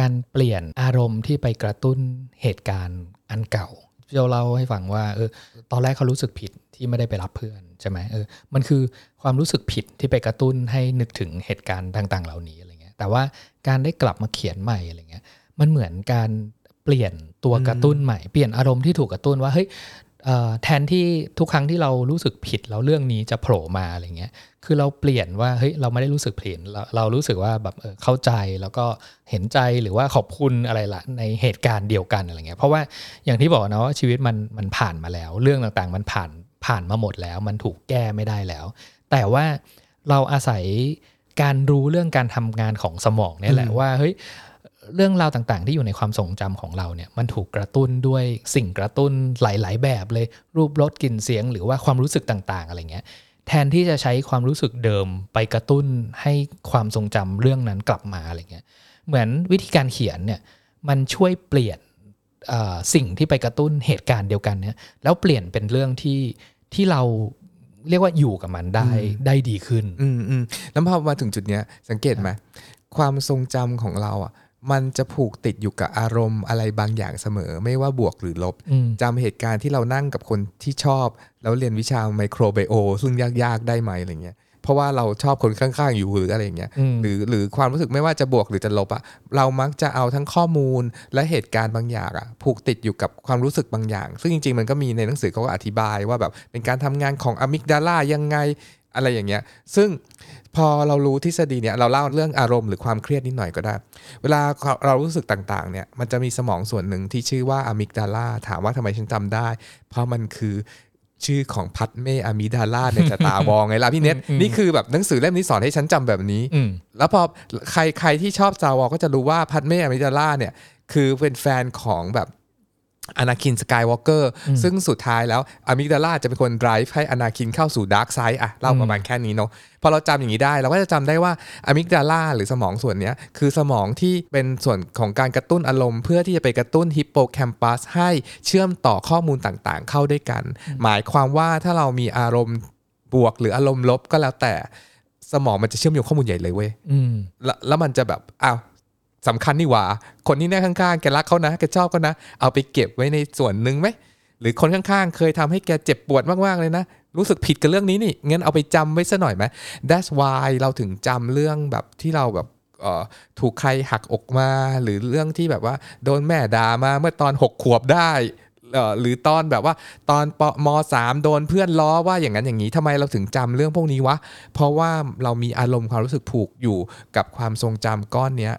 การเปลี่ยนอารมณ์ที่ไปกระตุ้นเหตุการณ์ อันเก่าพี่โจเล่าให้ฟังว่าเออตอนแรกเขารู้สึกผิดที่ไม่ได้ไปรับเพื่อนใช่ไหมเออมันคือความรู้สึกผิดที่ไปกระตุ้นให้นึกถึงเหตุการณ์ต่าง ๆ เหล่านี้อะไรเงี้ยแต่ว่าการได้กลับมาเขียนใหม่อะไรเงี้ยมันเหมือนการเปลี่ยนตัวกระตุ้นใหม่ เปลี่ยนอารมณ์ที่ถูกกระตุ้นว่าเฮ้ย แทนที่ทุกครั้งที่เรารู้สึกผิดแล้วเรื่องนี้จะโผล่มาอะไรเงี้ย คือเราเปลี่ยนว่าเฮ้ยเราไม่ได้รู้สึกผิดเราเรารู้สึกว่าแบบเออเข้าใจแล้วก็เห็นใจหรือว่าขอบคุณอะไรละในเหตุการณ์เดียวกันอะไรเงี้ย เพราะว่าอย่างที่บอกนะว่าชีวิตมันมันผ่านมาแล้ว เรื่องต่างๆมันผ่านผ่านมาหมดแล้ว มันถูกแก้ไม่ได้แล้ว แต่ว่าเราอาศัยการรู้เรื่องการทำงานของสมองเนี่ยแหละว่าเฮ้ย เรื่องราวต่างๆ ที่อยู่ในความทรงจำของเราเนี่ยมันถูกกระตุ้นด้วยสิ่งกระตุ้นหลาย ๆ แบบเลยรูปรสกลิ่นเสียง หรือว่าความรู้สึกต่างๆ อะไรเงี้ยแทนที่จะใช้ความรู้สึกเดิมไปกระตุ้นให้ความทรงจำเรื่องนั้นกลับมาอะไรเงี้ยเหมือนวิธีการเขียนเนี่ยมันช่วยเปลี่ยนเอ่อสิ่งที่ไปกระตุ้นเหตุการณ์เดียวกันเนี่ยแล้วเปลี่ยนเป็นเรื่องที่ที่เราเรียกว่าอยู่กับมันได้ได้ดีขึ้น อืมอืมแล้วพอมาถึงจุดเนี้ยสังเกตไหมความทรงจำของเราอะ มันจะผูกติดอยู่กับอารมณ์อะไรบางอย่างเสมอ ไม่ว่าบวกหรือลบอืมจำเหตุการณ์ที่เรานั่งกับคนที่ชอบ แล้วเรียนวิชาไมโครไบโอ ซึ่งยาก ๆ ได้ไหมอะไรเงี้ยเพราะว่าเราชอบคนข้างๆอยู่หรืออะไรอย่างเงี้ยอืมหรือหรือความรู้สึกไม่ว่าจะบวกหรือจะลบอะเรามักจะเอาทั้งข้อมูลและเหตุการณ์บางอย่างอะผูกติดอยู่กับความรู้สึกบางอย่าง ซึ่งจริงๆมันก็มีในหนังสือเขาก็อธิบายว่าแบบเป็นการทำงานของอะมิกดาลายังไง อะไรอย่างเงี้ย ซึ่งพอเรารู้ทฤษฎีเนี่ยเราเล่าเรื่องอารมณ์หรือความเครียดนิดหน่อยก็ได้ เวลาเรารู้สึกต่างๆเนี่ยมันจะมีสมองส่วนหนึ่งที่ชื่อว่าอะมิกดาลาถามว่าทำไมฉันจำได้ เพราะมันคือชื่อของ Padmé Amidala ใน Star Wars ไงล่ะพี่เน็ตนี่คือแบบหนังสือเล่มนี้สอนให้ฉันจำแบบนี้อืมแล้วพอใครใครที่ชอบซาวอก็จะรู้ว่า Padmé Amidala เนี่ยคือเป็นแฟนของแบบ อนาคินสกายวอล์คเกอร์ซึ่งสุดท้ายแล้ว Amidala จะเป็นคน drive ให้อนาคินเข้าสู่ dark side อะเล่าประมาณแค่นี้เนาะพอเราจำอย่างนี้ได้เราก็จะจำได้ว่า amygdala หรือสมองส่วนเนี้ยคือสมองที่เป็นส่วนของการกระตุ้นอารมณ์ เพื่อที่จะไปกระตุ้นฮิปโปแคมปัสให้เชื่อมต่อข้อมูลต่างๆ เข้าด้วยกัน หมายความว่าถ้าเรามีอารมณ์บวกหรืออารมณ์ลบก็แล้วแต่สมองมันจะเชื่อมโยงข้อมูลใหญ่เลยเว้ยอืมแล้วแล้วมันจะแบบอ้าว สำคัญนี่หว่า คนที่นั่งข้างๆแกรักเขานะแกชอบเขานะ เอาไปเก็บไว้ในส่วนหนึ่งไหมหรือคนข้างๆ เคยทำให้แกเจ็บปวดมากๆเลยนะ รู้สึกผิดกับเรื่องนี้นี่งั้นเอาไปจำไว้ซะหน่อยไหม That's why เราถึงจำเรื่องแบบที่เราแบบถูกใครหักอกมาหรือเรื่องที่แบบว่า โดนแม่ด่ามาเมื่อตอนหกขวบได้หรือตอนแบบว่าตอนปมสามโดนเพื่อนล้อว่าอย่างนั้นอย่างนี้ทำไมเราถึงจำเรื่องพวกนี้วะ เพราะว่าเรามีอารมณ์ความรู้สึกผูกอยู่กับความทรงจำก้อนเนี้ย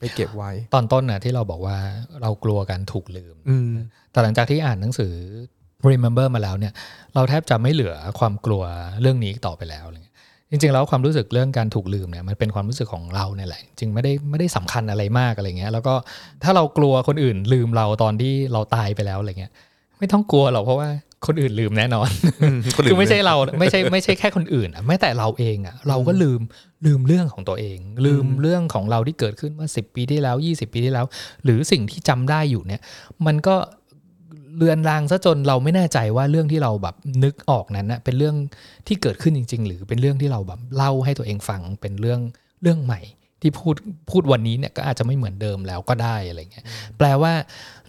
ไปเก็บไว้ ตอนต้นน่ะที่เราบอกว่าเรากลัวการถูกลืมอืมแต่หลังจากที่อ่านหนังสือ remember มาแล้วเนี่ย เราแทบจะไม่เหลือความกลัวเรื่องนี้อีกต่อไปแล้วอะไรเงี้ยจริงๆแล้วความรู้สึกเรื่องการถูกลืมเนี่ยมันเป็นความรู้สึกของเราเนี่ยแหละจริงไม่ได้ไม่ได้สำคัญอะไรมากอะไรเงี้ย แล้วก็ถ้าเรากลัวคนอื่นลืมเราตอนที่เราตายไปแล้วอะไรเงี้ย ไม่ต้องกลัวหรอกเพราะว่า คนอื่นลืมแน่นอนคือไม่ใช่เราไม่ใช่ไม่ใช่แค่คนอื่นอะแม้แต่เราเองอะเราก็ลืมลืมเรื่องของตัวเอง ลืมเรื่องของเราที่เกิดขึ้นเมื่อสิปีที่แล้ว20ปีที่แล้ว หรือสิ่งที่จำได้อยู่เนี่ย มันก็เลือนลางซะจนเราไม่แน่ใจว่าเรื่องที่เราแบบนึกออกนั้นนะเป็นเรื่องที่เกิดขึ้นจริง ๆ หรือเป็นเรื่องที่เราแบบเล่าให้ตัวเองฟังเป็นเรื่องเรื่องใหม่ที่พูดพูดวันนี้เนี่ยก็อาจจะไม่เหมือนเดิมแล้วก็ได้อะไรเงี้ยแปลว่า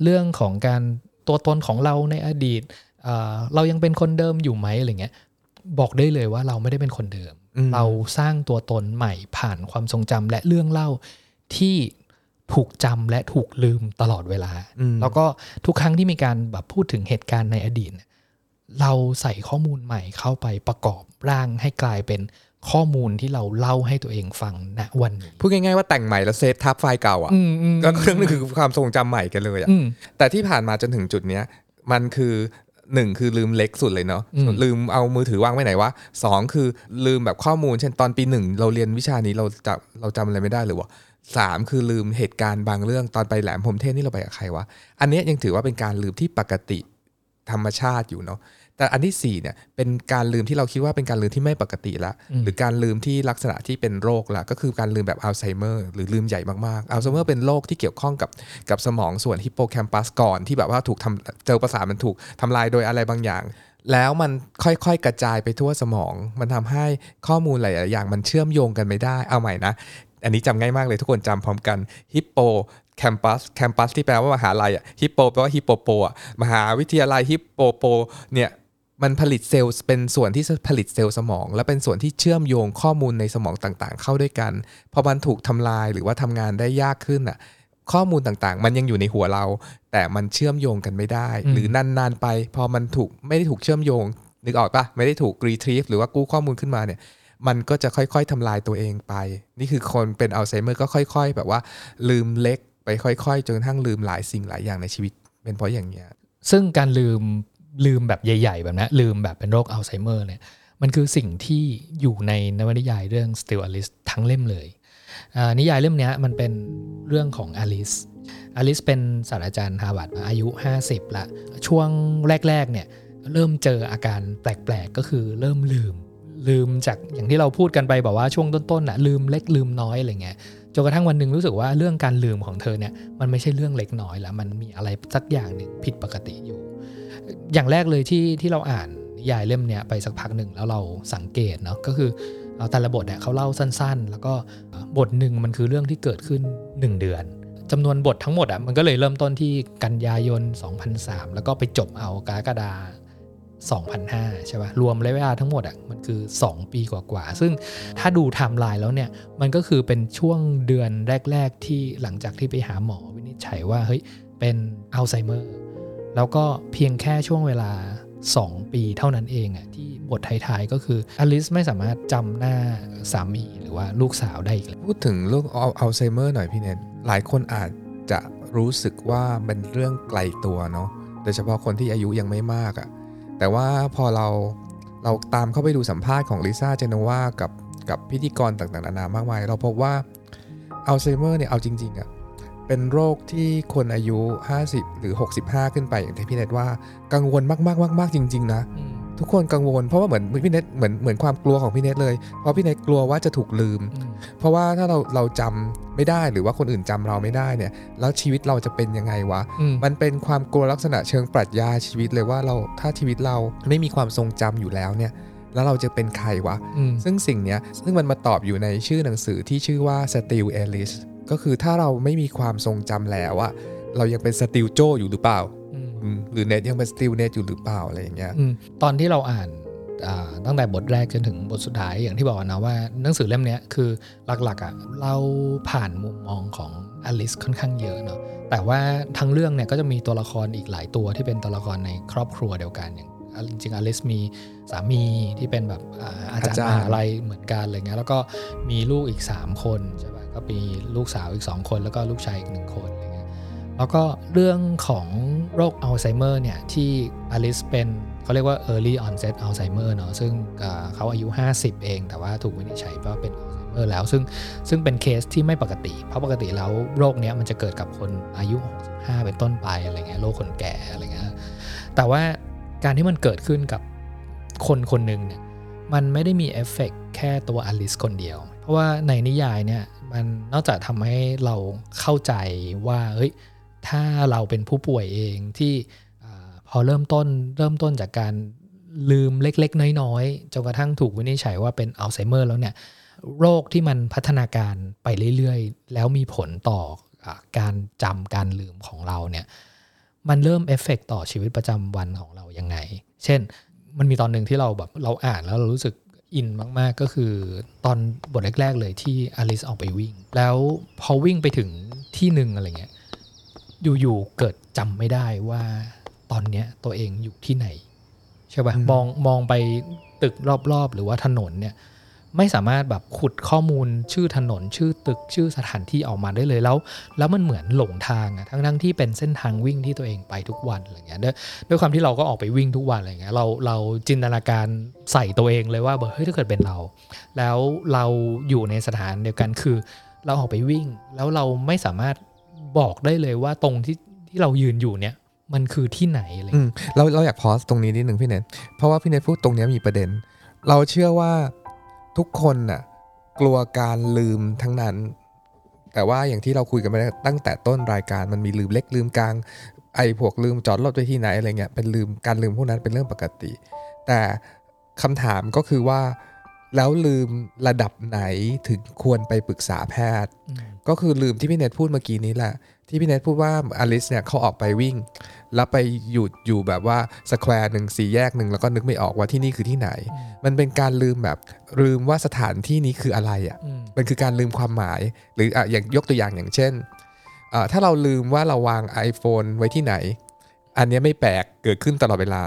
เรื่องของการตัวตนของเราในอดีต เอ่อเรายังเป็นคนเดิมอยู่ไหมอะไรเงี้ยบอกได้เลยว่าเราไม่ได้เป็นคนเดิมอืมเราสร้างตัวตนใหม่ผ่านความทรงจำและเรื่องเล่าที่ถูกจำและถูกลืมตลอดเวลาอืมแล้วก็ทุกครั้งที่มีการแบบพูดถึงเหตุการณ์ในอดีตเนี่ยเราใส่ข้อมูลใหม่เข้าไปประกอบร่างให้กลายเป็นข้อมูลที่เราเล่าให้ตัวเองฟังณวันนี้พูดง่ายๆว่าแต่งใหม่แล้วเซฟทับไฟล์เก่าอะอืมอืมก็เรื่องนึงคือความทรงจำใหม่กันเลยอะอืมแต่ที่ผ่านมาจนถึงจุดเนี้ยมันคือ หนึ่งคือลืมเล็กสุดเลยเนาะอืมลืมเอามือถือวางไว้ไหนวะสองคือลืมแบบข้อมูล เช่นตอนปีหนึ่งเราเรียนวิชานี้เราจำเราจำอะไรไม่ได้เลยวะสามคือลืมเหตุการณ์บางเรื่องตอนไปแหลมพรหมเทพนี่เราไปกับใครวะ อันเนี้ยยังถือว่าเป็นการลืมที่ปกติธรรมชาติอยู่เนาะ แต่อันที่สี่เนี่ยเป็นการลืมที่เราคิดว่าเป็นการลืมที่ไม่ปกติละอืมหรือการลืมที่ลักษณะที่เป็นโรคละก็คือการลืมแบบอัลไซเมอร์หรือลืมใหญ่มากๆอัลไซเมอร์เป็นโรคที่เกี่ยวข้องกับกับสมองส่วนฮิปโปแคมปัสก่อนที่แบบว่าถูกทำเจอประสาทมันถูกทำลายโดยอะไรบางอย่าง แล้วมันค่อยๆกระจายไปทั่วสมอง มันทำให้ข้อมูลหลายๆอย่างมันเชื่อมโยงกันไม่ได้เอาใหม่นะอันนี้จำง่ายมากเลยทุกคนจำพร้อมกัน hippocampus campus ที่แปลว่ามหาลัยอะฮิปโปแปลว่าฮิปโปโปอะมหาวิทยาลัยฮิปโปโปเนี่ย มันผลิตเซลล์เป็นส่วนที่ผลิตเซลล์สมอง และเป็นส่วนที่เชื่อมโยงข้อมูลในสมองต่างๆ เข้าด้วยกันพอมันถูกทำลายหรือว่าทำงานได้ยากขึ้นอะข้อมูลต่างๆ มันยังอยู่ในหัวเรา แต่มันเชื่อมโยงกันไม่ได้อืมหรือนานๆไป พอมันถูกไม่ได้ถูกเชื่อมโยง นึกออกปะไม่ได้ถูก retrieve หรือว่ากู้ข้อมูลขึ้นมาเนี่ย มันก็จะค่อยๆทำลายตัวเองไป นี่คือคนเป็นอัลไซเมอร์ก็ค่อย ๆ แบบว่า ลืมเล็กไปค่อย ๆ จนกระทั่งลืมหลายสิ่งหลายอย่างในชีวิต เป็นเพราะอย่างเงี้ยซึ่งการลืม ลืมแบบใหญ่ ๆ แบบนี้ลืมแบบเป็นโรคอัลไซเมอร์เนี่ยมันคือสิ่งที่อยู่ในนวนิยายเรื่อง Still Alice ทั้งเล่มเลยนิยายเล่มนี้มันเป็นเรื่องของอลิสอลิสเป็นศาสตราจารย์ฮาร์วาร์ดอายุ 50 ละ ช่วงแรก ๆ เนี่ยเริ่มเจออาการแปลก ๆ ก็คือเริ่มลืม ลืมจากอย่างที่เราพูดกันไปแบบว่าช่วงต้นๆน่ะลืมเล็กลืมน้อยอะไรเงี้ยจนกระทั่งวันหนึ่งรู้สึกว่าเรื่องการลืมของเธอเนี่ยมันไม่ใช่เรื่องเล็กน้อยแล้วมันมีอะไรสักอย่างหนึ่งผิดปกติอยู่ อย่างแรกเลยที่ที่เราอ่านนิยายเล่มเนี้ยไปสักพักหนึ่งแล้วเราสังเกตเนาะก็คือแต่ละบทเนี่ยเขาเล่าสั้นๆ แล้วก็บทหนึ่งมันคือเรื่องที่เกิดขึ้น 1 เดือนจำนวนบททั้งหมดอะมันก็เลยเริ่มต้นที่กันยายน 2003 แล้วก็ไปจบเอากรกฎา2005 ใช่ป่ะ รวมระยะเวลาทั้งหมดอะมันคือ 2 ปีกว่าๆ ซึ่งถ้าดูไทม์ไลน์แล้วเนี่ย มันก็คือเป็นช่วงเดือนแรก ๆ ที่หลังจากที่ไปหาหมอวินิจฉัยว่า เฮ้ย เป็นอัลไซเมอร์ แล้วก็เพียงแค่ช่วงเวลา 2 ปีเท่านั้นเองอะที่บทท้ายๆก็คืออลิสไม่สามารถจำหน้าสามีหรือว่าลูกสาวได้อีกเลยพูดถึงโรคอัลไซเมอร์หน่อยพี่เนทหลายคนอาจจะรู้สึกว่าเป็นเรื่องไกลตัวเนาะโดยเฉพาะคนที่อายุยังไม่มากอะ่ะแต่ว่าพอเราเราตามเข้าไปดูสัมภาษณ์ของลิซ่าเจโนวากับกับพิธีกรต่างๆนานามากมาย เราพบว่าอัลไซเมอร์เนี่ยเอาจริงๆอะ่ะ เป็นโรคที่คนอายุ 50 หรือ 65 ขึ้นไปอย่างที่พี่เนทว่ากังวลมากๆๆๆจริง ๆ นะ ทุกคนกังวลเพราะว่าเหมือนพี่เนทเหมือนเหมือนความกลัวของพี่เนทเลย เพราะพี่เนทกลัวว่าจะถูกลืม เพราะว่าถ้าเราเราจำไม่ได้หรือว่าคนอื่นจำเราไม่ได้เนี่ย แล้วชีวิตเราจะเป็นยังไงวะอืมมันเป็นความกลัวลักษณะเชิงปรัชญาชีวิตเลยว่าเราถ้าชีวิตเราไม่มีความทรงจำอยู่แล้วเนี่ยแล้วเราจะเป็นใครวะอืมซึ่งสิ่งเนี้ยซึ่งมันมาตอบอยู่ในชื่อหนังสือที่ชื่อว่า Still Alice ก็คือถ้าเราไม่มีความทรงจำแล้วอะเรายังเป็นสติลโจอยู่หรือเปล่าอืมอืมหรือเนทยังเป็น still เนทอยู่หรือเปล่าอะไรอย่างเงี้ยอืมตอนที่เราอ่านอ่าตั้งแต่บทแรกจนถึงบทสุดท้ายอย่างที่บอกนะว่าหนังสือเล่มเนี้ยคือหลักๆอะเราผ่านมุมมองของอลิสค่อนข้างเยอะเนาะแต่ว่าทั้งเรื่องเนี่ยก็จะมีตัวละครอีกหลายตัวที่เป็นตัวละครในครอบครัวเดียวกันอย่างอะจริงๆอลิสมีสามีที่เป็นแบบอ่าอาจารย์อาจารย์มหาลัยเหมือนกันอะไรเงี้ยแล้วก็มีลูกอีก 3 คนใช่ป่ะ ก็มีลูกสาวอีก 2 คน แล้วก็ลูกชายอีกหนึ่งคนอะไรเงี้ยแล้วก็เรื่องของโรคอัลไซเมอร์เนี่ยที่อลิสเป็นเขาเรียกว่า early onset Alzheimer เนาะซึ่งเขาอายุ 50 เอง แต่ว่าถูกวินิจฉัยว่าเป็นอัลไซเมอร์แล้วซึ่งซึ่งเป็นเคสที่ไม่ปกติ เพราะปกติแล้วโรคเนี้ยมันจะเกิดกับคนอายุ 65 เป็นต้นไปอะไรเงี้ยโรคคนแก่อะไรเงี้ยแต่ว่าการที่มันเกิดขึ้นกับคนคนหนึ่งเนี่ยมันไม่ได้มีเอฟเฟกต์แค่ตัวอลิสคนเดียว เพราะว่าในนิยายเนี่ย มันนอกจากทำให้เราเข้าใจว่าเฮ้ยถ้าเราเป็นผู้ป่วยเองที่พอเริ่มต้นเริ่มต้นจากการลืมเล็ก ๆ น้อย ๆจนกระทั่งถูกวินิจฉัยว่าเป็นอัลไซเมอร์แล้วเนี่ยโรคที่มันพัฒนาการไปเรื่อย ๆ แล้วมีผลต่อการจำการลืมของเราเนี่ยมันเริ่มเอฟเฟกต่อชีวิตประจำวันของเรายังไง เช่น มันมีตอนหนึ่งที่เราแบบเราอ่านแล้วเรารู้สึก อินมาก ๆ ก็คือตอนบทแรก ๆ เลยที่อลิสออกไปวิ่ง แล้วพอวิ่งไปถึงที่หนึ่งอะไรเงี้ยอยู่ๆเกิดจำไม่ได้ว่าตอนเนี้ยตัวเองอยู่ที่ไหนใช่อืป่ะมมองมองไปตึกรอบ ๆ หรือว่าถนนเนี่ย ไม่สามารถแบบขุดข้อมูลชื่อถนน ชื่อตึกชื่อสถานที่ออกมาได้เลยแล้ว แล้วมันเหมือนหลงทางอะทั้งทั้งที่เป็นเส้นทางวิ่งที่ตัวเองไปทุกวันอะไรเงี้ยด้วยด้วยความที่เราก็ออกไปวิ่งทุกวันอะไรเงี้ยเราเราจินตนาการใส่ตัวเองเลยว่าแบบเฮ้ยถ้าเกิดเป็นเรา แล้วเราอยู่ในสถานเดียวกันคือ เราออกไปวิ่ง แล้วเราไม่สามารถบอกได้เลยว่าตรงที่ที่เรายืนอยู่เนี่ยมันคือที่ไหนอะไรอืมเราเราอยากพอสตรงนี้นิดหนึ่งพี่เน็ตเพราะว่าพี่เน็ตพูดตรงนี้มีประเด็น เราเชื่อว่า ทุกคนน่ะกลัวการลืมทั้งนั้น แต่ว่าอย่างที่เราคุยกันไปตั้งแต่ต้นรายการมันมีลืมเล็กลืมกลางไอ้พวกลืมจอดรถไว้ที่ไหนอะไรเงี้ยเป็นลืมการลืมพวกนั้นเป็นเรื่องปกติ แต่คำถามก็คือว่าแล้วลืมระดับไหนถึงควรไปปรึกษาแพทย์อืมก็คือลืมที่พี่เนทพูดเมื่อกี้นี้แหละ ที่พี่เนทพูดว่าอลิสเนี่ยเขาออกไปวิ่ง แล้วไปหยุดอยู่แบบว่าสแควร์หนึ่งสี่แยกหนึ่งแล้วก็นึกไม่ออกว่าที่นี่คือที่ไหน มันเป็นการลืมแบบลืมว่าสถานที่นี้คืออะไรอะ่ะอืมมันคือการลืมความหมาย หรืออะอย่างยกตัวอย่างอย่างเช่นอ่าถ้าเราลืมว่าเราวาง iPhone ไว้ที่ไหน อันเนี้ยไม่แปลกเกิดขึ้นตลอดเวลา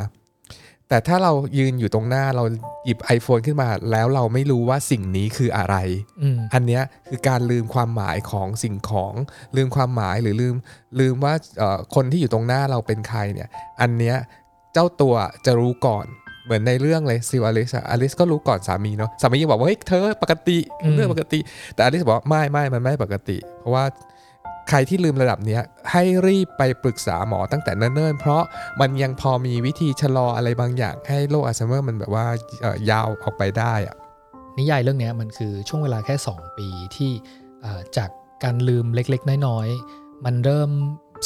แต่ถ้าเรายืนอยู่ตรงหน้าเราหยิบ iPhone ขึ้นมาแล้วเราไม่รู้ว่าสิ่งนี้คืออะไรอืมอันเนี้ยคือการลืมความหมายของสิ่งของ ลืมความหมายหรือลืม ลืมว่าเอ่อคนที่อยู่ตรงหน้าเราเป็นใครเนี่ย อันเนี้ยเจ้าตัวจะรู้ก่อนเหมือนในเรื่องเลย Still Alice อลิสก็รู้ก่อนสามีเนาะสามียังบอกว่าเฮ้ยเธอปกติเรื่องปกติ แต่อลิสบอกว่าไม่ไม่มันไม่ปกติ เพราะว่า ใครที่ลืมระดับเนี้ยให้รีบไปปรึกษาหมอตั้งแต่เนิ่นๆ เพราะมันยังพอมีวิธีชะลออะไรบางอย่าง ให้โรคอัลไซเมอร์มันแบบว่ายาวออกไปได้อะนิยายเรื่องนี้มันคือช่วงเวลาแค่ 2 ปีที่จากการลืมเล็กๆ น้อยๆ มันเริ่ม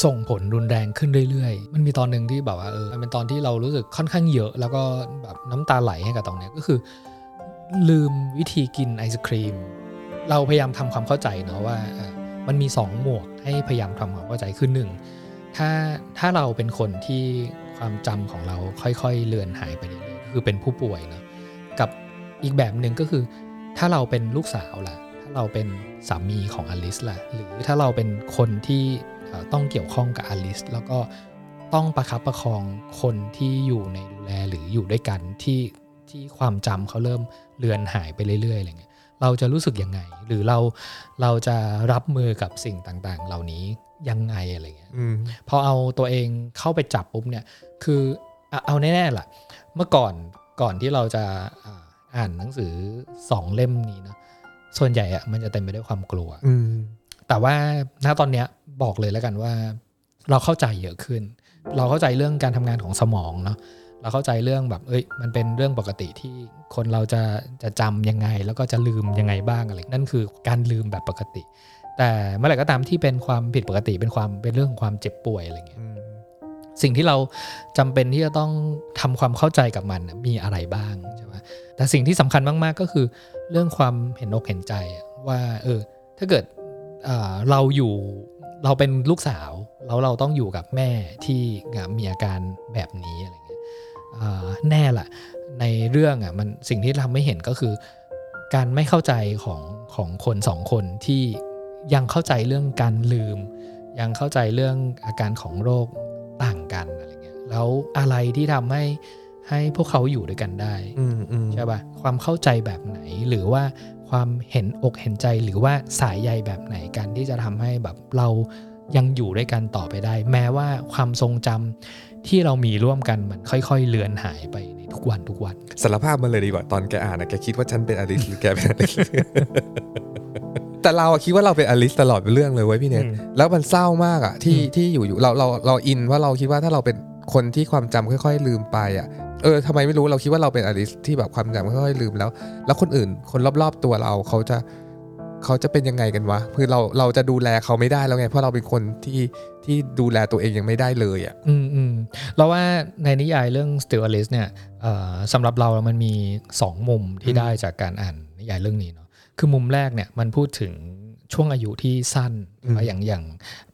ส่งผลรุนแรงขึ้นเรื่อยๆ มันมีตอนหนึ่งที่แบบว่าเออมันเป็นตอนที่เรารู้สึกค่อนข้างเยอะ แล้วก็แบบน้ำตาไหลให้กับตรงนี้ก็คือ ลืมวิธีกินไอศครีม เราพยายามทำความเข้าใจเนาะว่า มันมี 2 หมวกให้พยายามทำความเข้าใจคือหนึ่งถ้าถ้าเราเป็นคนที่ความจำของเราค่อยๆ เลือนหายไปเรื่อยๆคือเป็นผู้ป่วยเนาะกับอีกแบบหนึ่งก็คือ ถ้าเราเป็นลูกสาวล่ะ ถ้าเราเป็นสามีของอลิสล่ะ หรือถ้าเราเป็นคนที่ต้องเกี่ยวข้องกับอลิสแล้วก็ต้องประคับประคองคนที่อยู่ในดูแลหรืออยู่ด้วยกันที่ที่ความจำเขาเริ่มเลือนหายไปเรื่อยๆอะไรเงี้ย เราจะรู้สึกยังไง หรือเราเราจะรับมือกับสิ่งต่างๆ เหล่านี้ยังไงอะไรเงี้ยอืมพอเอาตัวเองเข้าไปจับปุ๊บเนี่ย คืออะเอาแน่ๆล่ะ เมื่อก่อนก่อนที่เราจะอ่าอ่านหนังสือสองเล่มนี้นะส่วนใหญ่อะมันจะเต็มไปด้วยความกลัวอืมแต่ว่าณตอนเนี้ยบอกเลยแล้วกันว่า เราเข้าใจเยอะขึ้น เราเข้าใจเรื่องการทำงานของสมองเนาะ เราเข้าใจเรื่องแบบ เอ้ย มันเป็นเรื่องปกติที่คนเราจะจะจำยังไง แล้วก็จะลืมยังไงบ้างอะไร นั่นคือการลืมแบบปกติ แต่เมื่อไหร่ก็ตามที่เป็นความผิดปกติ เป็นความ เป็นเรื่องของความเจ็บป่วยอะไรเงี้ยอืมสิ่งที่เราจำเป็นที่จะต้องทำความเข้าใจกับมันน่ะมีอะไรบ้างใช่ไหมแต่สิ่งที่สำคัญมาก ๆ ก็คือ เรื่องความเห็นอกเห็นใจอะว่า เออ ถ้าเกิดเอ่อเราอยู่เราเป็นลูกสาวแล้วเราต้องอยู่กับแม่ที่มีอาการแบบนี้อะไรเงี้ยอ่า แน่ละในเรื่องอะมันสิ่งที่ทำให้เห็นก็คือ การไม่เข้าใจของของคนสองคนที่ยังเข้าใจเรื่องการลืม ยังเข้าใจเรื่องอาการของโรคต่างกันอะไรเงี้ยแล้วอะไรที่ทำให้ให้พวกเขาอยู่ด้วยกันได้อืมอืมใช่ป่ะความเข้าใจแบบไหนหรือว่าความเห็นอกเห็นใจหรือว่าสายใยแบบไหนกันที่จะทำให้แบบเรายังอยู่ด้วยกันต่อไปได้ แม้ว่าความทรงจำ ที่เรามีร่วมกันมันค่อยๆเลือนหายไปในทุกวันทุกวันสารภาพมาเลยดีกว่าตอนแกอ่านนะแกคิดว่าฉันเป็นอลิสหรือแกเป็นอลิสแต่เราอะคิดว่าเราเป็นอลิสตลอดเป็นเรื่องเลยเว้ยพี่เนทอืมแล้วมันเศร้ามากอะที่อืมที่อยู่อยู่เราเราเราอินว่าเราคิดว่าถ้าเราเป็นคนที่ความจำค่อย ๆ ลืมไปอะเออทำไมไม่รู้เราคิดว่าเราเป็นอลิสที่แบบความจำค่อยๆลืมแล้ว แล้วคนอื่นคนรอบๆตัวเราเขาจะเขาจะเป็นยังไงกันวะคือเราเราจะดูแลเขาไม่ได้แล้วไงเพราะเราเป็นคนที่ ที่ดูแลตัวเองยังไม่ได้เลยอะอืมอืมเราว่าในนิยายเรื่อง Still Alice เนี่ยเอ่อสำหรับเรามันมี 2 มุมที่ได้จากการอ่านนิยายเรื่องนี้เนาะคือมุมแรกเนี่ยมันพูดถึงช่วงอายุที่สั้นอย่างอย่าง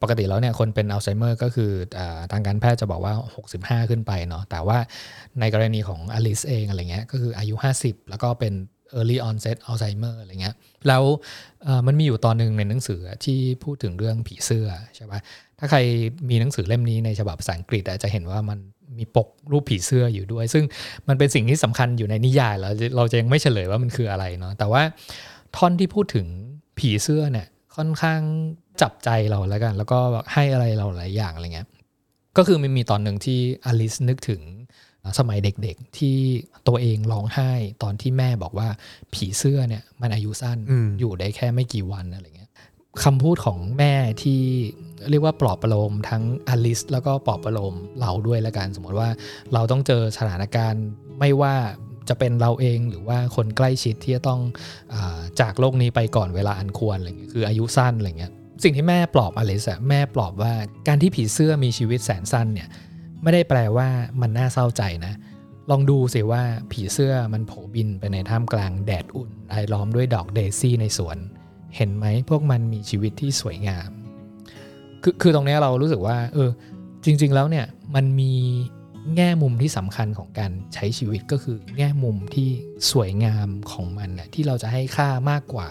ปกติแล้วเนี่ยคนเป็นอัลไซเมอร์ก็คืออาทางการแพทย์จะบอกว่า 65 ขึ้นไปเนาะแต่ว่าในกรณีของอลิสเองอะไรเงี้ยก็คืออายุ 50 แล้วก็เป็น early onset Alzheimer อะไรเงี้ยแล้วมันมีอยู่ตอนหนึ่งในหนังสือที่พูดถึงเรื่องผีเสื้อใช่ปะถ้าใครมีหนังสือเล่มนี้ในฉบับภาษาอังกฤษอะจะเห็นว่ามันมีปกรูปผีเสื้ออยู่ด้วย ซึ่งมันเป็นสิ่งที่สำคัญอยู่ในนิยายแล้วเราจะยังไม่เฉลยว่ามันคืออะไรเนาะแต่ว่าท่อนที่พูดถึงผีเสื้อเนี่ยค่อนข้างจับใจเราแล้วกัน แล้วก็ให้อะไรเราหลายอย่างอะไรเงี้ยก็คือมันมีตอนหนึ่งที่อลิสนึกถึง สมัยเด็กๆที่ตัวเองร้องไห้ตอนที่แม่บอกว่าผีเสื้อเนี่ยมันอายุสั้นอืมอยู่ได้แค่ไม่กี่วันอะไรเงี้ยคำพูดของแม่ที่เรียกว่าปลอบประโลมทั้งอลิสแล้วก็ปลอบประโลมเราด้วยละกันสมมติว่าเราต้องเจอสถานการณ์ไม่ว่าจะเป็นเราเองหรือว่าคนใกล้ชิดที่จะต้องอาจากโลกนี้ไปก่อนเวลาอันควรอะไรเงี้ยคืออายุสั้นอะไรเงี้ยสิ่งที่แม่ปลอบอลิสอะแม่ปลอบว่าการที่ผีเสื้อมีชีวิตแสนสั้นเนี่ย ไม่ได้แปลว่ามันน่าเศร้าใจนะ ลองดูสิว่าผีเสื้อมันโผบินไปในท่ามกลางแดดอุ่นรายล้อมด้วยดอกเดซี่ในสวน เห็นไหมพวกมันมีชีวิตที่สวยงาม คือคือตรงนี้เรารู้สึกว่า เออ จริง ๆ แล้วเนี่ยมันมีแง่มุมที่สำคัญของการใช้ชีวิตก็คือแง่มุมที่สวยงามของมันนะที่เราจะให้ค่ามากกว่า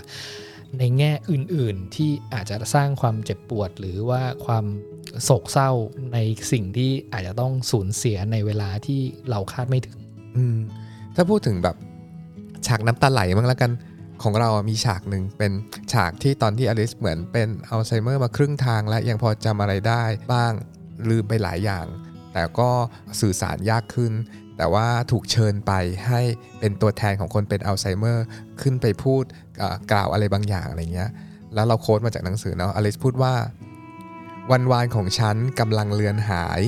ในแง่อื่น ๆ ที่อาจจะสร้างความเจ็บปวดหรือว่าความ โศกเศร้าในสิ่งที่อาจจะต้องสูญเสียในเวลาที่เราคาดไม่ถึง อืม ถ้าพูดถึงแบบฉากน้ำตาไหลมั้งแล้วกันของเราอะมีฉากหนึ่งเป็นฉากที่ตอนที่อลิสเหมือนเป็นอัลไซเมอร์มาครึ่งทางแล้วยังพอจำอะไรได้บ้างลืมไปหลายอย่าง แต่ก็สื่อสารยากขึ้น แต่ว่าถูกเชิญไปให้เป็นตัวแทนของคนเป็นอัลไซเมอร์ขึ้นไปพูดกล่าวอะไรบางอย่างอะไรเงี้ยแล้วเราโค้ดมาจากหนังสือเนาะอลิสพูดว่า วันวานของฉันกำลังเลือนหาย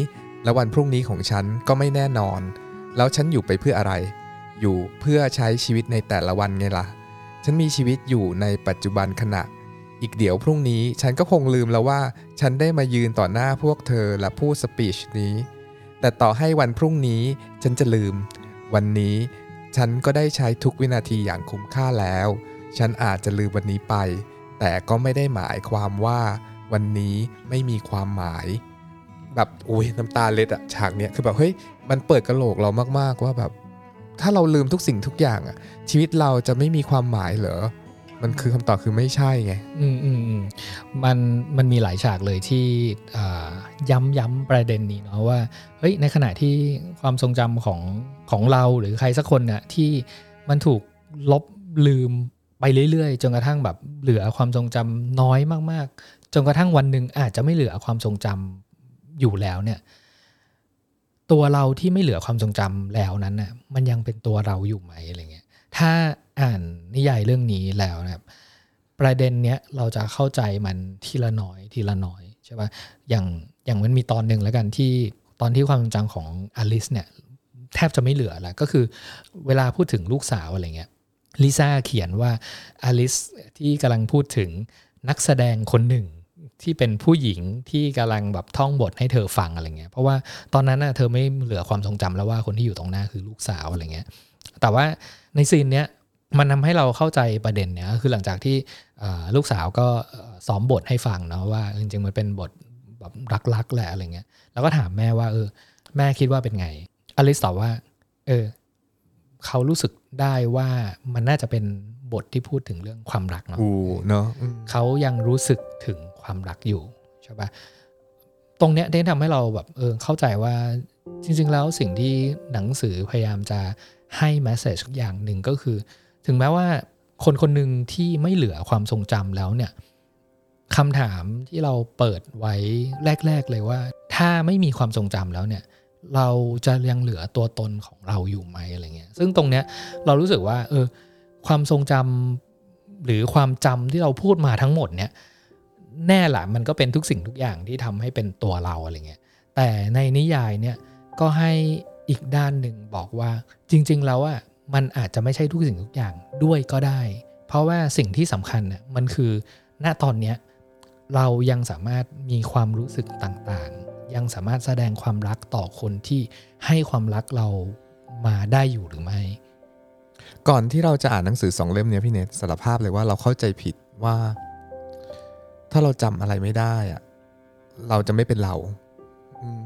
และวันพรุ่งนี้ของฉันก็ไม่แน่นอน แล้วฉันอยู่ไปเพื่ออะไร อยู่เพื่อใช้ชีวิตในแต่ละวันไงล่ะ ฉันมีชีวิตอยู่ในปัจจุบันขณะ อีกเดี๋ยวพรุ่งนี้ฉันก็คงลืมแล้วว่า ฉันได้มายืนต่อหน้าพวกเธอและพูดสปีชนี้ แต่ต่อให้วันพรุ่งนี้ฉันจะลืม วันนี้ฉันก็ได้ใช้ทุกวินาทีอย่างคุ้มค่าแล้ว ฉันอาจจะลืมวันนี้ไป แต่ก็ไม่ได้หมายความว่า วันนี้ไม่มีความหมาย แบบโอ้ยน้ำตาเล็ดอะฉากเนี้ยคือแบบเฮ้ยมันเปิดกระโหลกเรามากๆว่าแบบ ถ้าเราลืมทุกสิ่งทุกอย่างอะชีวิตเราจะไม่มีความหมายเหรอมันคือคำตอบคือไม่ใช่ไง อืมอืมอืมมันมันมีหลายฉากเลยที่ย้ำย้ำประเด็นนี้เนาะว่าเฮ้ยในขณะที่ความทรงจำของของเราหรือใครสักคนเนี่ยที่มันถูกลบลืมไปเรื่อยๆ จนกระทั่งแบบเหลือความทรงจำน้อยมากๆ จนกระทั่งวันหนึ่งอาจจะไม่เหลือความทรงจำอยู่แล้วเนี่ย ตัวเราที่ไม่เหลือความทรงจำแล้วนั้นน่ะมันยังเป็นตัวเราอยู่ไหมอะไรเงี้ยถ้าอ่านนิยายเรื่องนี้แล้วนะครับ ประเด็นเนี้ยเราจะเข้าใจมันทีละน้อยทีละน้อยใช่ปะอย่างอย่างมันมีตอนหนึ่งแล้วกันที่ตอนที่ความทรงจำของอลิสเนี่ยแทบจะไม่เหลือแล้วก็คือเวลาพูดถึงลูกสาวอะไรเงี้ยลิซ่าเขียนว่าอลิสที่กำลังพูดถึงนักแสดงคนหนึ่ง ที่เป็นผู้หญิงที่กำลังแบบท่องบทให้เธอฟังอะไรเงี้ย เพราะว่าตอนนั้นน่ะเธอไม่เหลือความทรงจำแล้วว่าคนที่อยู่ตรงหน้าคือลูกสาวอะไรเงี้ย แต่ว่าในซีนเนี้ยมันทำให้เราเข้าใจประเด็นเนี้ยคือหลังจากที่ลูกสาวก็ซ้อมบทให้ฟังเนาะว่าจริงๆมันเป็นบทแบบรักๆแหละอะไรเงี้ย แล้วก็ถามแม่ว่าเออแม่คิดว่าเป็นไง อลิสตอบว่า เออเขารู้สึกได้ว่ามันน่าจะเป็นบทที่พูดถึงเรื่องความรักเนาะเนาะเขายังรู้สึกถึง ความรักอยู่ใช่ปะตรงเนี้ยได้ทำให้เราแบบเออเข้าใจว่าจริง ๆ แล้วสิ่งที่หนังสือพยายามจะให้แมสเซจอย่างหนึ่งก็คือ ถึงแม้ว่าคนคนหนึ่งที่ไม่เหลือความทรงจำแล้วเนี่ยคำถามที่เราเปิดไว้แรก ๆ เลยว่า ถ้าไม่มีความทรงจำแล้วเนี่ย เราจะยังเหลือตัวตนของเราอยู่ไหมอะไรเงี้ยซึ่งตรงเนี้ยเรารู้สึกว่า เออ ความทรงจำหรือความจำที่เราพูดมาทั้งหมดเนี่ย แน่แหละมันก็เป็นทุกสิ่งทุกอย่างที่ทำให้เป็นตัวเราอะไรเงี้ยแต่ในนิยายเนี่ยก็ให้อีกด้านหนึ่งบอกว่าจริง ๆ แล้วอะมันอาจจะไม่ใช่ทุกสิ่งทุกอย่างด้วยก็ได้ เพราะว่าสิ่งที่สำคัญน่ยมันคือณตอนเนี้ยเรายังสามารถมีความรู้สึกต่างๆ ยังสามารถแสดงความรักต่อคนที่ให้ความรักเรามาได้อยู่หรือไม่ ก่อนที่เราจะอ่านหนังสือสองเล่มนี้พี่เนทสารภาพเลยว่าเราเข้าใจผิดว่า ถ้าเราจำอะไรไม่ได้อะเราจะไม่เป็นเรา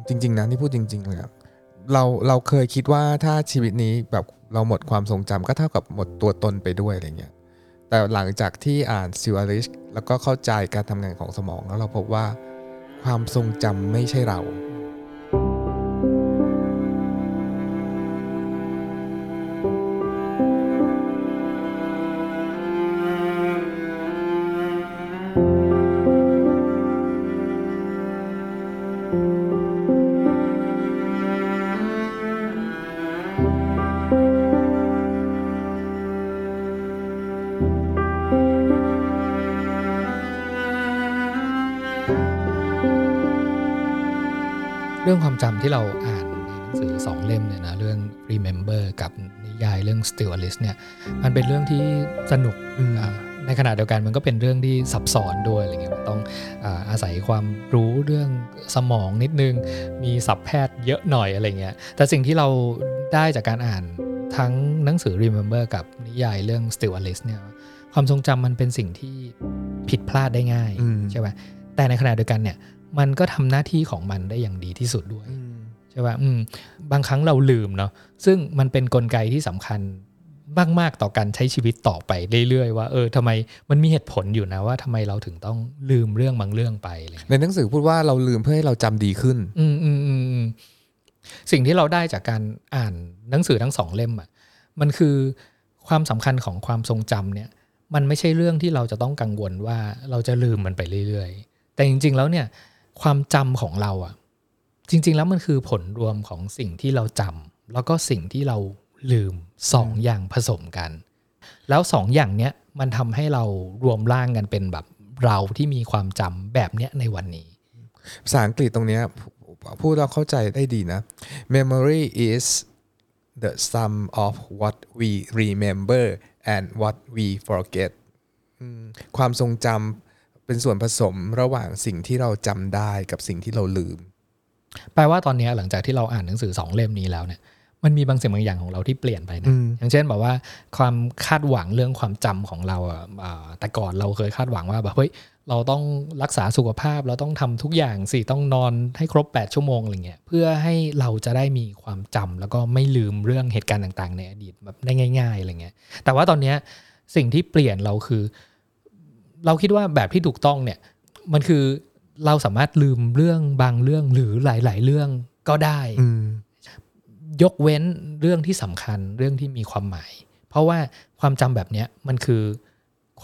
จริง ๆนะที่พูดจริง ๆ เลยเราเราเคยคิดว่าถ้าชีวิตนี้แบบเราหมดความทรงจำก็เท่ากับหมดตัวตนไปด้วยอะไรเงี้ยแต่หลังจากที่อ่านซิวอาริชแล้วก็เข้าใจการทำงานของสมองแล้วเราพบว่าความทรงจำไม่ใช่เรา ที่เราอ่านในหนังสือสองเล่มเนี่ยนะเรื่อง Remember กับนิยายเรื่อง Still Alice เนี่ยมันเป็นเรื่องที่สนุกในขณะเดียวกันมันก็เป็นเรื่องที่ซับซ้อนด้วยอะไรเงี้ยต้องอาศัยความรู้เรื่องสมองนิดนึง มีสับแพทย์เยอะหน่อยอะไรเงี้ยแต่สิ่งที่เราได้จากการอ่านทั้งหนังสือ Remember กับนิยายเรื่อง Still Alice เนี่ยความทรงจำมันเป็นสิ่งที่ผิดพลาดได้ง่ายใช่ไหมแต่ในขณะเดียวกันเนี่ยมันก็ทำหน้าที่ของมันได้อย่างดีที่สุดด้วย ใช่ป่ะบางครั้งเราลืมเนาะซึ่งมันเป็นนกลไกที่สำคัญมาก ๆ ต่อการใช้ชีวิตต่อไปเรื่อย ๆ ว่าเออทำไมมันมีเหตุผลอยู่นะว่าทำไมเราถึงต้องลืมเรื่องบางเรื่องไปในหนังสือพูดว่าเราลืมเพื่อให้เราจำดีขึ้น อืมอืมอืมสิ่งที่เราได้จากการอ่านหนังสือทั้งสองเล่มอะมันคือความสำคัญของความทรงจำเนี่ย มันไม่ใช่เรื่องที่เราจะต้องกังวลว่าเราจะลืมมันไปเรื่อย ๆ แต่จริง ๆ แล้วเนี่ย ความจำของเราอะ จริง ๆ แล้วมันคือผลรวมของสิ่งที่เราจำแล้วก็สิ่งที่เราลืมสองอย่างผสมกัน แล้วสองอย่างเนี้ยมันทำให้เรารวมร่างกันเป็นแบบเราที่มีความจำแบบเนี้ยในวันนี้ ภาษาอังกฤษตรงเนี้ยพูดเราเข้าใจได้ดีนะ memory is the sum of what we remember and what we forget ความทรงจำเป็นส่วนผสมระหว่างสิ่งที่เราจำได้กับสิ่งที่เราลืม แปลว่าตอนนี้หลังจากที่เราอ่านหนังสือสองเล่มนี้แล้วเนี่ยมันมีบางสิ่งบางอย่างของเราที่เปลี่ยนไปนะอย่างเช่นแบบว่าความคาดหวังเรื่องความจำของเราอะแต่ก่อนเราเคยคาดหวังว่าแบบเฮ้ยเราต้องรักษาสุขภาพเราต้องทำทุกอย่างสิต้องนอนให้ครบ 8 ชั่วโมงอะไรเงี้ยเพื่อให้เราจะได้มีความจำแล้วก็ไม่ลืมเรื่องเหตุการณ์ต่างๆ ในอดีตแบบได้ง่ายๆอะไรเงี้ยแต่ว่าตอนนี้สิ่งที่เปลี่ยนเราคือ เราคิดว่าแบบที่ถูกต้องเนี่ยมันคือ เราสามารถลืมเรื่องบางเรื่องหรือหลาย ๆ เรื่องก็ได้ยกเว้นเรื่องที่สำคัญเรื่องที่มีความหมาย เพราะว่าความจำแบบนี้มันคือ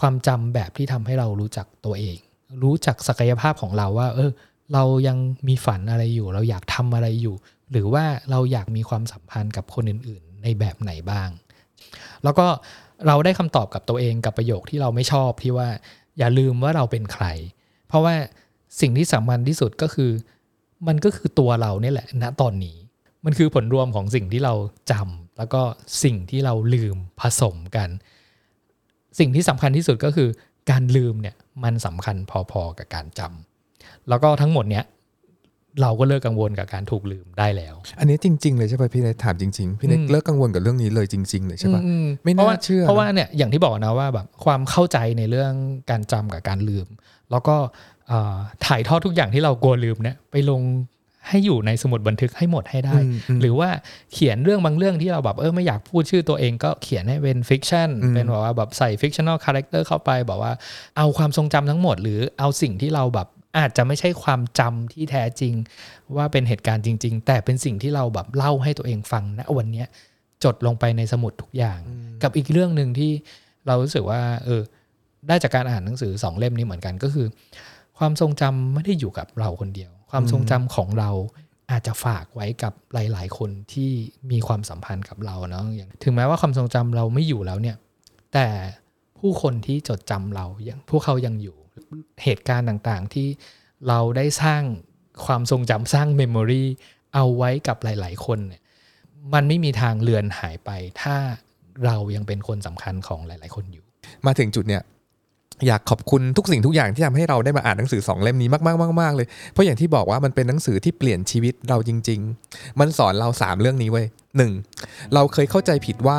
ความจำแบบที่ทำให้เรารู้จักตัวเอง รู้จักศักยภาพของเราว่า เออ เรายังมีฝันอะไรอยู่ เราอยากทำอะไรอยู่ หรือว่าเราอยากมีความสัมพันธ์กับคนอื่น ๆ ในแบบไหนบ้าง แล้วก็เราได้คำตอบกับตัวเองกับประโยคที่เราไม่ชอบที่ว่า อย่าลืมว่าเราเป็นใคร เพราะว่า สิ่งที่สำคัญที่สุดก็คือ มันก็คือตัวเราเนี่ยแหละณตอนนี้ มันคือผลรวมของสิ่งที่เราจำแล้วก็สิ่งที่เราลืมผสมกัน สิ่งที่สำคัญที่สุดก็คือ การลืมเนี่ยมันสำคัญพอๆกับการจำแล้วก็ทั้งหมดเนี้ยเราก็เลิกกังวลกับการถูกลืมได้แล้ว อันนี้จริง ๆ เลยใช่ป่ะพี่เนทถามจริง ๆ พี่เนทอืมเลิกกังวลกับเรื่องนี้เลยจริง ๆ เลยใช่ป่ะอืมไม่น่าพระว่เชื่อนะเพราะว่าเนี่ยอย่างที่บอกนะว่าแบบความเข้าใจในเรื่องการจำกับการลืม แล้วก็เอ่อ ถ่ายทอดทุกอย่างที่เรากลัวลืมเนี่ยไปลงให้อยู่ในสมุดบันทึกให้หมดให้ได้อืมอืมหรือว่าเขียนเรื่องบางเรื่องที่เราแบบเออไม่อยากพูดชื่อตัวเองก็เขียนให้เป็น fiction อืมเป็นแบบว่าแบบใส่ฟิกชัน a ลคาแรคเตอร์เข้าไปบอกว่าเอาความทรงจำทั้งหมด หรือเอาสิ่งที่เราแบบอาจจะไม่ใช่ความจำที่แท้จริง ว่าเป็นเหตุการณ์จริง ๆ แต่เป็นสิ่งที่เราแบบเล่าให้ตัวเองฟังณวันเนี้ยจดลงไปในสมุดทุกอย่าง กับอีกเรื่องหนึ่งที่เรารู้สึกว่า เออ ได้จากการอ่านหนังสือสองเล่มนี้เหมือนกันก็คือ ความทรงจำไม่ได้อยู่กับเราคนเดียว ความทรงจำของเราอาจจะฝากไว้กับหลาย ๆ คนที่มีความสัมพันธ์กับเราเนาะอย่างถึงแม้ว่าความทรงจำเราไม่อยู่แล้วเนี่ย แต่ผู้คนที่จดจำเรายังพวกเขายังอยู่เหตุการณ์ต่างๆ ที่เราได้สร้างความทรงจำสร้าง memory เอาไว้กับหลาย ๆ คนเนี่ยมันไม่มีทางเลือนหายไป ถ้าเรายังเป็นคนสำคัญของหลาย ๆ คนอยู่ มาถึงจุดเนี้ย อยากขอบคุณทุกสิ่งทุกอย่างที่ทำให้เราได้มาอ่านหนังสือสองเล่มนี้มากๆมากๆเลย เพราะอย่างที่บอกว่ามันเป็นหนังสือที่เปลี่ยนชีวิตเราจริง ๆ มันสอนเราสามเรื่องนี้เว้หนึ่งเราเคยเข้าใจผิดว่า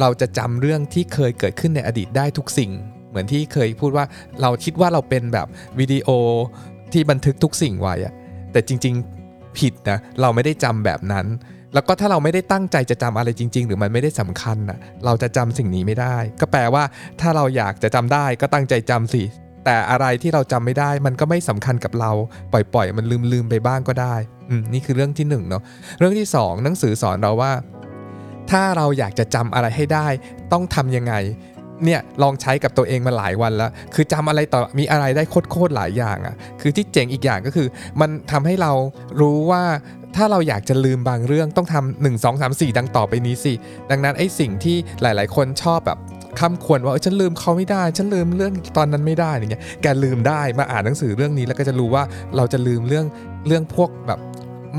เราจะจำเรื่องที่เคยเกิดขึ้นในอดีตได้ทุกสิ่ง เหมือนที่เคยพูดว่าเราคิดว่าเราเป็นแบบวิดีโอที่บันทึกทุกสิ่งไว้อะแต่จริง ๆ ผิดนะเราไม่ได้จำแบบนั้น แล้วก็ถ้าเราไม่ได้ตั้งใจจะจำอะไรจริง ๆ หรือมันไม่ได้สำคัญนะเราจะจำสิ่งนี้ไม่ได้ ก็แปลว่าถ้าเราอยากจะจำได้ก็ตั้งใจจำสิแต่อะไรที่เราจำไม่ได้ มันก็ไม่สำคัญกับเราปล่อยๆ มันลืมๆไปบ้างก็ได้อืมนี่คือเรื่องที่หนึ่งเนาะเรื่องที่สองหนังสือสอนเราว่า ถ้าเราอยากจะจำอะไรให้ได้ ต้องทำยังไงเนี่ยลองใช้กับตัวเองมาหลายวันแล้ว คือจำอะไรต่อมีอะไรได้โคตรๆหลายอย่างอะ่ะ คือที่เจ๋งอีกอย่างก็คือ มันทำให้เรารู้ว่า ถ้าเราอยากจะลืมบางเรื่องต้องทำหนึ่งสองสามสี่ดังต่อไปนี้สิ ดังนั้นไอ้สิ่งที่หลาย ๆ คนชอบแบบค้ำควรว่าฉันลืมเขาไม่ได้ ฉันลืมเรื่องตอนนั้นไม่ได้อย่างเงี้ยแกลืมได้มาอ่านหนังสือเรื่องนี้แล้วก็จะรู้ว่าเราจะลืมเรื่องเรื่องพวกแบบ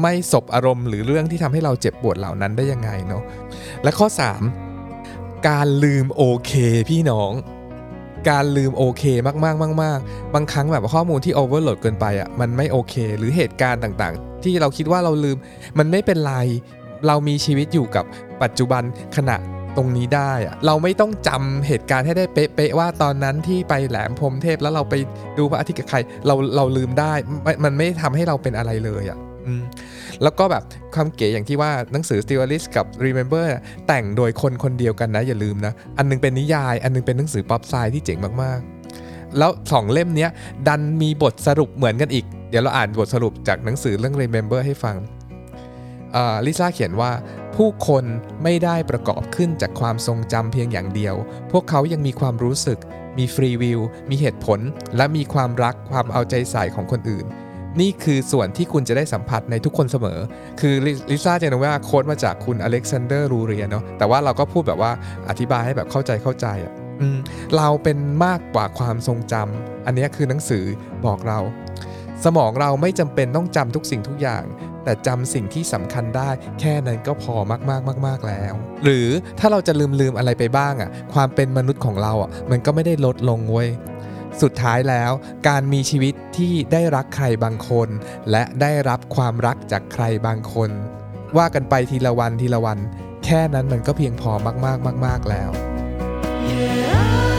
ไม่สบอารมณ์ หรือเรื่องที่ทำให้เราเจ็บปวดเหล่านั้นได้ยังไงเนาะและข้อ 3 การลืมโอเค พี่น้อง การลืมโอเคมากๆมากๆบางครั้งแบบข้อมูลที่โอเวอร์โหลดเกินไปอะมันไม่โอเค หรือเหตุการณ์ต่างๆ ที่เราคิดว่าเราลืม มันไม่เป็นไร เรามีชีวิตอยู่กับปัจจุบันขณะตรงนี้ได้อะเราไม่ต้องจำเหตุการณ์ให้ได้เป๊ะๆว่าตอนนั้นที่ไปแหลมพรมเทพแล้วเราไปดูพระอาทิตย์กับใครเราเราลืมได้มันมันไม่ทำให้เราเป็นอะไรเลยอะแล้วก็แบบความเก๋อย่างที่ว่าหนังสือ s t e w a r d i s กับ Remember เนี่ยแต่งโดยคนคนเดียวกันนะ อย่าลืมนะ อันหนึงเป็นนิยาย อันหนึงเป็นหนังสือป๊อปไซที่เจ๋งมากๆ แล้วสองเล่มนี้ดันมีบทสรุปเหมือนกันอีก เดี๋ยวเราอ่านบทสรุปจากหนังสือเรื่อง Remember ให้ฟังลิซ่าเขียนว่า ผู้คนไม่ได้ประกอบขึ้นจากความทรงจำเพียงอย่างเดียว พวกเขายังมีความรู้สึก มีฟรีวิว มีเหตุผล และมีความรักความเอาใจใส่ของคนอื่น นี่คือส่วนที่คุณจะได้สัมผัสในทุกคนเสมอ คือลิซ่าเจนว่าโค้ดมาจากคุณอเล็กซานเดอร์รูเรียเนาะแต่ว่าเราก็พูดแบบว่าอธิบายให้แบบเข้าใจเข้าใจอะเราเป็นมากกว่าความทรงจำอันนี้คือหนังสือบอกเรา สมองเราไม่จำเป็นต้องจำทุกสิ่งทุกอย่าง แต่จำสิ่งที่สำคัญได้ แค่นั้นก็พอมากๆมากๆแล้ว หรือถ้าเราจะลืมลืมอะไรไปบ้างอะ ความเป็นมนุษย์ของเราอะ มันก็ไม่ได้ลดลงเว้ยสุดท้ายแล้วการมีชีวิตที่ได้รักใครบางคน และได้รับความรักจากใครบางคน ว่ากันไปทีละวันทีละวัน แค่นั้นมันก็เพียงพอมากๆมาก ๆแล้ว Yeah,